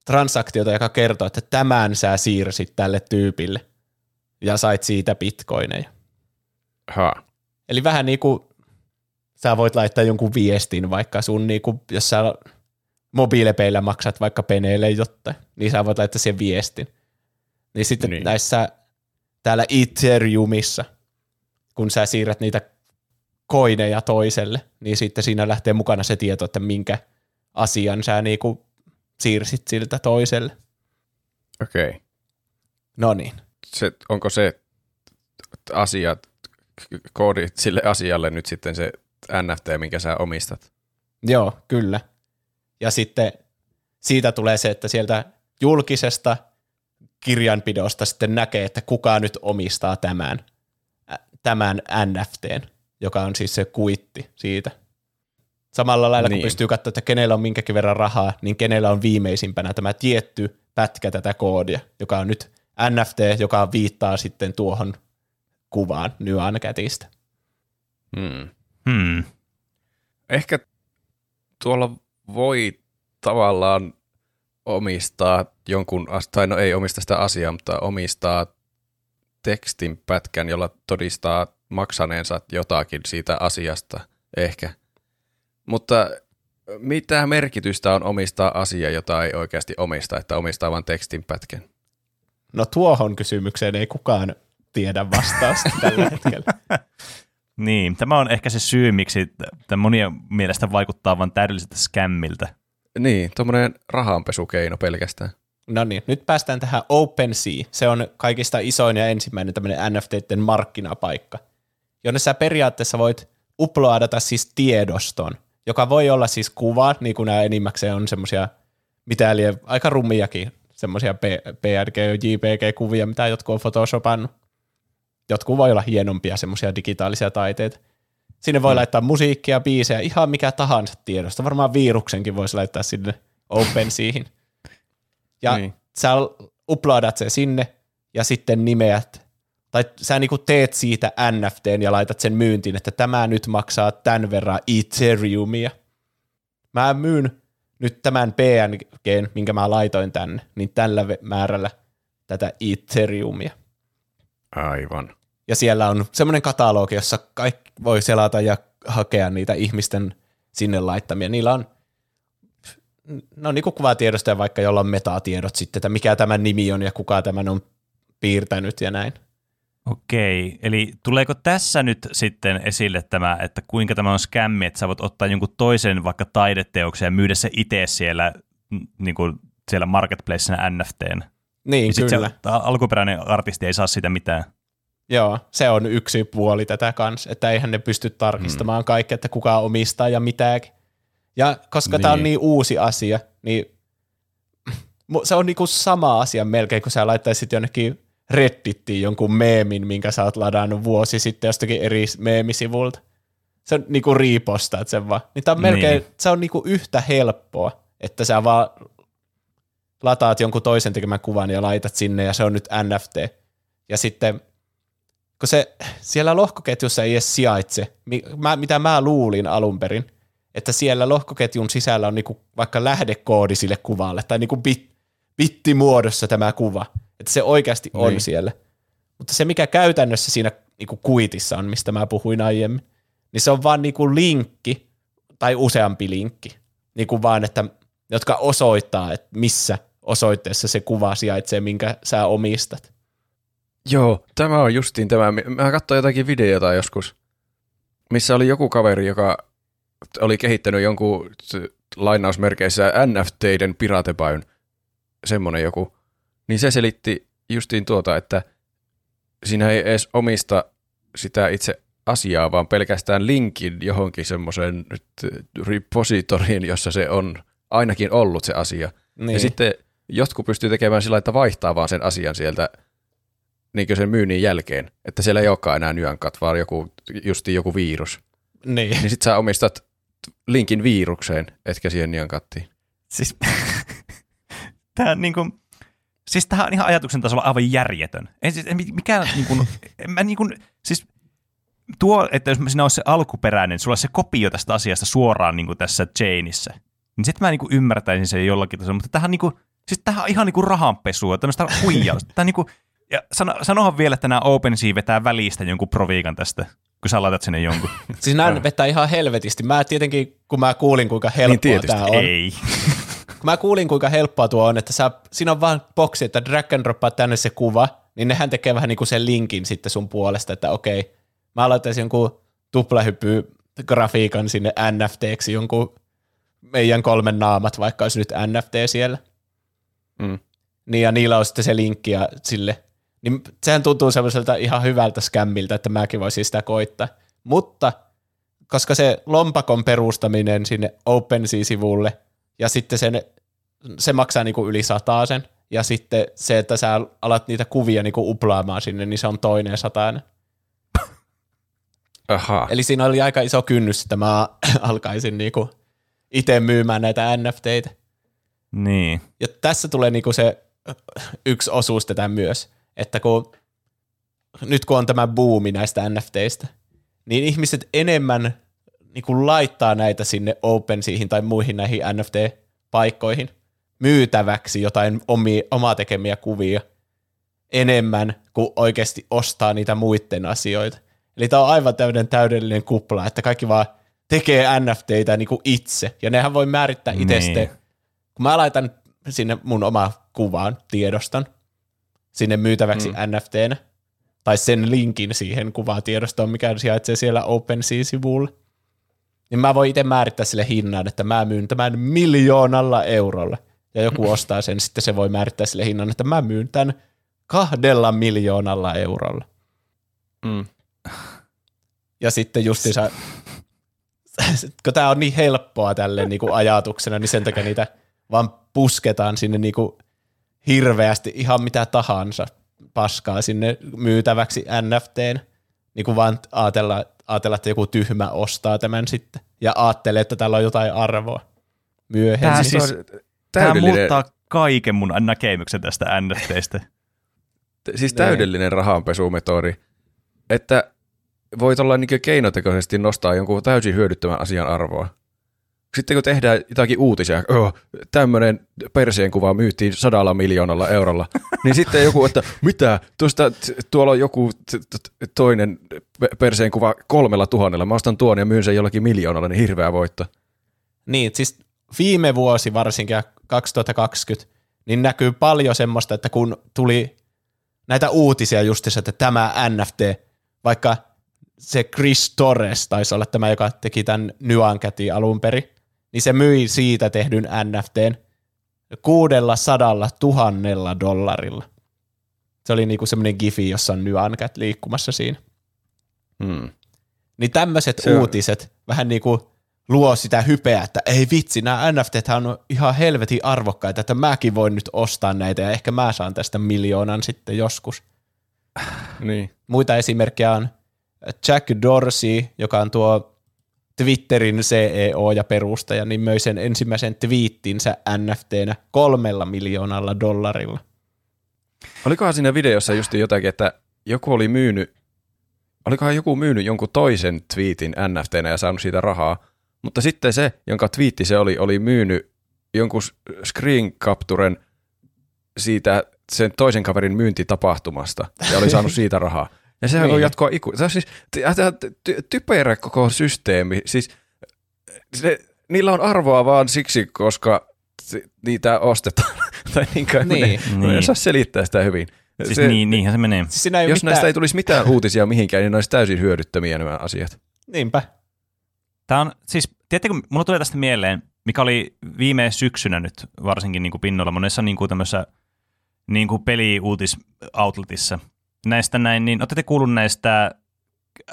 transaktiota, joka kertoo, että tämän sä siirsit tälle tyypille ja sait siitä bitcoineja. Ha. Eli vähän niin kuin sä voit laittaa jonkun viestin vaikka sun, niin kuin, jos sä mobiilepeillä maksat vaikka peneille jotain, niin sä voit laittaa sen viestin. Niin sitten Niin. niin. näissä täällä Ethereumissa, kun sä siirrät niitä koineja toiselle, niin sitten siinä lähtee mukana se tieto, että minkä asian sä niinku siirsit siltä toiselle. Okei. Okay. No niin. Se, onko se asia, koodi sille asialle nyt sitten se NFT, minkä sä omistat? Joo, kyllä. Ja sitten siitä tulee se, että sieltä julkisesta kirjanpidosta sitten näkee, että kuka nyt omistaa tämän, tämän NFTn, joka on siis se kuitti siitä. Samalla lailla, niin. Kun pystyy katsoa, että kenellä on minkäkin verran rahaa, niin kenellä on viimeisimpänä tämä tietty pätkä tätä koodia, joka on nyt NFT, joka viittaa sitten tuohon kuvaan Nyan Catista. Hmm. Hmm. Ehkä tuolla voi tavallaan omistaa jonkun, tai no ei omista sitä asiaa, mutta omistaa tekstin pätkän, jolla todistaa maksaneensa jotakin siitä asiasta ehkä. Mutta mitä merkitystä on omistaa asia, jota ei oikeasti omista, että omistaa vain tekstin pätkän? No tuohon kysymykseen ei kukaan tiedä vastausta tällä hetkellä. Niin, tämä on ehkä se syy, miksi tämä monien mielestä vaikuttaa vain täydelliseltä skämmiltä. Niin, tuommoinen rahanpesukeino pelkästään. No niin, nyt päästään tähän OpenSea. Se on kaikista isoin ja ensimmäinen tämmöinen NFTiden markkinapaikka, jonne sä periaatteessa voit uploadata siis tiedoston, joka voi olla siis kuva, niin kuin nämä enimmäkseen on semmoisia, mitä aika rummiakin, semmoisia PNG, JPG-kuvia, mitä jotkut on photoshopannut. Jotkut voi olla hienompia semmoisia digitaalisia taiteita. Sinne voi mm. laittaa musiikkia, biisejä, ihan mikä tahansa tiedosta. Varmaan viruksenkin voisi laittaa sinne OpenSeahin. Ja Niin. sä uploadat se sinne ja sitten nimeät, tai sä niinku teet siitä NFTn ja laitat sen myyntiin, että tämä nyt maksaa tämän verran Ethereumia. Mä myyn nyt tämän PNGn, minkä mä laitoin tänne, niin tällä määrällä tätä Ethereumia. Aivan. Ja siellä on semmoinen katalogi, jossa kaikki voi selata ja hakea niitä ihmisten sinne laittamia. Niillä on, no niin kuin kuvatiedostoja vaikka, jolla on metatiedot sitten, että mikä tämän nimi on ja kuka tämän on piirtänyt ja näin. Okei, eli tuleeko tässä nyt sitten esille tämä, että kuinka tämä on skämmi, että sä voit ottaa jonkun toisen vaikka taideteoksen ja myydä se itse siellä, niin kuin siellä marketplacena NFTn. Niin, Ja kyllä. se alkuperäinen artisti ei saa sitä mitään. Joo, se on yksi puoli tätä kanssa, että eihän ne pysty tarkistamaan mm. kaikkea, että kuka omistaa ja mitäkin. Ja koska niin. tämä on Niin. uusi asia, niin se on niinku sama asia melkein, kun sä laittaisit jonnekin Reddittiin jonkun meemin, minkä sä oot ladannut vuosi sitten jostakin eri meemisivulta. Se on niinku riipostaat sen vaan. Niin tää on melkein, niin. se on niinku yhtä helppoa, että sä vaan lataat jonkun toisen tekemän kuvan ja laitat sinne ja se on nyt NFT. Ja sitten kun se siellä lohkoketjussa ei edes sijaitse, mitä mä luulin alun perin, että siellä lohkoketjun sisällä on niinku vaikka lähdekoodi sille kuvalle, tai niinku bit, bittimuodossa tämä kuva, että se oikeasti on Niin. siellä. Mutta se, mikä käytännössä siinä niinku kuitissa on, mistä mä puhuin aiemmin, niin se on vaan niinku linkki tai useampi linkki, niin kuin vaan, että, jotka osoittaa, että missä osoitteessa se kuva sijaitsee, minkä sä omistat. Joo, tämä on justiin tämä. Mä katsoin jotakin videota joskus, missä oli joku kaveri, joka oli kehittänyt jonkun lainausmerkeissä NFTiden piratepäyn, semmonen joku. Niin se selitti justiin tuota, että siinä ei edes omista sitä itse asiaa, vaan pelkästään linkin johonkin semmoiseen repositoriin, jossa se on ainakin ollut se asia. Niin. Ja sitten jotkut pystyy tekemään sillä, että vaihtaa vaan sen asian sieltä niin sen myynnin jälkeen. Että siellä ei olekaan enää nyankat, vaan joku, justiin joku virus. niin. Niin sit sä omistat linkin virukseen, etkä siihen nyankattiin. Siis, tämä niin kuin, siis tämähän on ihan ajatuksen tasolla aivan järjetön. Ei, siis, mikä, niin kuin, en mä niin kuin, siis tuo, että jos siinä olisi se alkuperäinen, sulla olisi se kopio tästä asiasta suoraan niin kuin tässä chainissa, niin sitten mä niin kuin ymmärtäisin sen jollakin tasolla, mutta tämähän, niin kuin, siis tämähän on ihan niin kuin rahanpesua, tämmöistä huijausta. Tämä niin kuin, ja sano, sanohan vielä, että nämä OpenSea vetää välistä jonkun proviikan tästä, kun sä laitat sinne jonkun. Siis nämä vetää ihan helvetisti. Mä tietenkin, kun mä kuulin, kuinka helppoa Niin tietysti, tämä on. Ei. Kun mä kuulin, kuinka helppoa tuo on, että sä, siinä on vaan boksi, että drag and droppaa tänne se kuva, niin nehän tekee vähän niin kuin sen linkin sitten sun puolesta, että okei, mä laittaisin jonkun tuplahyppy grafiikan sinne NFTksi, jonkun meidän kolmen naamat, vaikka olisi nyt NFT siellä. Mm. Niin ja niillä on sitten se linkki ja sille. Niin sehän tuntuu semmoiselta ihan hyvältä skämmiltä, että mäkin voisin sitä koittaa. Mutta koska se lompakon perustaminen sinne OpenSea-sivulle ja sitten sen, se maksaa niinku yli sen ja sitten se, että sä alat niitä kuvia niinku uplaamaan sinne, niin se on toinen satainen. Aha. Eli siinä oli aika iso kynnys, että mä alkaisin niinku itse myymään näitä NFTitä. Niin. Ja tässä tulee niinku se yksi osuus tätä myös, että kun nyt kun on tämä buumi näistä NFTistä, niin ihmiset enemmän niinku laittaa näitä sinne OpenSeahin tai muihin näihin NFT-paikkoihin myytäväksi jotain omi, omaa tekemiä kuvia enemmän kuin oikeasti ostaa niitä muiden asioita. Eli tämä on aivan täydellinen täydellinen kupla, että kaikki vaan tekee NFTitä niinku itse, ja nehän voi määrittää itse Niin. kun mä laitan sinne mun oma kuvaan, tiedostan, sinne myytäväksi mm. NFTnä, tai sen linkin siihen kuvatiedostoon, mikä sijaitsee siellä OpenSea-sivulla, niin mä voin itse määrittää sille hinnan, että mä myyn tämän miljoonalla eurolla. Ja joku ostaa sen, sitten se voi määrittää sille hinnan, että mä myyn tämän kahdella miljoonalla eurolla. Mm. Ja sitten justiinsa, kun tämä on niin helppoa tälle niin kuin ajatuksena, niin sen takia niitä vaan pusketaan sinne niin kuin hirveästi ihan mitä tahansa paskaa sinne myytäväksi NFTn. Niin kuin vaan ajatella, ajatella, että joku tyhmä ostaa tämän sitten ja ajattelee, että tällä on jotain arvoa myöhemmin. Tää Siis siis- Tämä muuttaa kaiken mun näkemyksen tästä NFTstä. siis täydellinen rahanpesumetodi, että voit olla niin keinotekoisesti nostaa jonkun täysin hyödyttömän asian arvoa. Sitten kun tehdään jotakin uutisia, oh, tämmöinen perseen kuva myytiin sadalla miljoonalla eurolla, niin sitten joku, että mitä, tuosta, tuolla on joku t- t- toinen pe- perseen kuva kolmella tuhannella, mä ostan tuon ja myyn sen jollakin miljoonalla, niin hirveä voitto. Niin, siis viime vuosi varsinkin ja 2020, niin näkyy paljon semmoista, että kun tuli näitä uutisia justiinsa, että tämä NFT, vaikka se Chris Torres taisi olla tämä, joka teki tämän Nyan Catin alun perin, niin se myi siitä tehdyn NFTn kuudella sadalla tuhannella dollarilla. Se oli niinku semmoinen gifi, jossa on Nyan Cat liikkumassa siinä. Hmm. Niin tämmöiset uutiset vähän niin kuin luo sitä hypeä, että ei vitsi, nämä NFT on ihan helvetin arvokkaita, että mäkin voin nyt ostaa näitä ja ehkä mä saan tästä miljoonan sitten joskus. Niin. Muita esimerkkejä on Jack Dorsey, joka on tuo Twitterin CEO ja perustaja, niin möi sen ensimmäisen twiittinsä NFTnä kolmella miljoonalla dollarilla. Olikohan siinä videossa just jotakin, että joku oli myynyt, olikohan joku myynyt jonkun toisen twiitin NFTnä ja saanut siitä rahaa, mutta sitten se, jonka twiitti se oli, oli myynyt jonkun screen capturen siitä sen toisen kaverin myyntitapahtumasta ja oli saanut siitä rahaa. Ja sehän Niin. on jatkoa iku. Se on siis ty- ty- ty- typerä koko systeemi. Siis se, niillä on arvoa vaan siksi, koska se, niitä ostetaan. tai niin kuin, Niin. Ne, Niin. en saa selittää sitä hyvin. Siis niin, niinhän se menee. Siis siinä ei ole Jos mitään... näistä ei tulisi mitään uutisia mihinkään, niin ne olisi täysin hyödyttömiä nämä asiat. Niinpä. Tämä on, siis, tiedättekö, mulla tulee tästä mieleen, mikä oli viime syksynä nyt varsinkin niin kuin pinnoilla monessa niin kuin tämmöisessä niin kuin peliuutis-outletissa. Näistä näin, niin olette te kuullut näistä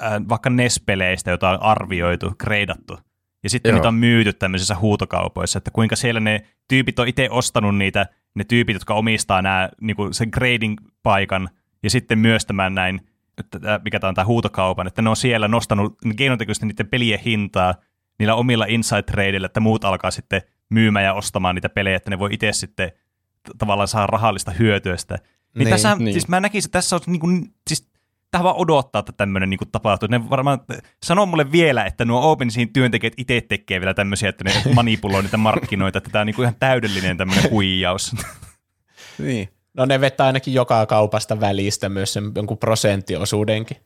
äh, vaikka NES-peleistä, joita on arvioitu, kreidattu, ja sitten Joo. niitä on myyty tämmöisissä huutokaupoissa, että kuinka siellä ne tyypit on itse ostanut niitä, ne tyypit, jotka omistaa nämä, niin kuin sen grading-paikan, ja sitten myös tämän näin, että tää- mikä tämä on tämä huutokaupan, että ne on siellä nostanut keinotekoisesti niiden pelien hintaa niillä omilla inside tradeilla, että muut alkaa sitten myymään ja ostamaan niitä pelejä, että ne voi itse sitten tavallaan saa rahallista hyötyä sitä. Niin, Niin, tässä, niin. siis mä näkisin, että tässä on niin kuin, siis tähän vaan odottaa, että tämmöinen niin tapahtuu. Ne varmaan sanoo mulle vielä, että nuo OpenSean työntekijät itse tekee vielä tämmöisiä, että ne manipuloi niitä markkinoita, että tämä on niin kuin ihan täydellinen tämmöinen huijaus. Niin. No ne vetää ainakin joka kaupasta välistä myös sen jonkun prosenttiosuudenkin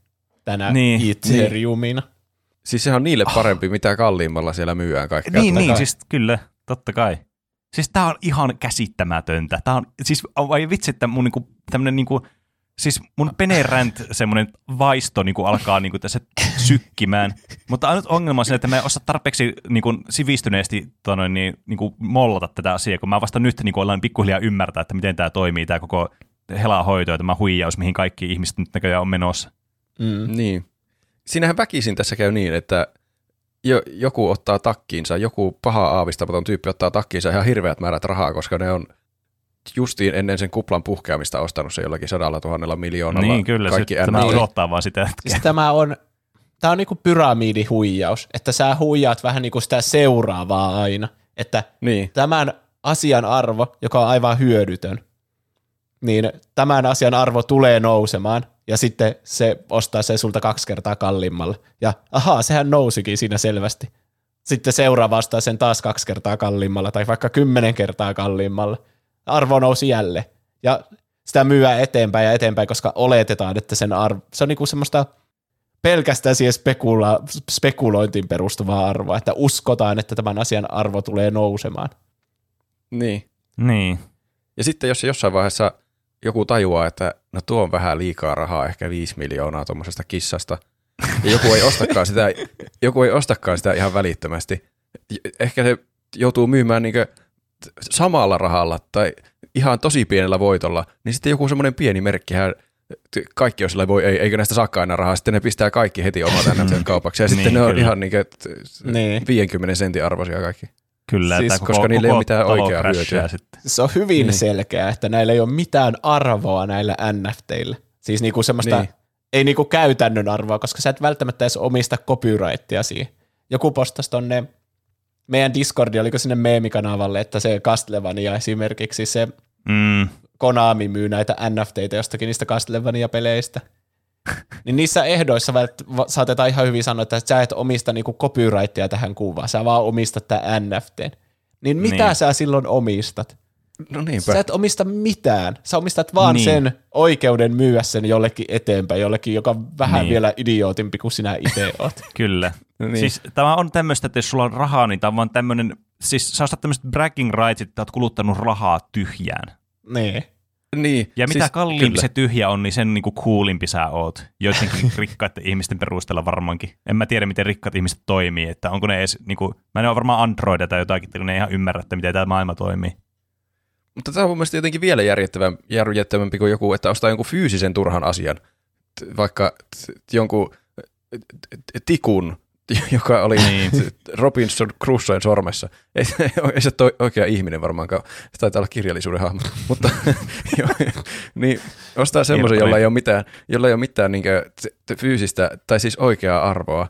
tänä Niin. niin. Ethereumina. Siis sehän on niille parempi, mitä kalliimmalla siellä myyään kaikkea. niin, kai. niin, siis kyllä, totta kai. Siis tää on ihan käsittämätöntä. Tää on, siis vai vitsi, että mun niinku, tämmönen niinku, siis mun penerant semmonen vaisto niinku alkaa niinku tässä sykkimään. Mutta ainut ongelma on se, että mä en osaa tarpeeksi niinku sivistyneesti tota niin, niinku mollata tätä asiaa, kun mä vasta nyt niinku ollaan pikkuhiljaa ymmärtää, että miten tämä toimii, tämä koko helahoito ja tämä huijaus, mihin kaikki ihmiset nyt näköjään on menossa. Mm. Niin. Siinähän väkisin tässä käy niin, että jo, joku ottaa takkiinsa, joku paha aavistamaton tyyppi ottaa takkiinsa ihan hirveät määrät rahaa, koska ne on justiin ennen sen kuplan puhkeamista ostanut se jollakin sadalla tuhannella miljoonalla niin kyllä, kaikki se, tämä NFT. odottaa vaan sitä, että Siis tämä on, tämä on niinku pyramidihuijaus, että sä huijaat vähän niinku sitä seuraavaa aina, että Niin, tämän asian arvo, joka on aivan hyödytön, niin tämän asian arvo tulee nousemaan, ja sitten se ostaa se sulta kaksi kertaa kalliimmalle. Ja ahaa, sehän nousikin siinä selvästi. Sitten seuraava ostaa sen taas kaksi kertaa kalliimmalla, tai vaikka kymmenen kertaa kalliimmalla. Arvo nousi jälleen. Ja sitä myyä eteenpäin ja eteenpäin, koska oletetaan, että sen arvo, se on niinku semmoista pelkästään siihen spekula, spekulointiin perustuvaa arvoa, että uskotaan, että tämän asian arvo tulee nousemaan. niin. niin. Ja sitten jos se jossain vaiheessa joku tajuaa, että no tuo on vähän liikaa rahaa, ehkä viisi miljoonaa tuommoisesta kissasta, ja joku ei ostakaan sitä, joku ei ostakaan sitä ihan välittömästi. Ehkä se joutuu myymään niin samalla rahalla tai ihan tosi pienellä voitolla, niin sitten joku semmoinen pieni merkkihän kaikki on sillä voi, ei, eikö näistä saakaan aina rahaa, sitten ne pistää kaikki heti omat NFT kaupaksi, ja sitten Niin, ne on kyllä. ihan niin Niin. 50 sentin arvoisia kaikki. Kyllä, Siis, että koko, koska niillä ei ole mitään oikeaa hyötyä. Sitten. Se on hyvin Niin. selkeää, että näillä ei ole mitään arvoa näillä NFTillä. Siis niinku semmoista, Niin. niin. ei niinku käytännön arvoa, koska sä et välttämättä edes omista copyrightia siihen. Joku postasi tonne meidän Discordi, oliko sinne meemikanavalle, että se Castlevania esimerkiksi, se Mm, Konami myy näitä NFTitä jostakin niistä Castlevania-peleistä. niin niissä ehdoissa saatetaan ihan hyvin sanoa, että sä et omista niinku copyrightia tähän kuvaan, sä vaan omistat tämän NFTn. Niin mitä Niin. sä silloin omistat? No niinpä. Sä et omista mitään. Sä omistat vaan Niin. sen oikeuden myyä sen jollekin eteenpäin, jollekin, joka on vähän Niin. vielä idiootimpi kuin sinä itse oot. kyllä. No niin. Siis tämä on tämmöistä, että jos sulla on rahaa, niin tämä on vaan tämmöinen, siis sä ostat tämmöiset bragging rights, että oot kuluttanut rahaa tyhjään. niin. Niin, Ja mitä siis kalliimpi kyllä. se tyhjä on, niin sen niinku coolimpi sä oot. Joidenkin rikkaiden ihmisten perusteella varmaankin. En mä tiedä, miten rikkaat ihmiset toimii, että onko ne edes, niinku, mä en ole varmaan Androida tai jotakin, kun ne ei ihan ymmärrä, että miten tämä maailma toimii. Mutta tämä on mun mielestä jotenkin vielä järjettävämpi, kuin joku, että ostaa jonkun fyysisen turhan asian. Vaikka jonkun tikun, joka oli Niin. Robinson Crusoen sormessa. Ei, se- ei se toi oikea ihminen varmaankaan. Se taitaa olla kirjallisuuden hahmo. Mutta jo, niin ostaa semmoisen, jolla ei ole mitään, jolla ei ole mitään niin fyysistä tai siis oikeaa arvoa.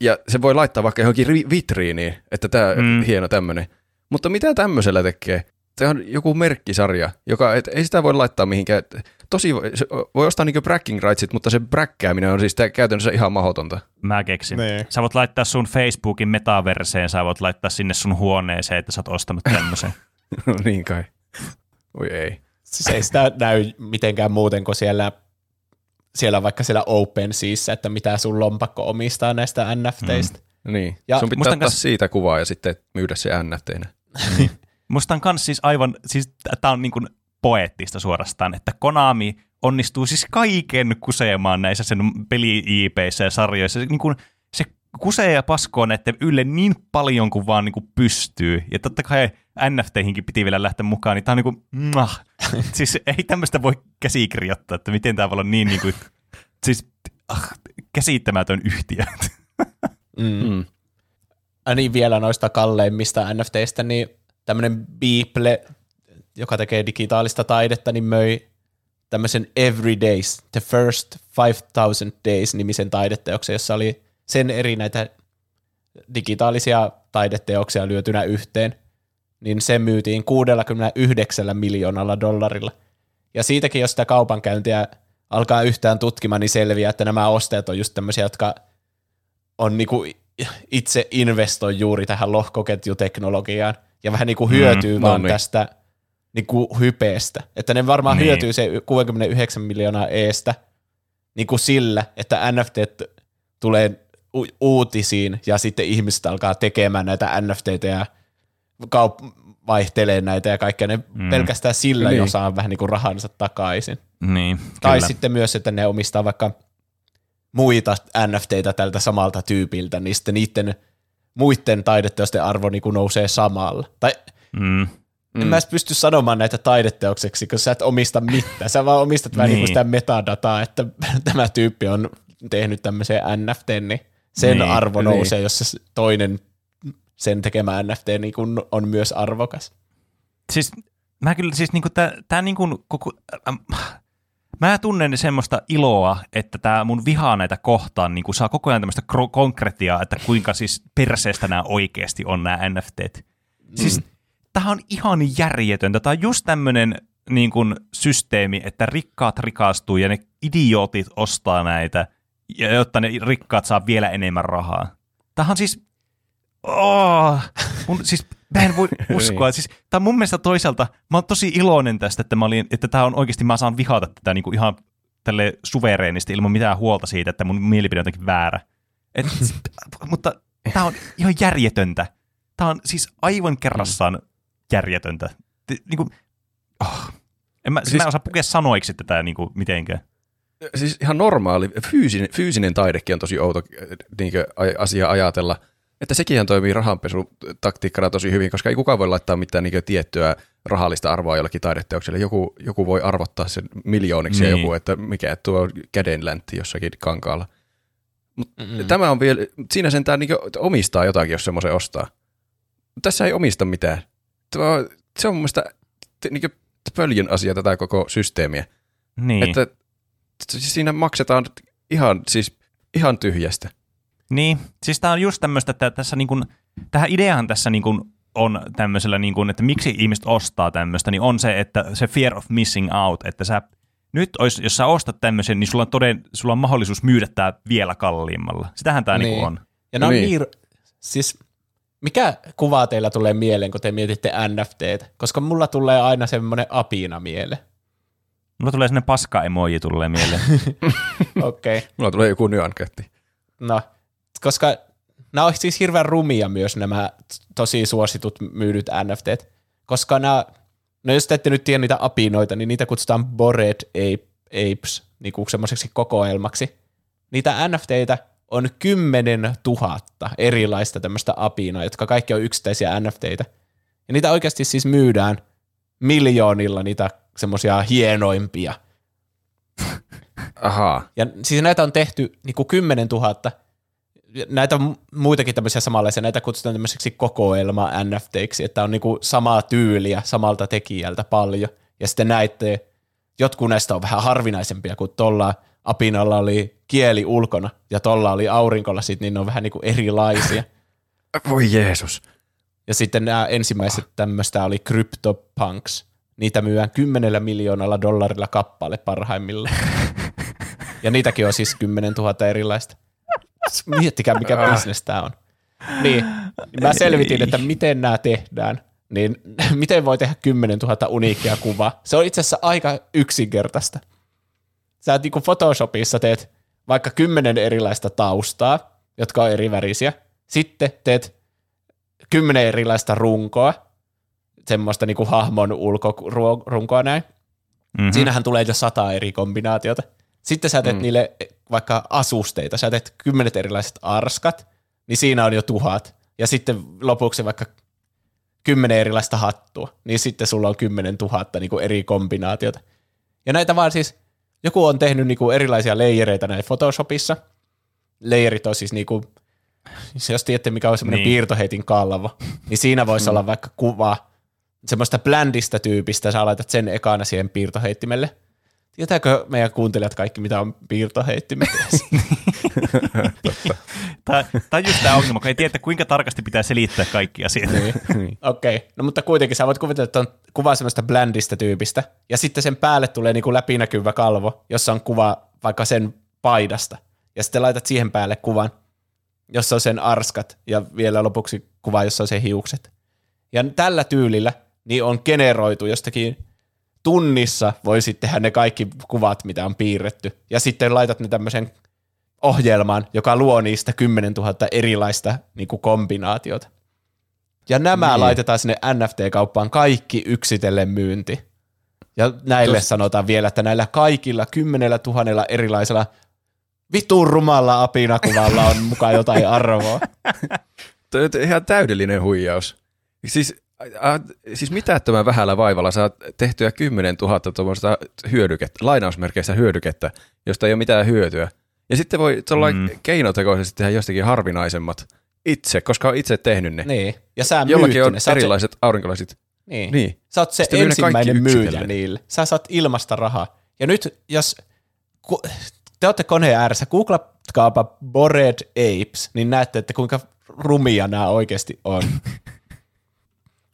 Ja se voi laittaa vaikka johonkin ri- vitriiniin, että tämä mm. hieno tämmöinen. Mutta mitä tämmöisellä tekee? Se on joku merkkisarja, joka et, ei sitä voi laittaa mihinkään. Tosi voi, se voi ostaa niinku bragging rightsit, mutta se bräkkääminen on siis tää käytännössä ihan mahdotonta. Mä keksin. Niin. Sä voit laittaa sun Facebookin metaverseen, sä voit laittaa sinne sun huoneeseen, että sä oot ostanut tämmöisen. No niin kai. Oi ei. Siis ei sitä näy mitenkään muuten kuin siellä, siellä vaikka siellä OpenSeassa, että mitä sun lompakko omistaa näistä NFTistä. Mm. Niin. Ja Sun pitää ottaa kas- siitä kuvaa ja sitten myydä se NFTnä. Musta on kans siis aivan, siis tää on niin kuin poeettista suorastaan, että Konami onnistuu siis kaiken kuseemaan näissä sen peli-IPissä ja sarjoissa. Se, niin kuin, se kusee ja paskoo näiden ylle niin paljon kuin vaan niin kuin pystyy. Ja totta kai NFTihinkin piti vielä lähteä mukaan, niin tää on niin kuin, mwah. siis ei tämmöistä voi käsikirjoittaa, että miten tää voi olla niin, niin kuin, siis ah, käsittämätön yhtiö. Mm. Mm. Ai niin, vielä noista kalleimmista NFTistä, niin tämmöinen Beeple, joka tekee digitaalista taidetta, niin möi tämmöisen Every Days, The First 5000 Days nimisen taideteoksen, jossa oli sen eri näitä digitaalisia taideteoksia lyötynä yhteen, niin se myytiin 69 miljoonalla dollarilla. Ja siitäkin, jos sitä kaupankäyntiä alkaa yhtään tutkimaan, niin selviää, että nämä ostajat on just tämmöisiä, jotka on niinku itse investoi juuri tähän lohkoketjuteknologiaan ja vähän niinku hyötyy Mm, mm, no vaan niin. tästä niinku hypeestä. Että ne varmaan Niin. niin. hyötyy se 69 miljoonaa eestä niinku sillä, että NFT tulee u- uutisiin ja sitten ihmiset alkaa tekemään näitä NFTtä ja kaup- vaihtelee näitä ja kaikkea. Ne Mm. pelkästään sillä Niin. jo saa vähän niinku rahansa takaisin. niin, Tai kyllä. sitten myös, että ne omistaa vaikka muita NFTitä tältä samalta tyypiltä, niin sitten niiden muiden taideteosten arvo niin kuin nousee samalla. Tai Mm. mm. en mä edes pysty sanomaan näitä taideteokseksi, kun sä et omista mitään. Sä vaan omistat vähän niin. Niin. kuin sitä metadataa, että tämä tyyppi on tehnyt tämmöisen NFT, niin sen Niin, arvo niin. nousee, jos se toinen sen tekemä NFT niin kuin on myös arvokas. siis mä kyllä siis niinku tää, tää niinku koko, ähm, mä tunnen semmoista iloa, että tää mun vihaa näitä kohtaan niinku saa koko ajan tämmöistä kro- konkretiaa, että kuinka siis perseestä nämä oikeasti on nämä NFTt. Siis Mm. tää on ihan järjetöntä. Tää on just tämmönen niin kuin systeemi, että rikkaat rikastuu ja ne idiootit ostaa näitä, ja jotta ne rikkaat saa vielä enemmän rahaa. Tämähän on siis... Oh, mun, siis mä en voi uskoa. Siis, tää on mun mielestä toisaalta, mä oon tosi iloinen tästä, että, mä olin, että tää on oikeasti, mä saan vihata tätä niin kuin ihan tälle suvereenisti ilman mitään huolta siitä, että mun mielipide on jotenkin väärä. Et, mutta tää on ihan järjetöntä. Tää on siis aivan kerrassaan järjetöntä. Niin kuin, oh. en, mä, siis, Siis- mä en osaa pukea sanoiksi tätä niin kuin, mitenkään. Siis ihan normaali, fyysinen, fyysinen taidekin on tosi outo niin asia ajatella, että sekin toimii rahanpesutaktiikkana tosi hyvin, koska ei kukaan voi laittaa mitään niin tiettyä rahallista arvoa jollekin taideteokselle. Joku, joku voi arvottaa sen miljooniksi niin. ja joku, että mikä tuo kädenläntti jossakin kankaalla. Mut Mm. Tämä on vielä, siinä sentään niin omistaa jotakin, jos semmoisen ostaa. Tässä ei omista mitään. Tämä on, se on mun mielestä niin pöljön asia tätä koko systeemiä. Niin. Että siinä maksetaan ihan, siis ihan tyhjästä. Niin, siis tämä on just tämmöistä, että tässä niin kuin, tähän ideahan tässä niin kuin on tämmöisellä, niin kuin, että miksi ihmiset ostaa tämmöistä, niin on se, että se fear of missing out, että sä nyt ois, jos sä ostat tämmöisen, niin sulla on, toden, sulla on mahdollisuus myydä tämä vielä kalliimmalla. Sitähän tämä niin. Niin. on. Ja on Niin. niin. niin, siis mikä kuva teillä tulee mieleen, kun te mietitte NFTtä? Koska mulla tulee aina semmoinen apina mieleen. Mulla tulee sinne paska-emoji tulee mieleen. Okei. Okay. Mulla tulee joku nyanketti. No, koska nämä on siis hirveän rumia myös nämä tosi suositut myydyt NFTt, koska nämä, no jos te ette nyt tiedä niitä apinoita, niin niitä kutsutaan Bored Ape, Apes, niin kuin semmoiseksi kokoelmaksi. Niitä NFTitä on 10 000 erilaista tämmöistä apinaa, jotka kaikki on yksittäisiä NFTitä. Ja niitä oikeasti siis myydään miljoonilla niitä semmoisia hienoimpia. Ahaa. Ja siis näitä on tehty niin kuin 10 000. Näitä on muitakin tämmöisiä samanlaisia, näitä kutsutaan tämmöiseksi kokoelma NFTiksi, että on niin kuin samaa tyyliä samalta tekijältä paljon. Ja sitten näette, jotkut näistä on vähän harvinaisempia, kun tuolla apinalla oli kieli ulkona ja tuolla oli aurinkolasit, niin ne on vähän niin kuin erilaisia. Voi Jeesus. Ja sitten nämä ensimmäiset tämmöistä oli CryptoPunks. Niitä myyään 10 miljoonalla dollarilla kappale parhaimmillaan. ja niitäkin on siis 10 000 erilaista. Miettikää, mikä bisnes tämä on. Niin, mä selvitin, että miten nämä tehdään. Niin miten voi tehdä 10 000 uniikkia kuvaa? Se on itse asiassa aika yksinkertaista. Sä niin kuin Photoshopissa teet vaikka kymmenen erilaista taustaa, jotka on eri värisiä, Sitten teet kymmenen erilaista runkoa, semmoista niinku hahmon ulkorunkoa näin. Mm-hmm. Siinähän tulee jo sata eri kombinaatiota. Sitten sä teet mm. niille vaikka asusteita, sä teet kymmenet erilaiset arskat, niin siinä on jo tuhat. Ja sitten lopuksi vaikka kymmenen erilaista hattua, niin sitten sulla on kymmenen tuhatta niin eri kombinaatiota. Ja näitä vaan siis, joku on tehnyt niin kuin erilaisia leijereitä näin Photoshopissa. Leijerit on siis niin kuin, jos tiedätte mikä on semmoinen Niin. niin. piirtoheitin kalvo, niin siinä voisi olla vaikka kuva semmoista bländistä tyypistä, sä laitat sen ekana siihen piirtoheittimelle. Tietääkö meidän kuuntelijat kaikki, mitä on piirtoheittimet? Tämä on just tämä ongelma, kun ei tiedä, kuinka tarkasti pitää selittää kaikki asiat. Niin. Okei, okay. no mutta kuitenkin sä voit kuvitella, että on kuva semmoista bländistä tyypistä, ja sitten sen päälle tulee niinku läpinäkyvä kalvo, jossa on kuva vaikka sen paidasta, ja sitten laitat siihen päälle kuvan, jossa on sen arskat, ja vielä lopuksi kuva, jossa on se hiukset. Ja tällä tyylillä niin on generoitu jostakin tunnissa, voisit tehdä ne kaikki kuvat, mitä on piirretty, ja sitten laitat ne tämmöisen ohjelmaan, joka luo niistä 10 000 erilaista niin kuin kombinaatiota. Ja nämä niin. laitetaan sinne NFT-kauppaan kaikki yksitellen myynti. Ja näille Tos... sanotaan vielä, että näillä kaikilla kymmenellä tuhannella erilaisella vitun rumalla apinakuvalla on mukaan jotain arvoa. Toi on ihan täydellinen huijaus. Siis, a, siis mitättömän vähällä vaivalla saat tehtyä 10 000 tuommoista hyödykettä, lainausmerkeissä hyödykettä, josta ei ole mitään hyötyä. Ja sitten voi tuolla mm. keinotekoisesti tehdä jostakin harvinaisemmat itse, koska on itse tehnyt ne. Niin. Ja sä Jollakin on ne. Sä oot se- erilaiset aurinkolasit. Niin. Niin. Sä oot se Sitten ensimmäinen myyjä niille. Sä saat ilmasta rahaa. Ja nyt, jos ku, te olette koneen ääressä, googlatkaapa Bored Apes, niin näette, että kuinka rumia nämä oikeasti on.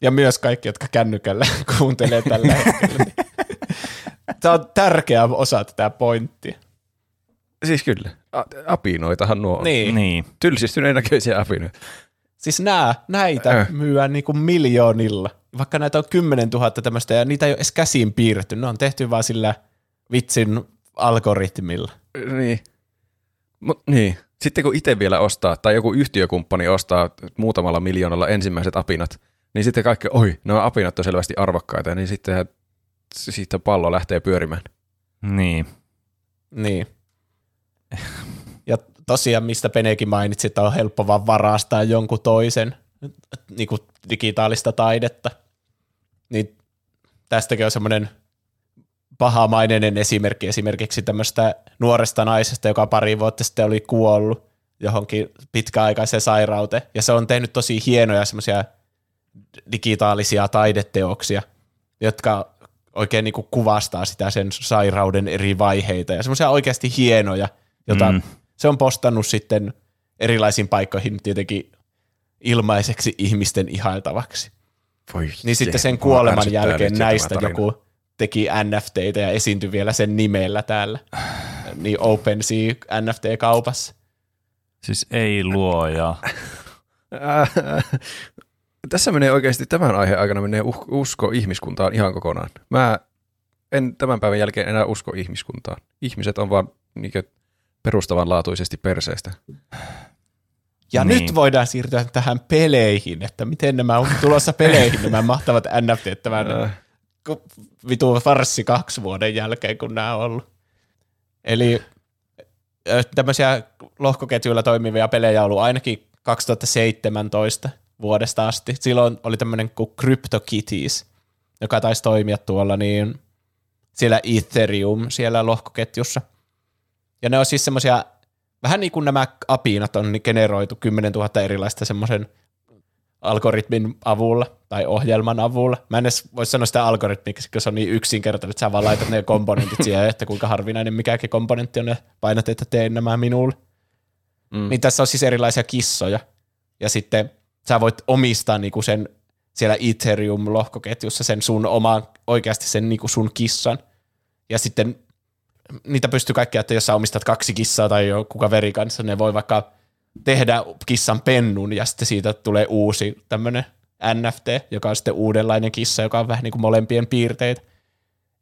ja myös kaikki, jotka kännykällä kuuntelee tällä hetkellä. Tämä on tärkeä osa tätä pointtia. Siis kyllä. A- apinoitahan nuo on. Niin. Niin. Tylsistyneen näköisiä apinoita. Siis nää, näitä Äh. myyään niinku miljoonilla. Vaikka näitä on 10 000 tämmöistä ja niitä ei ole edes käsiin piirretty. Ne on tehty vaan sillä vitsin algoritmilla. Niin. Mut, niin. Sitten kun itse vielä ostaa, tai joku yhtiökumppani ostaa muutamalla miljoonalla ensimmäiset apinat, niin sitten kaikki, oi, nämä apinat on selvästi arvokkaita, niin sitten siitä pallo lähtee pyörimään. Niin. Niin. Ja tosiaan, mistä Penekin mainitsi, että on helppo vaan varastaa jonkun toisen niin kuin digitaalista taidetta. Niin tästäkin on semmoinen pahamaineinen esimerkki esimerkiksi tämmöistä nuoresta naisesta, joka pari vuotta sitten oli kuollut johonkin pitkäaikaiseen sairauteen. Ja se on tehnyt tosi hienoja semmoisia digitaalisia taideteoksia, jotka oikein niin kuin kuvastaa sitä sen sairauden eri vaiheita ja semmoisia oikeasti hienoja, jota Mm. se on postannut sitten erilaisiin paikkoihin tietenkin ilmaiseksi ihmisten ihailtavaksi. Voi Niin sitten sen kuoleman jälkeen näistä joku teki NFTitä ja esiintyi vielä sen nimellä täällä. Niin OpenSea NFT-kaupassa. Siis ei luoja. Tässä menee oikeasti tämän aiheen aikana menee uh- usko ihmiskuntaan ihan kokonaan. Mä en tämän päivän jälkeen enää usko ihmiskuntaan. Ihmiset on vaan niinkö perustavanlaatuisesti perseestä. Ja Niin. nyt voidaan siirtyä tähän peleihin, että miten nämä on tulossa peleihin, nämä mahtavat NFT tämän ku- vitu farssi kaksi vuoden jälkeen, kun nämä on ollut. Eli tämmöisiä lohkoketjuilla toimivia pelejä on ollut ainakin 2017 vuodesta asti. Silloin oli tämmöinen kuin CryptoKitties, joka taisi toimia tuolla niin siellä Ethereum, siellä lohkoketjussa. Ja ne on siis semmoisia, vähän niin kuin nämä apinat on niin generoitu 10 000 erilaista semmoisen algoritmin avulla tai ohjelman avulla. Mä en edes voi sanoa sitä algoritmiksi, koska se on niin yksinkertainen, että sä vaan laitat ne komponentit siihen, että kuinka harvinainen mikäkin komponentti on ja painat, että teen nämä minulle. mm. Niin tässä on siis erilaisia kissoja. Ja sitten sä voit omistaa niinku sen siellä Ethereum-lohkoketjussa sen sun oman, oikeasti sen niinku sun kissan. Ja sitten niitä pystyy kaikkea, että jos sä omistat kaksi kissaa tai joku kaveri kanssa, ne voi vaikka tehdä kissan pennun ja sitten siitä tulee uusi tämmöinen NFT, joka on sitten uudenlainen kissa, joka on vähän niin kuin molempien piirteitä.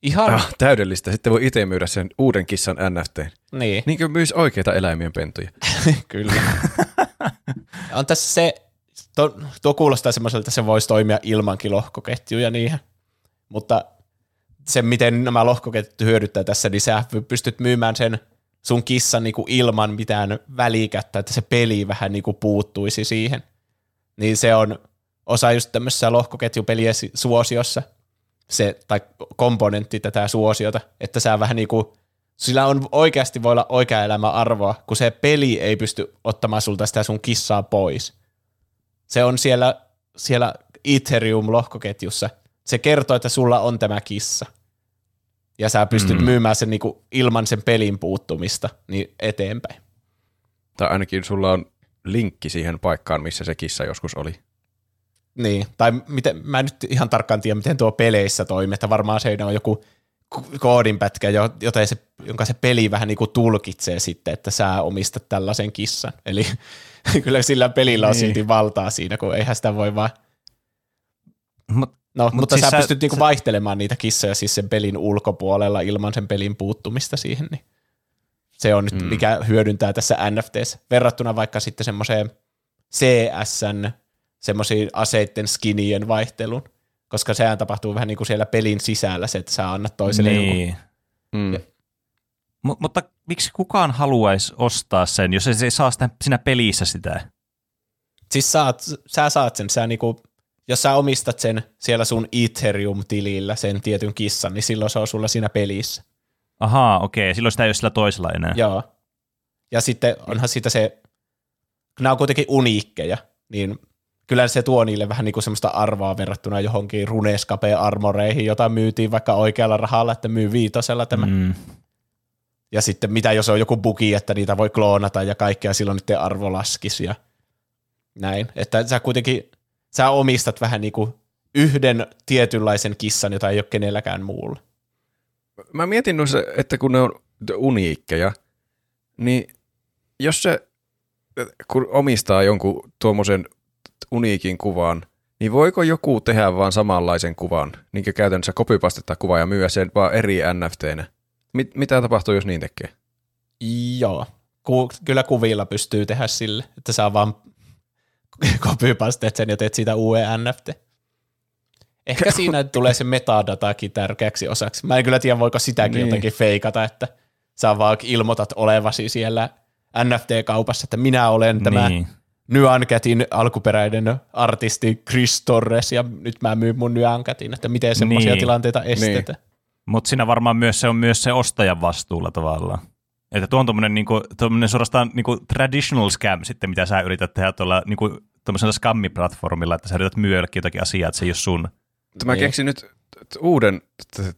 Ihan, Ah, täydellistä. Sitten voi itse myydä sen uuden kissan NFT. niin. Niin kuin myös oikeita eläimien pentuja. Kyllä. On tässä se, tuo, tuo kuulostaa semmoiselta, että se voisi toimia ilmankin lohkoketjuja niihin, mutta se, miten nämä lohkoketjut hyödyttää tässä, niin sä pystyt myymään sen sun kissan niin kuin ilman mitään välikättä, että se peli vähän niin kuin puuttuisi siihen. Niin se on osa just tämmöisessä lohkoketjupelien suosiossa, se, tai komponentti tätä suosiota, että sä vähän niin kuin, sillä on oikeasti voi olla oikea elämä arvoa, kun se peli ei pysty ottamaan sulta sitä sun kissaa pois. Se on siellä, siellä Ethereum-lohkoketjussa. Se kertoo, että sulla on tämä kissa. Ja sä pystyt mm. myymään sen niinku ilman sen pelin puuttumista niin eteenpäin. Tai ainakin sulla on linkki siihen paikkaan, missä se kissa joskus oli. Niin, tai miten, mä en nyt ihan tarkkaan tiedä, miten tuo peleissä toimii, että varmaan se on joku koodinpätkä, jota se, jonka se peli vähän niin kuin tulkitsee sitten, että sä omistat tällaisen kissan. Eli kyllä sillä pelillä on niin. silti valtaa siinä, kun eihän sitä voi vaan... Mut, no, mut mutta siis sä, sä pystyt niinku vaihtelemaan niitä kissoja siis sen pelin ulkopuolella ilman sen pelin puuttumista siihen, niin se on nyt, mm. mikä hyödyntää tässä NFTs verrattuna vaikka sitten semmoiseen CSN semmoisiin aseitten skinien vaihtelun, koska sehän tapahtuu vähän niin kuin siellä pelin sisällä se, että sä annat toiselle niin. joku. Mm. Ja, M- mutta miksi kukaan haluaisi ostaa sen, jos se ei saa sitä siinä pelissä sitä? Siis saat, sä saat sen, sä niinku, jos sä omistat sen siellä sun Ethereum-tilillä, sen tietyn kissan, niin silloin se on sulla siinä pelissä. Ahaa, okei. Silloin sitä ei ole sillä toisella enää. Joo. Ja sitten onhan siitä se, nämä on kuitenkin uniikkeja, niin kyllä se tuo niille vähän niin kuin semmoista arvoa verrattuna johonkin Runescape-armoreihin, jota myytiin vaikka oikealla rahalla, että myy viitosella tämä. Mm. Ja sitten mitä jos on joku bugi, että niitä voi kloonata ja kaikkea, silloin niiden arvo laskisi ja näin. Että sä kuitenkin, sä omistat vähän niin kuin yhden tietynlaisen kissan, jota ei ole kenelläkään muulla. Mä mietin noissa, että kun ne on uniikkeja, niin jos se, kun omistaa jonkun tuommoisen uniikin kuvan, niin voiko joku tehdä vaan samanlaisen kuvan, niin käytännössä kopipastetta kuvaa ja myyä sen vaan eri NFTnä? Mit, mitä tapahtuu, jos niin tekee? Joo, Ku, kyllä kuvilla pystyy tehdä sille, että saa vaan kopypasteet sen ja teet siitä uuden NFT. Ehkä siinä tulee se metadatakin tärkeäksi osaksi. Mä en kyllä tiedä, voiko sitäkin niin. jotenkin feikata, että sä vaan ilmoitat olevasi siellä NFT-kaupassa, että minä olen tämä niin. Nyancatin alkuperäinen artisti Chris Torres, ja nyt mä myyn mun Nyancatin, että miten semmoisia niin. tilanteita estetään. Niin. Mutta siinä varmaan myös se on myös se ostajan vastuulla tavallaan. Että tuo on tuommoinen niinku, suorastaan niinku traditional scam sitten, mitä sä yrität tehdä tuolla niinku, tuommoisella scammiplatformilla, että sä yrität myydä jotakin asiaa, että se ei ole sun. Mä niin. keksin nyt uuden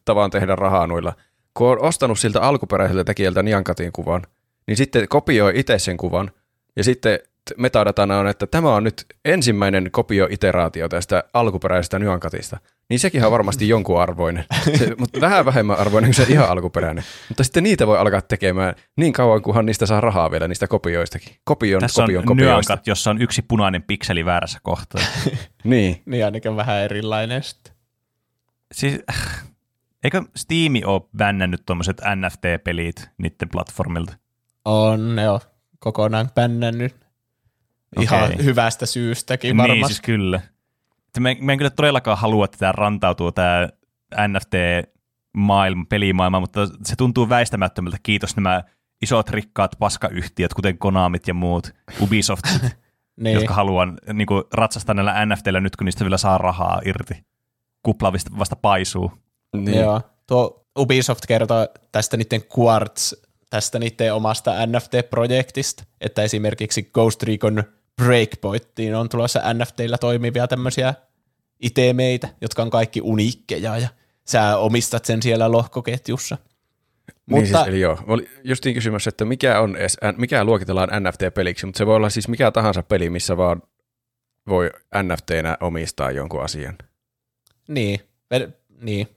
tavan tehdä rahaa noilla. Kun on ostanut siltä alkuperäiseltä tekijältä Niankatin kuvan, niin sitten kopioi itse sen kuvan, ja sitten metadatana on, että tämä on nyt ensimmäinen kopio-iteraatio tästä alkuperäisestä nyankatista, niin sekin on varmasti jonkun arvoinen, se, mutta vähän vähemmän arvoinen kuin se ihan alkuperäinen. Mutta sitten niitä voi alkaa tekemään niin kauan, kunhan niistä saa rahaa vielä niistä kopioistakin. Kopion, Tässä kopion, on kopioista. nyankat, jossa on yksi punainen pikseli väärässä kohtaa. niin. Niin ainakin vähän erilainen sitten. Siis, eikö Steam ole bännännyt tuommoiset NFT-pelit niiden platformilta? On, ne on kokonaan bännännyt Ihan okay. hyvästä syystäkin varmasti. Niin siis kyllä. Me, me en kyllä todellakaan halua, että tämä rantautuu tämä NFT-maailma, pelimaailma, mutta se tuntuu väistämättömältä. Kiitos nämä isot rikkaat paskayhtiöt, kuten Konamit ja muut, Ubisoft, niin. jotka haluaa niin kuin, ratsastaa näillä NFTillä nyt, kun niistä vielä saa rahaa irti. Kupla vasta paisuu. Niin. Joo. Tuo Ubisoft kertoo tästä niiden Quartz, tästä niiden omasta NFT-projektista, että esimerkiksi Ghost Recon Breakpointiin on tulossa NFTillä toimivia tämmöisiä itemeitä, jotka on kaikki uniikkeja ja sä omistat sen siellä lohkoketjussa. Niin mutta, siis, eli joo, oli justiin kysymys, että mikä, on, mikä luokitellaan NFT-peliksi, mutta se voi olla siis mikä tahansa peli, missä vaan voi NFTnä omistaa jonkun asian. Niin, niin.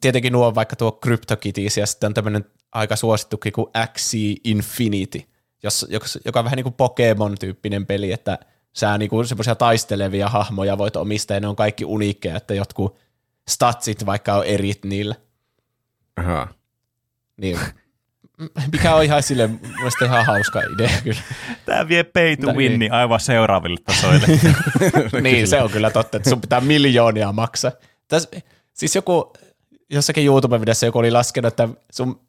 Tietenkin nuo on vaikka tuo CryptoKitties ja sitten on tämmöinen aika suosittukin kuin Axie Infinity, jos, joka on vähän niin kuin Pokemon-tyyppinen peli, että sä niin kuin semmoisia taistelevia hahmoja voit omistaa, ja ne on kaikki uniikkeja, että jotkut statsit vaikka on erit niillä. Aha. Niin. mikä on ihan sille mielestäni ihan hauska idea kyllä. Tämä vie pay to No win niin. aivan seuraaville tasoille. niin, se on kyllä totta, että sun pitää miljoonia maksaa. Täs, siis joku, jossakin YouTube-videossa joku oli laskenut, että sun,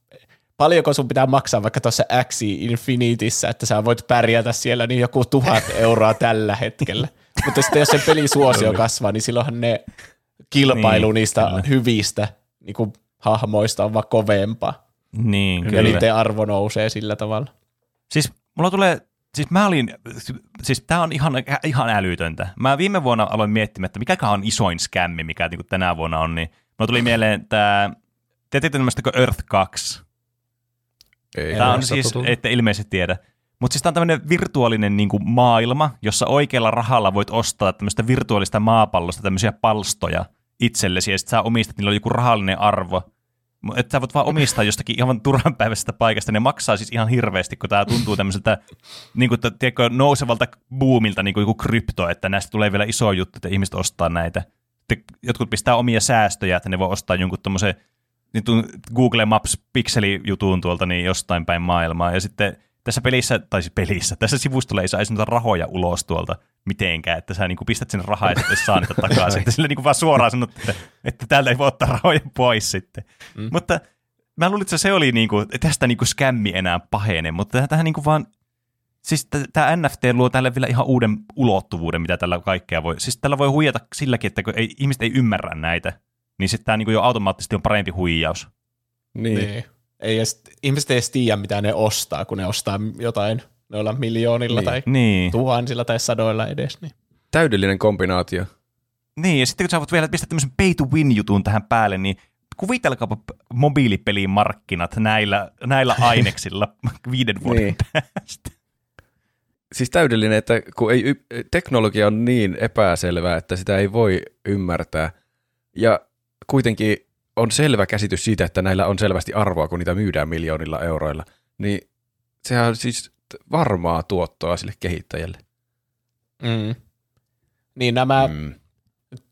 paljonko sun pitää maksaa vaikka tuossa X Infinitissä, että sä voit pärjätä siellä niin joku tuhat euroa tällä hetkellä. Mutta sitten jos se pelisuosio kasvaa, niin silloinhan ne kilpailu Niin, niistä kyllä. hyvistä niin kuin hahmoista on vaan kovempaa. niin, Ja kyllä. niiden arvo nousee sillä tavalla. Siis mulla tulee, siis mä olin, siis tää on ihan, ihan älytöntä. Mä viime vuonna aloin miettimään, että mikä on isoin skämmi, mikä niin tänä vuonna on, niin mulla tuli mieleen tää, tiedätkö tämmöistä kuin Earth 2? Ei Tämä on siis, satuttu. ette ilmeisesti tiedä. Mutta siis tämä on tämmöinen virtuaalinen niin kuin maailma, jossa oikealla rahalla voit ostaa tämmöistä virtuaalista maapallosta tämmöisiä palstoja itsellesi, ja sitten sä omistat, niillä on joku rahallinen arvo. Että sä voit vaan omistaa jostakin ihan turhan päiväisestä paikasta. Ne maksaa siis ihan hirveästi, kun tämä tuntuu tämmöiseltä niin kuin, tiedätkö, nousevalta boomilta niin kuin joku krypto, että näistä tulee vielä iso juttu, että ihmiset ostaa näitä. Sitten jotkut pistää omia säästöjä, että ne voi ostaa jonkun tommosen niin Google Maps pikselijutun tuolta niin jostain päin maailmaa. Ja sitten tässä pelissä, tai siis pelissä, tässä sivustolla ei edes niitä rahoja ulos tuolta mitenkään, että sä niin kuin pistät sinne rahaa ja sitten saa niitä takaisin. Että sille niin kuin vaan suoraan sanot, että, että täältä ei voi ottaa rahoja pois sitten. Mm. Mutta mä luulin, että se oli niin kuin, että tästä niin kuin skämmi enää pahene, mutta tähän niin kuin vaan Siis tämä NFT luo tälle vielä ihan uuden ulottuvuuden, mitä tällä kaikkea voi. Siis tällä voi huijata silläkin, että kun ei, ihmiset ei ymmärrä näitä, niin sitten tämä niinku jo automaattisesti on parempi huijaus. Niin. Niin. Ei edes, ihmiset ei edes tiedä, mitä ne ostaa, kun ne ostaa jotain noilla miljoonilla Niin. tai Niin. tuhansilla tai sadoilla edes. Niin. Täydellinen kombinaatio. Niin, ja sitten kun sä voit vielä pistää tämmöisen pay to win jutun tähän päälle, niin kuvitelkaapa mobiilipelin markkinat näillä, näillä aineksilla viiden vuoden Niin. päästä. Siis täydellinen, että kun ei, teknologia on niin epäselvää, että sitä ei voi ymmärtää. Ja kuitenkin on selvä käsitys siitä, että näillä on selvästi arvoa, kun niitä myydään miljoonilla euroilla. Niin sehän on siis varmaa tuottoa sille kehittäjälle. Mm. Niin nämä, mm.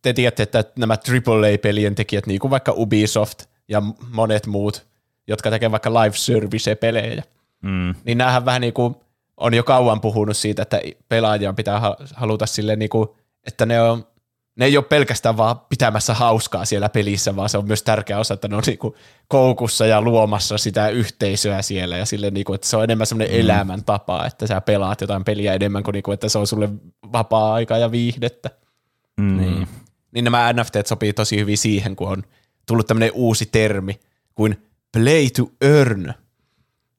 Te tiedätte, että nämä AAA-pelien tekijät, niin kuin vaikka Ubisoft ja monet muut, jotka tekevät vaikka live service-pelejä, Mm. niin näähän vähän niin kuin on jo kauan puhunut siitä, että pelaajan pitää ha- haluta sille niin kuin, että ne on ne ei ole pelkästään vaan pitämässä hauskaa siellä pelissä, vaan se on myös tärkeä osa, että ne on niinku koukussa ja luomassa sitä yhteisöä siellä ja sille niinku, että se on enemmän semmoinen mm. elämäntapa, että sä pelaat jotain peliä enemmän kuin niinku, että se on sulle vapaa-aikaa ja viihdettä. Mm. Niin. Niin nämä NFT sopii tosi hyvin siihen, kun on tullut tämmöinen uusi termi kuin play to earn.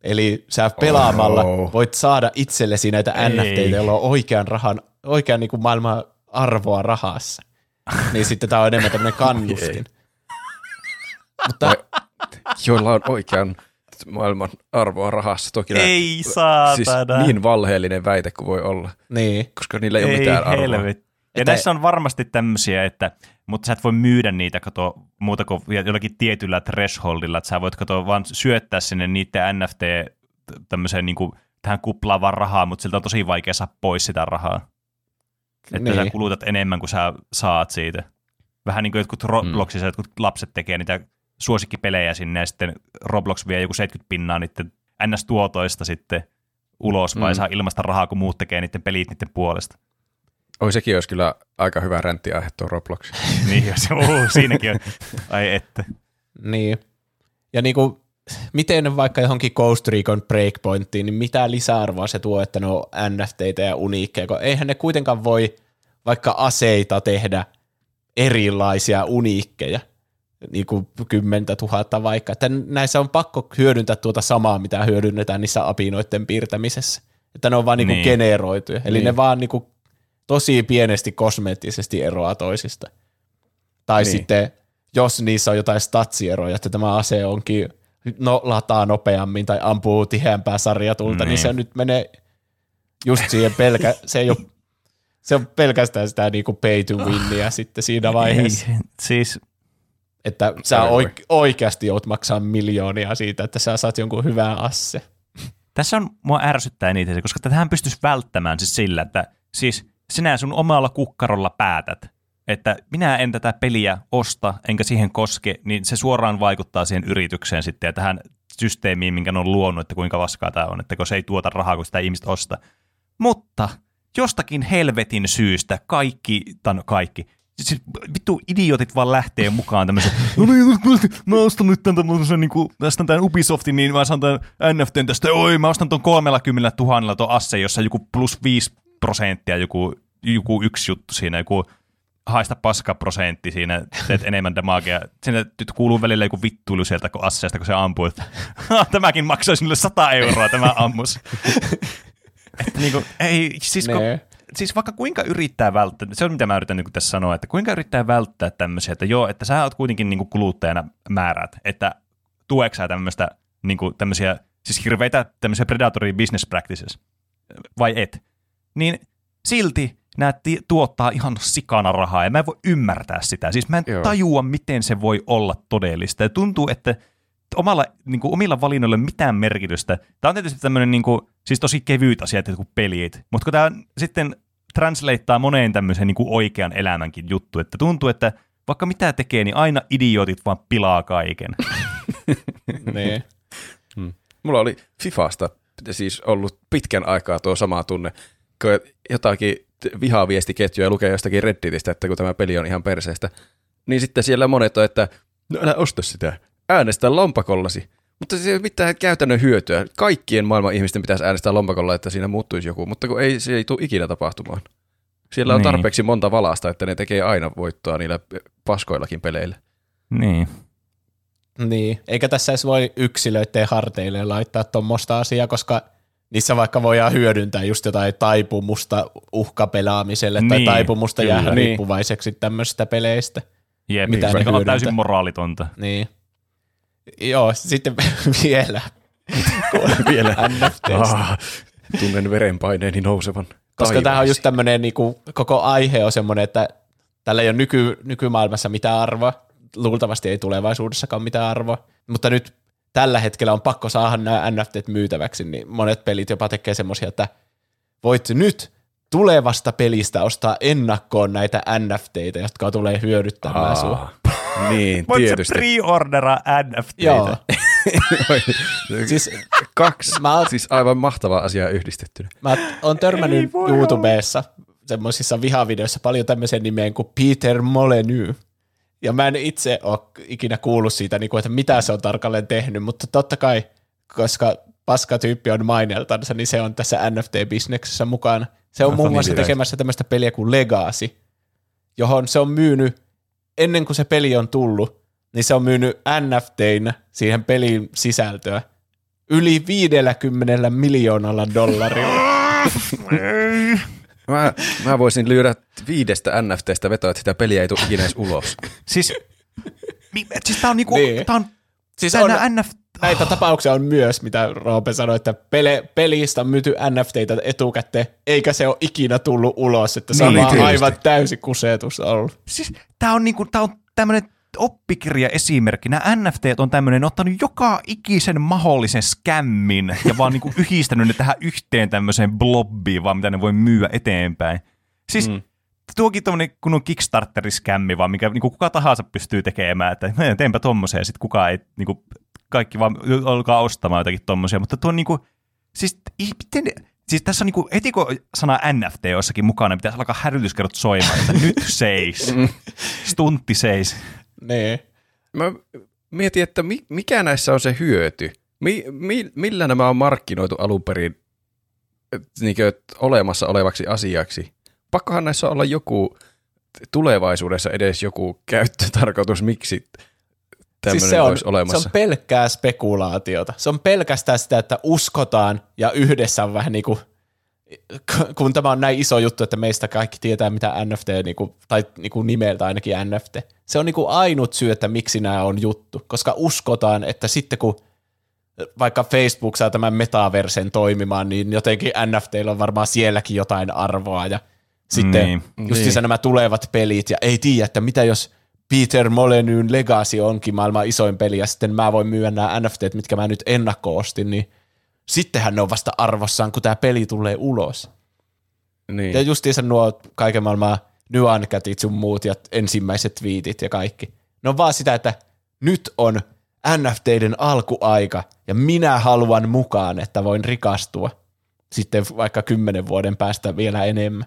Eli sä pelaamalla Oh. voit saada itsellesi näitä Ei. NFTitä, joilla on oikean, rahan, oikean niin kuin maailman arvoa rahassa. Niin sitten tämä on enemmän tämmöinen kannustin. Mutta Vai- Joilla on oikean maailman arvoa rahassa. Toki Ei saatana. Siis niin valheellinen väite kuin voi olla, niin, koska niillä ei, ole Ei mitään arvoa. helvetti. Ja Että- näissä on varmasti tämmöisiä, että, mutta sä et voi myydä niitä kato, muuta kuin jollakin tietyllä thresholdilla, että sä voit kato, vaan syöttää sinne niiden NFT tämmöiseen niin kuin, tähän kuplaavaan rahaa, mutta siltä on tosi vaikea saada pois sitä rahaa. Että Niin. sä kulutat enemmän kuin sä saat siitä. Vähän niin kuin jotkut Robloxissa, jotkut lapset tekee niitä suosikkipelejä sinne ja sitten Roblox vie joku 70 pinnaa niiden NS-tuotoista sitten ulos, vai Mm. saa ilmasta rahaa, kun muut tekee niiden pelit niiden puolesta. Oi, sekin olisi kyllä aika hyvä ränttiaihe tuo Roblox. niin, jos, uh, siinäkin on. Ai että. niin. Ja niin kuin, miten vaikka johonkin Ghost Recon Breakpointiin, niin mitä lisäarvoa se tuo, että ne on NFTitä ja uniikkeja, kun eihän ne kuitenkaan voi vaikka aseita tehdä erilaisia uniikkeja, niin kuin kymmentä tuhatta vaikka, että näissä on pakko hyödyntää tuota samaa, mitä hyödynnetään niissä apinoiden piirtämisessä, että ne on vaan niin kuin Niin. generoituja, eli Niin. ne vaan niin kuin tosi pienesti kosmeettisesti eroaa toisista. Tai Niin. sitten, jos niissä on jotain statsieroja, että tämä ase onkin no, lataa nopeammin tai ampuu tiheämpää sarjatulta, niin, niin Niin. se nyt menee just siihen pelkä, se ei ole, se on pelkästään sitä niinku pay to winnia sitten siinä vaiheessa, Ei, siis että sä Aivan. oik- oikeasti joudut maksaa miljoonia siitä, että sä saat jonkun hyvän asse. tässä on, mua ärsyttää eniten koska tätähän pystyisi välttämään siis sillä, että siis sinä sun omalla kukkarolla päätät, että minä en tätä peliä osta, enkä siihen koske, niin se suoraan vaikuttaa siihen yritykseen sitten ja tähän systeemiin, minkä ne on luonut, että kuinka paskaa tämä on, että kun se ei tuota rahaa, kun sitä ihmiset ostaa. Mutta jostakin helvetin syystä kaikki, tai no kaikki, siis vittu idiotit vaan lähtee mukaan tämmöisen, no niin, mä ostan nyt tämän tämmöisen, niin kuin, ostan tämän Ubisoftin, niin mä saan tämän NFTn tästä, oi, mä ostan ton 30 000 ton asse, jossa joku plus 5 prosenttia, joku, joku yksi juttu siinä, joku haista paska prosentti siinä, teet enemmän damagea. Sinne nyt kuuluu välillä joku vittuilu sieltä kun asseesta, kun se ampuu, että tämäkin maksoi sinulle 100 euroa tämä ammus. että niinku, ei, siis, kun, Nee. siis vaikka kuinka yrittää välttää, se on mitä mä yritän niin tässä sanoa, että kuinka yrittää välttää tämmöisiä, että joo, että sä oot kuitenkin niin kuluttajana määrät, että tueksä sä tämmöistä niin tämmöisiä, siis hirveitä tämmöisiä predatory business practices, vai et, niin silti nämä ti- tuottaa ihan sikana rahaa, ja mä en voi ymmärtää sitä. Siis mä en Joo. tajua, miten se voi olla todellista. Ja tuntuu, että omalla, niin kuin, omilla valinnoilla ei mitään merkitystä. Tämä on tietysti tämmöinen niin kuin, siis tosi kevyt asia, että pelit, mutta kun tämä sitten translateaa moneen tämmöiseen niin kuin oikean elämänkin juttu, että tuntuu, että vaikka mitä tekee, niin aina idiotit vaan pilaa kaiken. Nee. Mulla oli Fifasta siis ollut pitkän aikaa tuo sama tunne, kun jotakin vihaviestiketjuja lukee jostakin Redditistä, että kun tämä peli on ihan perseestä, niin sitten siellä monet on, että no älä osta sitä, äänestä lompakollasi. Mutta se ei ole mitään käytännön hyötyä. Kaikkien maailman ihmisten pitäisi äänestää lompakolla, että siinä muuttuisi joku, mutta kun ei, se ei tule ikinä tapahtumaan. Siellä on Niin. tarpeeksi monta valasta, että ne tekee aina voittoa niillä paskoillakin peleillä. Niin. Niin, eikä tässä edes voi yksilöiden harteille laittaa tuommoista asiaa, koska niissä vaikka voidaan hyödyntää just jotain taipumusta uhkapelaamiselle tai Niin, taipumusta kyllä. jäädä Niin. riippuvaiseksi tämmöisistä peleistä. Jep, Mitä se on täysin moraalitonta. Niin. Joo, sitten vielä. Vielä. NFTstä. Ah, tunnen verenpaineeni nousevan. Koska tämä on just tämmöinen, niinku, koko aihe on semmoinen, että tällä ei ole nyky, nykymaailmassa mitään arvoa. Luultavasti ei tulevaisuudessakaan mitään arvoa. Mutta nyt tällä hetkellä on pakko saada nämä NFTt myytäväksi, niin monet pelit jopa tekee semmoisia, että voit nyt tulevasta pelistä ostaa ennakkoon näitä NFTitä, jotka tulee hyödyttämään sua. Aa, niin, Voit tietysti. pre-ordera NFTitä? Joo. siis kaksi, mä oon- siis aivan mahtavaa asiaa yhdistettynä. Mä oon törmännyt YouTubessa semmoisissa vihavideoissa paljon tämmöisen nimeen kuin Peter Molyneux. Ja mä en itse ole ikinä kuullut siitä, niin kuin, että mitä se on tarkalleen tehnyt, mutta totta kai, koska paska tyyppi on maineltansa, niin se on tässä NFT-bisneksessä mukana. Se on No, muun muassa tekemässä tämmöistä peliä kuin Legacy, johon se on myynyt, ennen kuin se peli on tullut, niin se on myynyt NFTinä siihen pelin sisältöä yli 50 miljoonalla dollarilla. Mä, mä voisin lyödä viidestä NFTstä vetoa, että sitä peliä ei tule ikinä edes ulos. Siis, mi, siis tää on niinku, Niin. tää on, Siis tää on, on NF, näitä tapauksia on myös, mitä Roope sanoi, että pele, pelistä on myyty NFTitä etukäteen, eikä se ole ikinä tullut ulos, että se on Niin, vaan tietysti. aivan täysi kusetus ollut. siis tää on niinku, tää on tämmönen oppikirja esimerkki. Nämä NFT on tämmöinen, ottanut joka ikisen mahdollisen skämmin ja vaan niinku yhdistänyt ne tähän yhteen tämmöiseen blobbiin, vaan mitä ne voi myyä eteenpäin. Siis mm. tuokin tommonen kunnon Kickstarter-skämmi, vaan mikä niinku kuka tahansa pystyy tekemään, että "Hei, teenpä tommosen ja sitten kukaan ei, niinku, kaikki vaan alkaa ostamaan jotakin tommosia, mutta tuo on niinku, siis miten, Siis tässä on niinku, heti kun sana NFT jossakin mukana, pitäisi alkaa hälytyskerrot soimaan, että nyt seis, stuntti seis. Niin. Mä mietin, että mi, mikä näissä on se hyöty? Mi, mi, millä nämä on markkinoitu alun perin niin olemassa olevaksi asiaksi? Pakkohan näissä olla joku tulevaisuudessa edes joku käyttötarkoitus, miksi tämmöinen Siis se on, olisi olemassa. se on pelkkää spekulaatiota. Se on pelkästään sitä, että uskotaan ja yhdessä on vähän niin kuin, kun tämä on näin iso juttu, että meistä kaikki tietää, mitä NFT, niin kuin, tai niin kuin nimeltä ainakin NFT. Se on niin kuin ainut syy, että miksi nämä on juttu, koska uskotaan, että sitten kun vaikka Facebook saa tämän metaversen toimimaan, niin jotenkin NFTillä on varmaan sielläkin jotain arvoa ja sitten Niin. justiinsa Niin. nämä tulevat pelit ja ei tiedä, että mitä jos Peter Molyneux'n Legacy onkin maailman isoin peli ja sitten mä voin myydä nämä NFTt, mitkä mä nyt ennakko ostin, niin sittenhän ne on vasta arvossaan, kun tämä peli tulee ulos. niin. Ja justiinsa nuo kaiken maailman nyankätit sun muut ja ensimmäiset twiitit ja kaikki. Ne on vaan sitä, että nyt on NFTiden alkuaika ja minä haluan mukaan, että voin rikastua sitten vaikka kymmenen vuoden päästä vielä enemmän.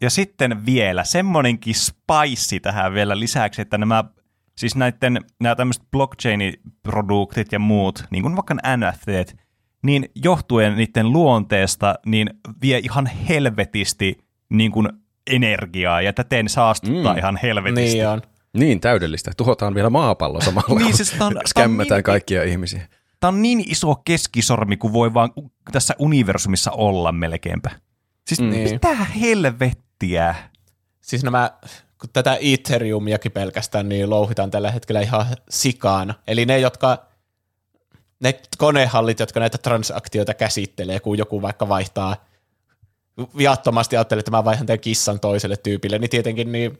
Ja sitten vielä semmonenkin spice tähän vielä lisäksi, että nämä siis näiden, nämä tämmöiset blockchain-produktit ja muut, niin kuin vaikka NFT, niin johtuen niiden luonteesta, niin vie ihan helvetisti niin kuin energiaa ja täten saastuttaa Mm. ihan helvetisti. Niin on. Niin täydellistä. Tuhotaan vielä maapallo samalla, Niin, siis on skämmätään niin- kaikkia ihmisiä. Tämä on niin iso keskisormi kuin voi vaan tässä universumissa olla melkeinpä. Siis Mm. mitä helvettiä? Siis nämä, kun tätä Ethereumiakin pelkästään, niin louhitaan tällä hetkellä ihan sikaana. Eli ne, jotka, ne konehallit, jotka näitä transaktioita käsittelee, kun joku vaikka vaihtaa viattomasti ajattelee, että mä vaihan tämän kissan toiselle tyypille, niin tietenkin niin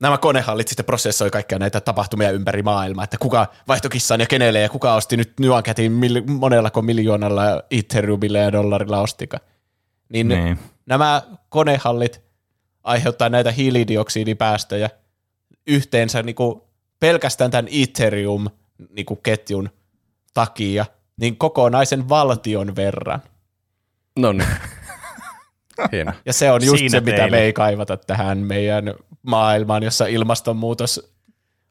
nämä konehallit sitten prosessoi kaikkia näitä tapahtumia ympäri maailmaa, että kuka vaihtoi kissan ja kenelle ja kuka osti nyt Nyan kätin mil, monellako miljoonalla Ethereumilla ja dollarilla ostika. Niin. niin nämä konehallit aiheuttaa näitä hiilidioksidipäästöjä yhteensä niin kuin pelkästään tämän Ethereum-ketjun takia niin kokonaisen valtion verran. No niin. Hieno. Ja se on just Siinä se, mitä teille. me ei kaivata tähän meidän maailmaan, jossa ilmastonmuutos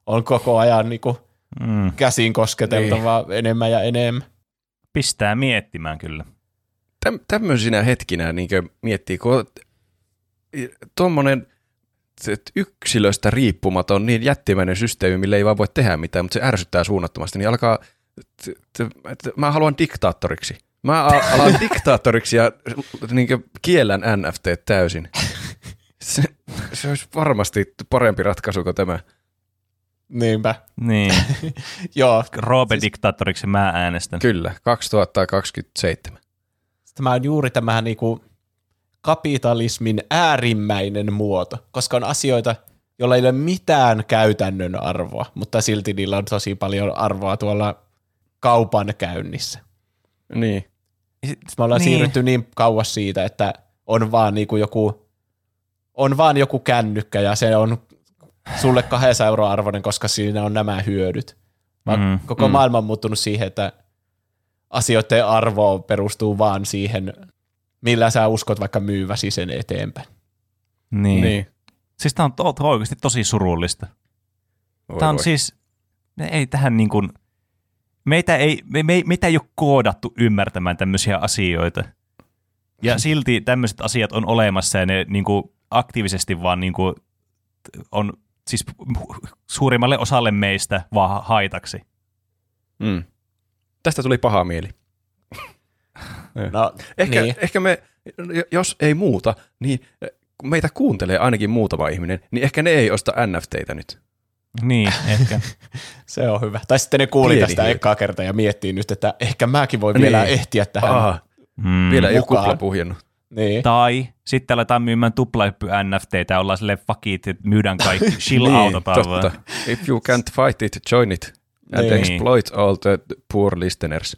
on koko ajan niin kuin Mm. käsin kosketeltavaa niin. enemmän ja enemmän. Pistää miettimään kyllä. Täm, tämmöisinä hetkinä niin miettii, kun tuommoinen yksilöstä riippumaton niin jättimäinen systeemi, millä ei vaan voi tehdä mitään, mutta se ärsyttää suunnattomasti, niin alkaa, mä haluan diktaattoriksi. Mä alan diktaattoriksi ja niin kiellän NFT täysin. Se, se olisi varmasti parempi ratkaisu kuin tämä. Niinpä. Niin. Joo, Roope-diktaattoriksi mä äänestän. Kyllä, 2027. tämä on juuri tämä niinku kapitalismin äärimmäinen muoto, koska on asioita, joilla ei ole mitään käytännön arvoa, mutta silti niillä on tosi paljon arvoa tuolla kaupan käynnissä. Niin. Sitten me ollaan Niin. niin. siirrytty niin kauas siitä, että on vaan niinku joku, on vaan joku kännykkä ja se on sulle 200 euroa arvoinen, koska siinä on nämä hyödyt. Vaan Mm, koko mm. maailma on muuttunut siihen, että asioiden arvo perustuu vaan siihen, millä sä uskot vaikka myyväsi sen eteenpäin. Niin. niin. Siis tää on to- to- oikeasti tosi surullista. Voi Tämä on voi. siis, me ei tähän niin kuin, meitä ei, me, me, meitä ei ole koodattu ymmärtämään tämmöisiä asioita. Ja silti tämmöiset asiat on olemassa ja ne niin kuin, aktiivisesti vaan niin kuin, on siis suurimmalle osalle meistä vaan haitaksi. Mm. Tästä tuli paha mieli. No, Ehkä, niin. ehkä me, jos ei muuta, niin kun meitä kuuntelee ainakin muutama ihminen, niin ehkä ne ei osta NFTitä nyt. Niin, ehkä. Se on hyvä. Tai sitten ne kuuli Pieni tästä ekaa kertaa ja miettii nyt, että ehkä mäkin voin Niin. vielä ehtiä tähän. Aha, Mm. vielä ei mukaan. kupla puhjennut. Niin. Tai sitten aletaan myymään tuplahyppy NFTitä ja ollaan silleen fuck it, että myydään kaikki, chill niin, totta. If you can't fight it, join it. And Niin. exploit all the poor listeners.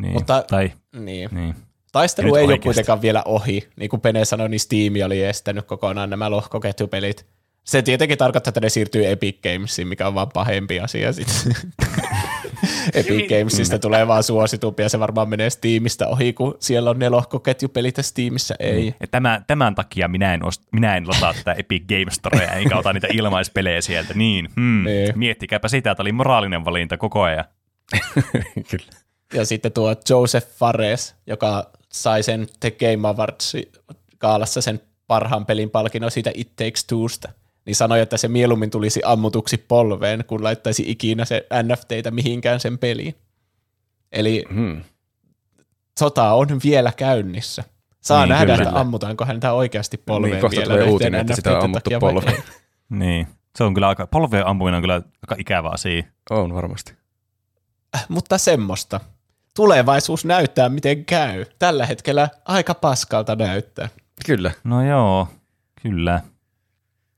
Niin. Mutta- tai, niin. niin. Taistelu ei ole kuitenkaan vielä ohi. Niin kuin Pene sanoi, niin Steam oli estänyt kokonaan nämä lohkoketjupelit. Se tietenkin tarkoittaa, että ne siirtyy Epic Gamesiin, mikä on vaan pahempi asia sitten. Epic Gamesista tulee vaan suositumpi ja se varmaan menee Steamista ohi, kun siellä on ne lohkoketjupelit ja Steamissa ei. Ja tämän, tämän takia minä en, ost, minä en lataa tätä Epic Games Storea, enkä ota niitä ilmaispelejä sieltä. Niin, hmm. Niin. miettikääpä sitä, että oli moraalinen valinta koko ajan. Kyllä. Ja sitten tuo Joseph Fares, joka sai sen The Game Awards kaalassa sen parhaan pelin palkinnon siitä It Takes Twosta, niin sanoi, että se mieluummin tulisi ammutuksi polveen, kun laittaisi ikinä se NFTitä mihinkään sen peliin. Eli Hmm. sota on vielä käynnissä. Saa Niin, niin, nähdä, kyllä. että ammutaanko häntä oikeasti polveen Niin, kohta vielä tulee uutinen, että sitä on ammuttu polveen. Niin. Se on kyllä aika, polveen ampuminen on kyllä aika ikävä asia. On varmasti. Mutta semmoista. Tulevaisuus näyttää, miten käy. Tällä hetkellä aika paskalta näyttää. Kyllä. No joo, kyllä.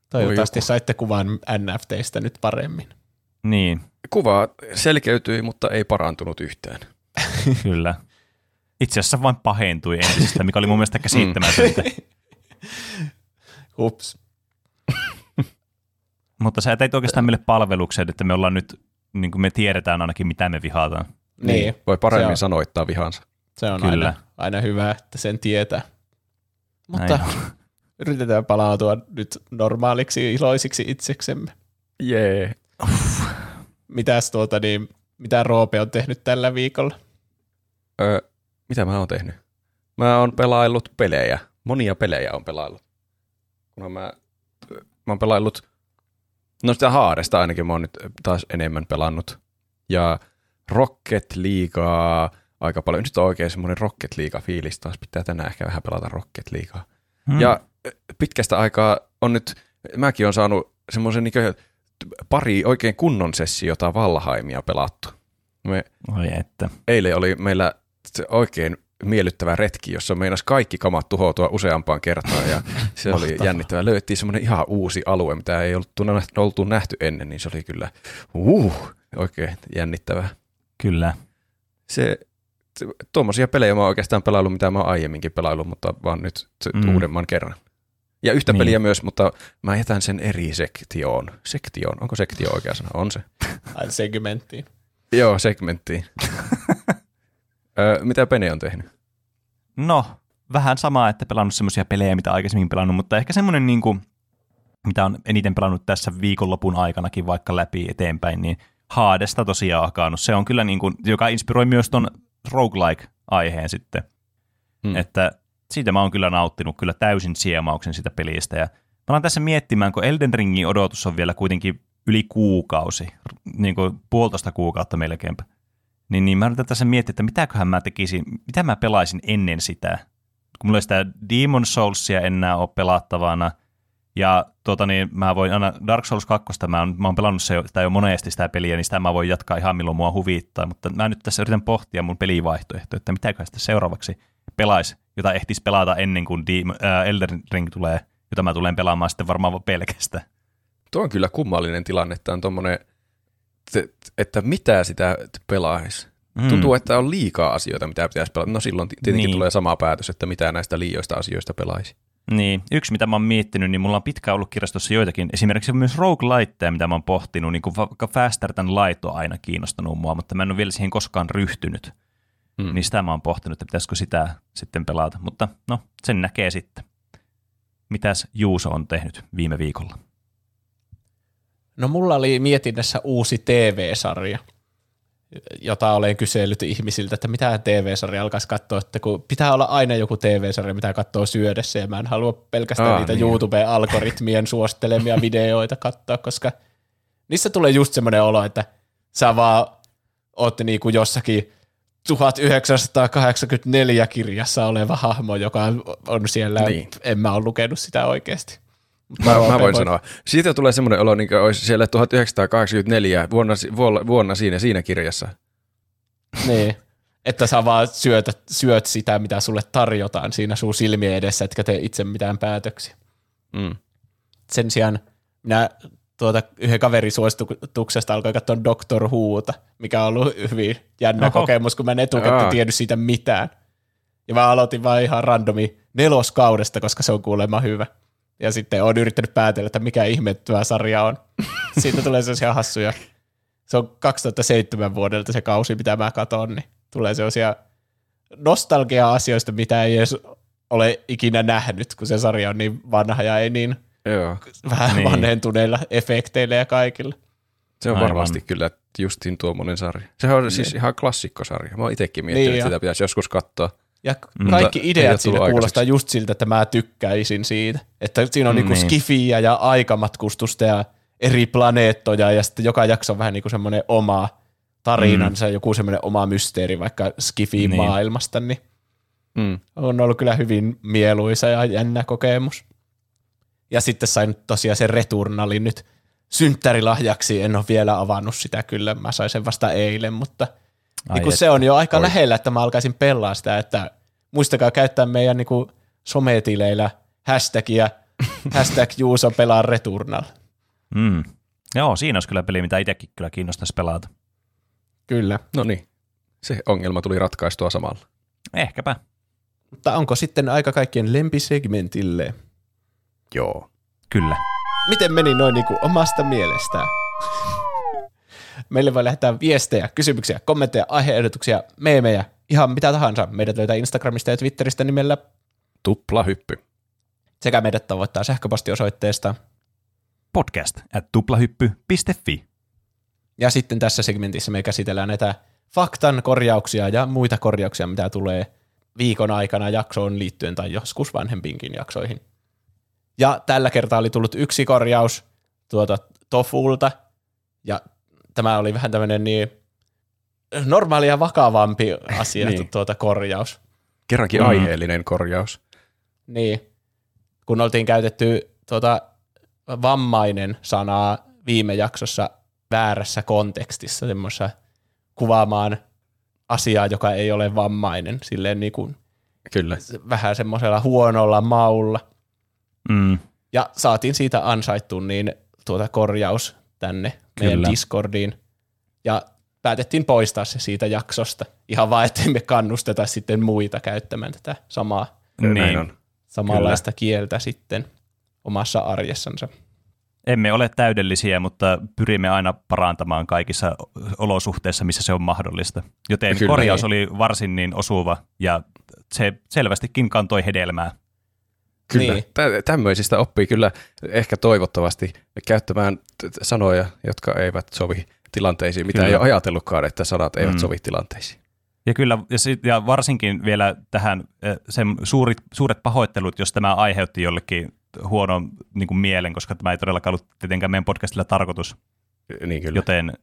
Toivottavasti saitte kuvan NFTistä nyt paremmin. Niin, Kuva selkeytyi, mutta ei parantunut yhtään. kyllä. Itse asiassa vain pahentui entisestä, mikä oli mun mielestä käsittämätöntä. Hups. Mutta sä teit oikeastaan meille palveluksen, että me ollaan nyt niin kuin me tiedetään ainakin, mitä me vihataan. Niin, Voi paremmin on, sanoittaa vihansa. se on Kyllä. aina, aina hyvä, että sen tietää. Mutta Näin yritetään palautua nyt normaaliksi iloisiksi itseksemme. Jee. Mitäs tuota niin, mitä Roope on tehnyt tällä viikolla? Öö, mitä mä oon tehnyt? Mä oon pelaillut pelejä. Monia pelejä on pelaillut. Kunhan mä, mä oon pelaillut, no sitä haaresta ainakin mä oon nyt taas enemmän pelannut. Ja Rocket Leaguea aika paljon. Nyt on oikein semmoinen Rocket League fiilis taas. Pitää tänään ehkä vähän pelata Rocket Leaguea. Hmm. Ja pitkästä aikaa on nyt, mäkin on saanut semmoisen niin pari oikein kunnon sessiota Valhaimia pelattu. Me Oi että. eilen oli meillä oikein miellyttävä retki, jossa meinas kaikki kamat tuhoutua useampaan kertaan ja se oli jännittävää. Löyttiin semmoinen ihan uusi alue, mitä ei ollut oltu nähty ennen, niin se oli kyllä uh, oikein jännittävää. Kyllä. Se, se, tuommoisia pelejä mä oon oikeastaan pelaillut, mitä mä oon aiemminkin pelaillut, mutta vaan nyt se, Mm. mm. uudemman kerran. Ja yhtä Niin. niin. peliä myös, mutta mä jätän sen eri sektioon. Sektioon, onko sektio oikea sana? On se. Aina segmenttiin. Joo, segmenttiin. Ö, mitä Pene on tehnyt? No, vähän samaa, että pelannut semmoisia pelejä, mitä aikaisemmin pelannut, mutta ehkä semmoinen, niin kuin, mitä on eniten pelannut tässä viikonlopun aikanakin vaikka läpi eteenpäin, niin Haadesta tosiaan hakannut. Se on kyllä, niin kuin, joka inspiroi myös ton roguelike-aiheen sitten. Hmm. Mm. Että siitä mä oon kyllä nauttinut kyllä täysin siemauksen sitä pelistä. Ja mä alan tässä miettimään, kun Elden Ringin odotus on vielä kuitenkin yli kuukausi, niin kuin puolitoista kuukautta melkeinpä. Niin, niin mä yritän tässä miettiä, että mitäköhän mä tekisin, mitä mä pelaisin ennen sitä. Kun mulla ei sitä Demon Soulsia enää ole pelattavana, ja tuota, niin mä voin aina Dark Souls 2, mä oon, mä oon pelannut se, jo- sitä jo monesti sitä peliä, niin sitä mä voin jatkaa ihan milloin mua huvittaa, mutta mä nyt tässä yritän pohtia mun pelivaihtoehtoja, että mitäköhän sitä seuraavaksi pelaisi, jota ehtis pelata ennen kuin Demon, äh, Elden Ring tulee, jota mä tulen pelaamaan sitten varmaan pelkästään. Tuo on kyllä kummallinen tilanne, että on tommonen, että mitä sitä pelaisi. Mm. Tuntuu, että on liikaa asioita, mitä pitäisi pelata. No silloin ti- tietenkin niin. tulee sama päätös, että mitä näistä liioista asioista pelaisi. Niin, yksi mitä mä oon miettinyt, niin mulla on pitkään ollut kirjastossa joitakin, esimerkiksi myös rogueliteja, mitä mä oon pohtinut, niin kuin vaikka Faster than Light on aina kiinnostanut mua, mutta mä en ole vielä siihen koskaan ryhtynyt. Mm. Niin sitä mä oon pohtinut, että pitäisikö sitä sitten pelata, mutta no, sen näkee sitten. Mitäs Juuso on tehnyt viime viikolla? No mulla oli mietinnässä uusi TV-sarja, jota olen kysellyt ihmisiltä, että mitä TV-sarja alkaisi katsoa, että kun pitää olla aina joku TV-sarja, mitä katsoo syödessä, ja mä en halua pelkästään Aa, niitä niin. YouTube-algoritmien suosittelemia videoita katsoa, koska niissä tulee just semmoinen olo, että sä vaan oot niinku jossakin 1984 kirjassa oleva hahmo, joka on siellä. Niin. en mä ole lukenut sitä oikeasti. Mä, mä voin voi- sanoa. Siitä tulee semmoinen olo, niin kuin olisi siellä 1984 vuonna, vuonna, vuonna siinä, siinä kirjassa. Niin. Että sä vaan syöt, syöt sitä, mitä sulle tarjotaan siinä sun silmien edessä, etkä tee itse mitään päätöksiä. Mm. Sen sijaan minä tuota, yhden kaverin suosituksesta alkoin katsoa Doctor Whoota, mikä on ollut hyvin jännä Oho. Kokemus, kun mä en etukäteen tiennyt siitä mitään. Ja mä aloitin vaan ihan randomi neloskaudesta, koska se on kuulemma hyvä. Ja sitten olen yrittänyt päätellä, että mikä ihme tämä sarja on. Siitä tulee sellaisia hassuja. Se on 2007 vuodelta se kausi, mitä mä katon, niin tulee sellaisia nostalgia-asioista, mitä ei edes ole ikinä nähnyt, kun se sarja on niin vanha ja ei niin Joo. vähän Niin. niin. vanhentuneilla efekteillä ja kaikilla. Se on Aivan. varmasti kyllä justiin tuommoinen sarja. Sehän on siis ihan klassikkosarja. Mä oon itsekin miettinyt, Niin että jo. sitä pitäisi joskus katsoa. Ja Mm. kaikki Mutta ideat siinä kuulostaa just siltä, että mä tykkäisin siitä. Että siinä on Mm, niinku niin. skifiä ja aikamatkustusta ja eri planeettoja ja sitten joka jakso on vähän niinku semmoinen oma tarinansa, mm. joku semmoinen oma mysteeri vaikka skifiin Niin. maailmasta, niin Mm. on ollut kyllä hyvin mieluisa ja jännä kokemus. Ja sitten sain tosiaan sen Returnalin nyt synttärilahjaksi, en ole vielä avannut sitä kyllä, mä sain sen vasta eilen, mutta Ai niin kun se on jo aika Oi. lähellä, että mä alkaisin pelaa sitä, että muistakaa käyttää meidän niin kuin sometileillä hashtagia, hashtag Juuso pelaa Returnal. Mm. Joo, siinä olisi kyllä peli, mitä itsekin kyllä kiinnostaisi pelata. Kyllä. No niin. Se ongelma tuli ratkaistua samalla. Ehkäpä. Mutta onko sitten aika kaikkien lempisegmentille? Joo. Kyllä. Miten meni noin niin kuin omasta mielestään? Meille voi lähettää viestejä, kysymyksiä, kommentteja, aiheehdotuksia, meemejä, ihan mitä tahansa. Meidät löytää Instagramista ja Twitteristä nimellä Tuplahyppy. sekä meidät tavoittaa sähköpostiosoitteesta. Podcast at tuplahyppy.fi. Ja sitten tässä segmentissä me käsitellään näitä faktan korjauksia ja muita korjauksia, mitä tulee viikon aikana jaksoon liittyen tai joskus vanhempiinkin jaksoihin. Ja tällä kertaa oli tullut yksi korjaus tuota Tofulta, ja tämä oli vähän tämmöinen niin normaali ja vakavampi asia Niin. niin. tuota korjaus. Kerrankin Mm. aiheellinen korjaus. Niin, kun oltiin käytetty tuota vammainen sanaa viime jaksossa väärässä kontekstissa, semmoisessa kuvaamaan asiaa, joka ei ole vammainen, silleen niin kuin Kyllä. vähän semmoisella huonolla maulla. Mm. Ja saatiin siitä ansaittu niin tuota korjaus tänne meidän Kyllä. Discordiin. Ja päätettiin poistaa se siitä jaksosta. Ihan vaan, ettei me kannusteta sitten muita käyttämään tätä samaa, Niin. on. samanlaista kieltä sitten omassa arjessansa. Emme ole täydellisiä, mutta pyrimme aina parantamaan kaikissa olosuhteissa, missä se on mahdollista. Joten Kyllä. Kyllä, korjaus oli varsin niin osuva ja se selvästikin kantoi hedelmää. Kyllä. Niin. Tä- tämmöisistä oppii kyllä ehkä toivottavasti käyttämään t- sanoja, jotka eivät sovi tilanteisiin, mitä Kyllä. ei ole ajatellutkaan, että sanat eivät Mm. sovi tilanteisiin. Ja kyllä, ja, sit, ja varsinkin vielä tähän sen suurit, suuret pahoittelut, jos tämä aiheutti jollekin huonon niin kuin mielen, koska tämä ei todellakaan ollut tietenkään meidän podcastilla tarkoitus. Niin kyllä. Joten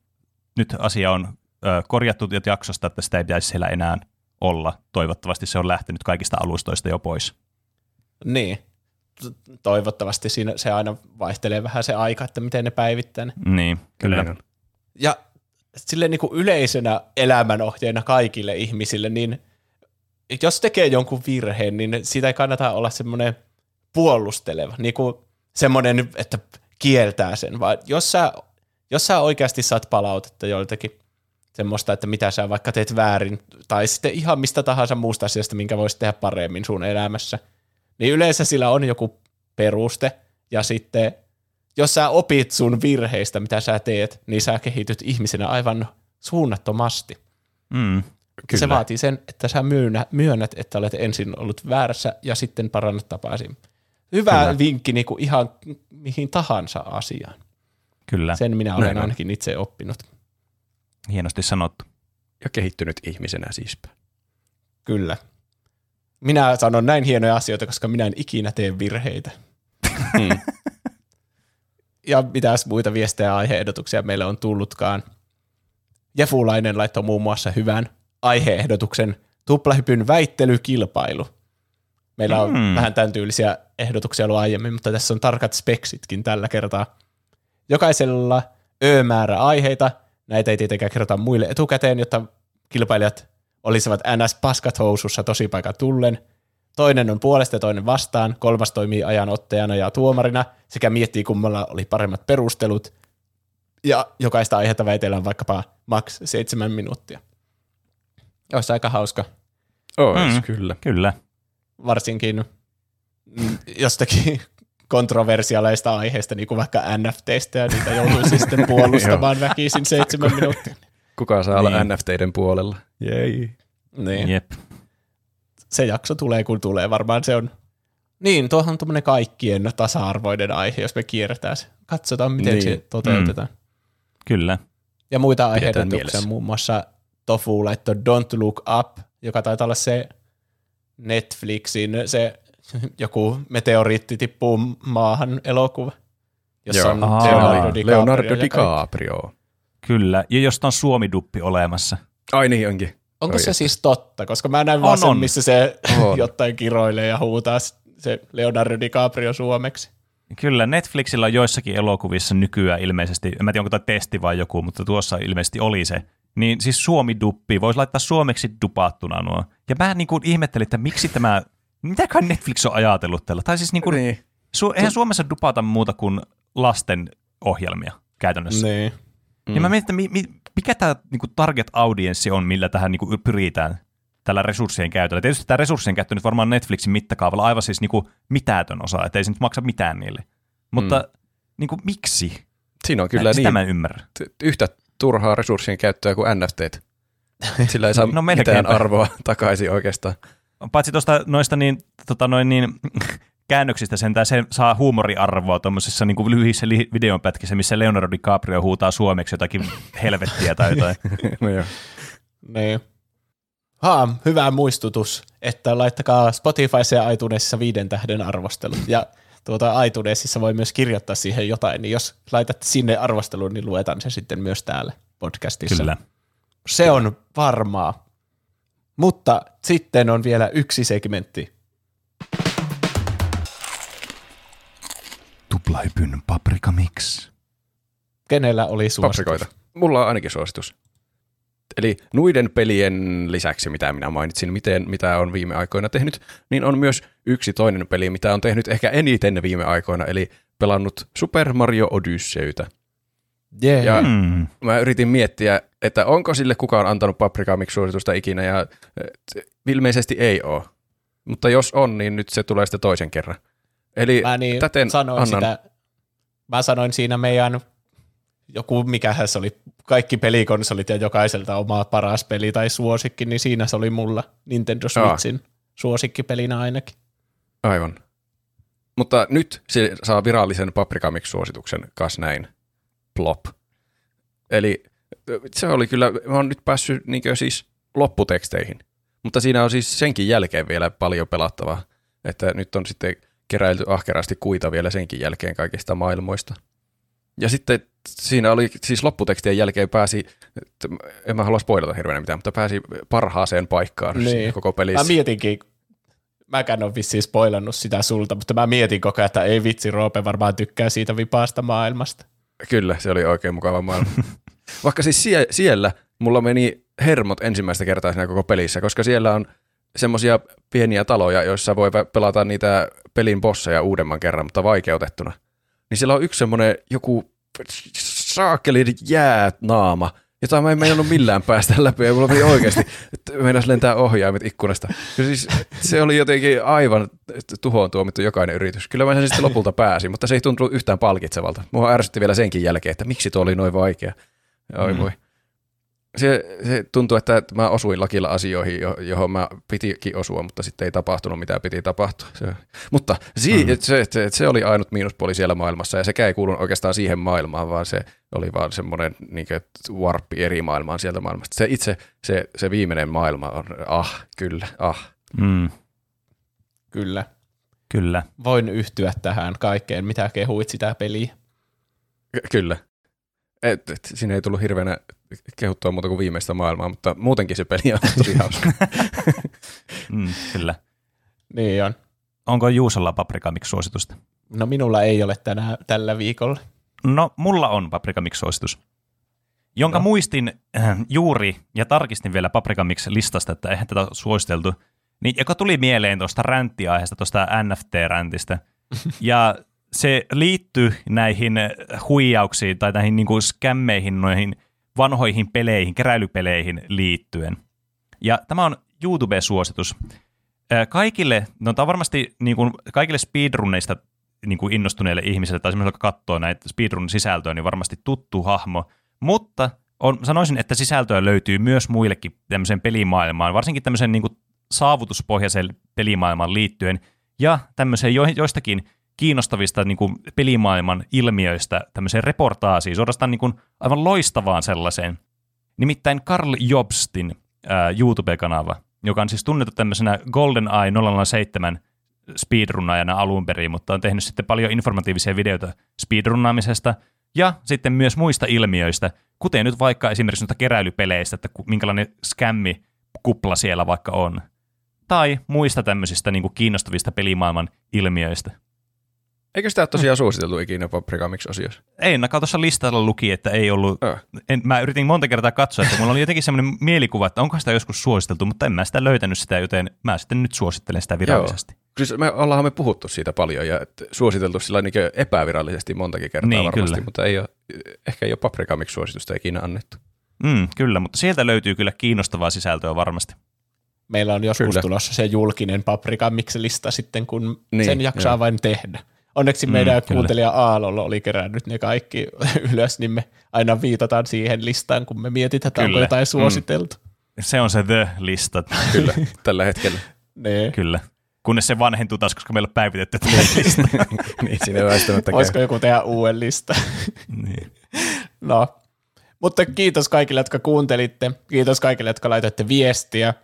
nyt asia on ö, korjattu jaksosta, että sitä ei pitäisi siellä enää olla. Toivottavasti se on lähtenyt kaikista alustoista jo pois. Niin. Toivottavasti siinä se aina vaihtelee vähän se aika, että miten ne päivittää ne. Niin, kyllä. On. Ja silleen niin kuin yleisenä elämänohjeena kaikille ihmisille, niin jos tekee jonkun virheen, niin siitä ei kannata olla semmoinen puolusteleva, niin kuin semmoinen, että kieltää sen, vaan jos sä, jos sä oikeasti saat palautetta joltakin semmoista, että mitä sä vaikka teet väärin, tai sitten ihan mistä tahansa muusta asiasta, minkä voisit tehdä paremmin sun elämässä, niin yleensä sillä on joku peruste, ja sitten jos sä opit sun virheistä, mitä sä teet, niin sä kehityt ihmisenä aivan suunnattomasti. Mm, Kyllä. Se vaatii sen, että sä myönnä, myönnät, että olet ensin ollut väärässä ja sitten parannat tapaasi. Hyvä Kyllä. Vinkki niin kuin ihan mihin tahansa asiaan. kyllä, Sen minä Näin olen on. ainakin itse oppinut. hienosti sanottu. Ja kehittynyt ihmisenä siispä. Kyllä. Minä sanon näin hienoja asioita, koska minä en ikinä tee virheitä. Mm. Ja mitäs muita viestejä ja aiheehdotuksia meille on tullutkaan. Jefulainen laittoi muun muassa hyvän aiheehdotuksen tuplahypyn väittelykilpailu. Meillä on Mm. vähän tämän tyylisiä ehdotuksia ollut aiemmin, mutta tässä on tarkat speksitkin tällä kertaa. Jokaisella ö-määrä aiheita. Näitä ei tietenkään kerrota muille etukäteen, jotta kilpailijat olisivat ns. paskat housussa tosipaikan tullen. Toinen on puolesta ja toinen vastaan. Kolmas toimii ajanottajana ja tuomarina sekä miettii, kummalla oli paremmat perustelut. Ja jokaista aihetta väitellään vaikkapa maks seitsemän minuuttia. Olisi aika hauska. Ois, Mm. kyllä. Kyllä. Varsinkin mm, jostakin kontroversiaaleista aiheista, niin kuin vaikka NFTistä, ja niitä joutuisi sitten puolustamaan väkisin seitsemän minuuttia. Kuka saa olla Niin. NFTiden puolella? Jei. Niin. Jep. se jakso tulee kun tulee. Varmaan se on, niin tuohon on tuommoinen kaikkien tasa-arvoinen aihe, jos me kierretään se. Katsotaan, miten Niin. se toteutetaan. Mm. Kyllä. Ja muita mielessä. muun muassa Tofu laittoi Don't Look Up, joka taitaa olla se Netflixin se joku meteoriitti tippuu maahan elokuva, jossa Joo. on Aa. Leonardo DiCaprio. Leonardo. DiCaprio. Kyllä. Ja josta on Suomi-duppi olemassa. Ai niin onkin. Onko Oi se että. siis totta? Koska mä näin On, vaan sen, missä se On. jotain kiroilee ja huutaa se Leonardo DiCaprio suomeksi. Kyllä, Netflixillä on joissakin elokuvissa nykyään ilmeisesti, en mä tiedä onko tämä testi vai joku, mutta tuossa ilmeisesti oli se. Niin siis Suomi-duppi, voisi laittaa suomeksi dupattuna nuo. Ja mä niin kuin ihmettelin, että miksi tämä, mitäköhän Netflix on ajatellut tällä. Tai siis niin kuin, Niin. su, eihän Suomessa dupata muuta kuin lasten ohjelmia käytännössä. Niin. Mm. Ja mä mietin, että mi, mi, mikä tämä niinku target audienssi on, millä tähän niinku pyritään tällä resurssien käytöllä. Tietysti tämä resurssien käyttö nyt varmaan Netflixin mittakaavalla aivan siis niinku mitätön osa, että ei se nyt maksa mitään niille. Mutta mm. niinku, miksi? Siinä on kyllä Sitä niin mä en ymmärrä. yhtä turhaa resurssien käyttöä kuin NFTt. Sillä ei saa No no, mitään arvoa takaisin oikeastaan. Paitsi tuosta noista niin, tota noin niin, käännöksistä sentään se saa huumoriarvoa tuommoisissa niin lyhyissä li- videonpätkissä, missä Leonardo DiCaprio huutaa suomeksi jotakin helvettiä tai jotain. no joo. Niin. Haa, hyvä muistutus, että laittakaa Spotifyssa ja iTunesissa viiden tähden arvostelut. Ja tuota iTunesissa voi myös kirjoittaa siihen jotain, niin jos laitatte sinne arvostelun, niin luetaan se sitten myös täällä podcastissa. Kyllä. Se on varmaa. Mutta sitten on vielä yksi segmentti. Tuplahypyn paprika mix. Kenellä oli suositus? Paprikoita. Mulla on ainakin suositus. Eli nuiden pelien lisäksi, mitä minä mainitsin, miten, mitä on viime aikoina tehnyt, niin on myös yksi toinen peli, mitä on tehnyt ehkä eniten viime aikoina, eli pelannut Super Mario Odysseytä. Yeah. Ja Mm. mä yritin miettiä, että onko sille kukaan antanut Paprika Mix-suositusta ikinä, ja et, ilmeisesti ei ole. Mutta jos on, niin nyt se tulee sitten toisen kerran. Eli Mä niin täten sanoin annan, sitä, mä sanoin siinä meidän, joku mikähän se oli, kaikki pelikonsolit ja jokaiselta oma paras peli tai suosikki, niin siinä se oli mulla Nintendo Switchin suosikkipelinä ainakin. Aivan. Mutta nyt se saa virallisen Paprika Mix-suosituksen kas näin. Plop. Eli ö, se oli kyllä, mä oon nyt päässyt niin siis lopputeksteihin. Mutta siinä on siis senkin jälkeen vielä paljon pelattavaa. Että nyt on sitten keräilty ahkerasti kuita vielä senkin jälkeen kaikista maailmoista. Ja sitten siinä oli, siis lopputekstien jälkeen pääsi, en mä halua spoilata hirveänä mitään, mutta pääsi parhaaseen paikkaan Niin. koko pelissä. Mä mietinkin, mäkään on vissiin spoilannut sitä sulta, mutta mä mietin koko ajan, että ei vitsi, Roope varmaan tykkää siitä vipaasta maailmasta. Kyllä, se oli oikein mukava maailma. Vaikka siis sie- siellä mulla meni hermot ensimmäistä kertaa siinä koko pelissä, koska siellä on semmoisia pieniä taloja, joissa voi pe- pelata niitä pelin bosseja uudemman kerran, mutta vaikeutettuna. Niin siellä on yksi semmoinen joku saakelin jäänaama, jota mä en meinannut millään päästä läpi, ja mulla meni oikeasti, että meinas lentää ohjaimet ikkunasta. Ja siis se oli jotenkin aivan tuhoon tuomittu jokainen yritys. Kyllä mä sen sitten lopulta pääsin, mutta se ei tuntunut yhtään palkitsevalta. Mua ärsytti vielä senkin jälkeen, että miksi tuo oli noin vaikea. Oi Mm. voi. Se, se tuntuu, että mä osuin lakilla asioihin, jo- johon mä pitikin osua, mutta sitten ei tapahtunut, mitä piti tapahtua. Se, mutta si, Mm. se, se, se, oli ainut miinuspuoli siellä maailmassa, ja sekä ei kuulunut oikeastaan siihen maailmaan, vaan se oli vaan semmoinen niin warppi eri maailmaan sieltä maailmasta. Se itse, se, se viimeinen maailma on, ah, kyllä, ah. Mm. Kyllä. Kyllä. Voin yhtyä tähän kaikkeen, mitä kehuit sitä peliä. Ky- Kyllä. Et, et, siinä ei tullut hirveänä kehuttua muuta kuin viimeistä maailmaa, mutta muutenkin se peli on tosi hauska. Mm, kyllä. Niin on. Onko Juusolla paprika mix suositusta? No minulla ei ole tänä, tällä viikolla. No, mulla on Paprika Mix-suositus, jonka no. Muistin äh, juuri ja tarkistin vielä Paprika Mix-listasta, että eihän tätä suositeltu, niin, joka tuli mieleen tuosta ränttiaiheesta, tuosta NFT-räntistä. ja se liittyy näihin huijauksiin tai näihin niin kuin skämmeihin, noihin vanhoihin peleihin, keräilypeleihin liittyen. Ja tämä on YouTube-suositus. Kaikille, no tämä on varmasti niin kuin, kaikille speedrunneista niin kuin innostuneille ihmisille tai semmoisille, jotka katsoo näitä speedrun-sisältöä, niin varmasti tuttu hahmo. Mutta on, sanoisin, että sisältöä löytyy myös muillekin tämmöiseen pelimaailmaan, varsinkin tämmöiseen niin kuin saavutuspohjaiseen pelimaailmaan liittyen ja tämmöiseen jo, joistakin kiinnostavista niin kuin pelimaailman ilmiöistä tämmöiseen reportaasiin, suorastaan niin kuin aivan loistavaan sellaiseen. Nimittäin Carl Jobstin ää, YouTube-kanava, joka on siis tunnettu tämmöisenä GoldenEye 007 speedrunnaajana alun perin, mutta on tehnyt sitten paljon informatiivisia videoita speedrunnaamisesta ja sitten myös muista ilmiöistä, kuten nyt vaikka esimerkiksi noista keräilypeleistä, että minkälainen skämmi kupla siellä vaikka on. Tai muista tämmöisistä niin kuin kiinnostavista pelimaailman ilmiöistä. Eikö sitä ole tosiaan suositeltu ikinä Paprika Mix-osiossa? Ei, ainakaan tuossa listalla luki, että ei ollut. Äh. En, mä yritin monta kertaa katsoa, että mulla oli jotenkin semmoinen mielikuva, että onko sitä joskus suositeltu, mutta en mä sitä löytänyt sitä, joten mä sitten nyt suosittelen sitä virallisesti. Siis me ollaan me puhuttu siitä paljon ja et suositeltu sillä niin epävirallisesti montakin kertaa Niin, varmasti, kyllä. mutta ei ole, ehkä ei ole Paprika Mix-suositusta ikinä annettu. Mm, kyllä, mutta sieltä löytyy kyllä kiinnostavaa sisältöä varmasti. Meillä on joskus Kyllä. tulossa se julkinen paprika miksi lista sitten, kun Niin, sen jaksaa joo. vain tehdä. Onneksi Mm, meidän kyllä. kuuntelija Aallolla oli kerännyt ne kaikki ylös, niin me aina viitataan siihen listaan, kun me mietitään, että onko Kyllä. jotain suositeltu. Se on se the-lista. Kyllä, tällä hetkellä. Ne. Kyllä. Kunnes se vanhentuu taas, koska meillä on päivitetty tätä listaa. niin, siinä ei väistämättä käy. Olisiko joku tehdä uuden lista? niin. no. Mutta kiitos kaikille, jotka kuuntelitte. Kiitos kaikille, jotka laitoitte viestiä.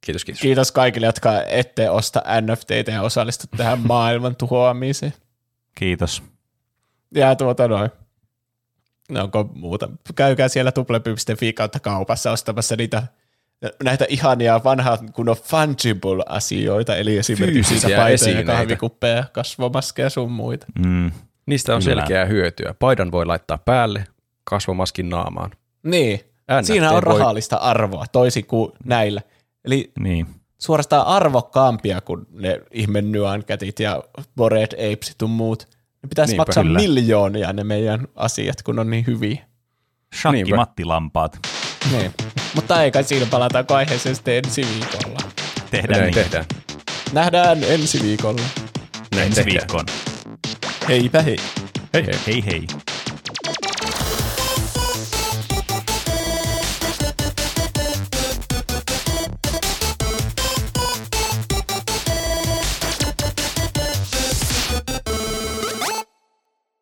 Kiitos, kiitos. Kiitos kaikille, jotka ette osta NFTitä ja osallistu tähän maailman tuhoamiseen. Kiitos. Ja tuota noin. No, onko muuta? Käykää siellä tuple.fi kautta kaupassa ostamassa niitä näitä ihania vanhaa kunnon fungible-asioita, eli esimerkiksi Fyysisiä paitoja, esineitä. kahvikuppeja, kasvomaskeja sun muita. Mm. Niistä on Kyllä. selkeää hyötyä. Paidan voi laittaa päälle, kasvomaskin naamaan. Niin, NFT siinä on voi- rahallista arvoa, toisin kuin näillä. Eli Niin. Suorastaan arvokkaampia kuin ne ihme Nyan-kätit ja Bored Apes ja muut. Ne pitäisi Niinpä, maksaa kyllä. miljoonia ne meidän asiat, kun on niin hyviä. Shakki Niinpä. Matti Lampaat. Niin. Mutta ei kai siinä palataanko aiheeseen sitten ensi viikolla. Tehdään Näin niin. tehdään. Nähdään ensi viikolla. Näin Ensi tehdään. viikkoon. Heipä hei. Hei hei. Hei hei.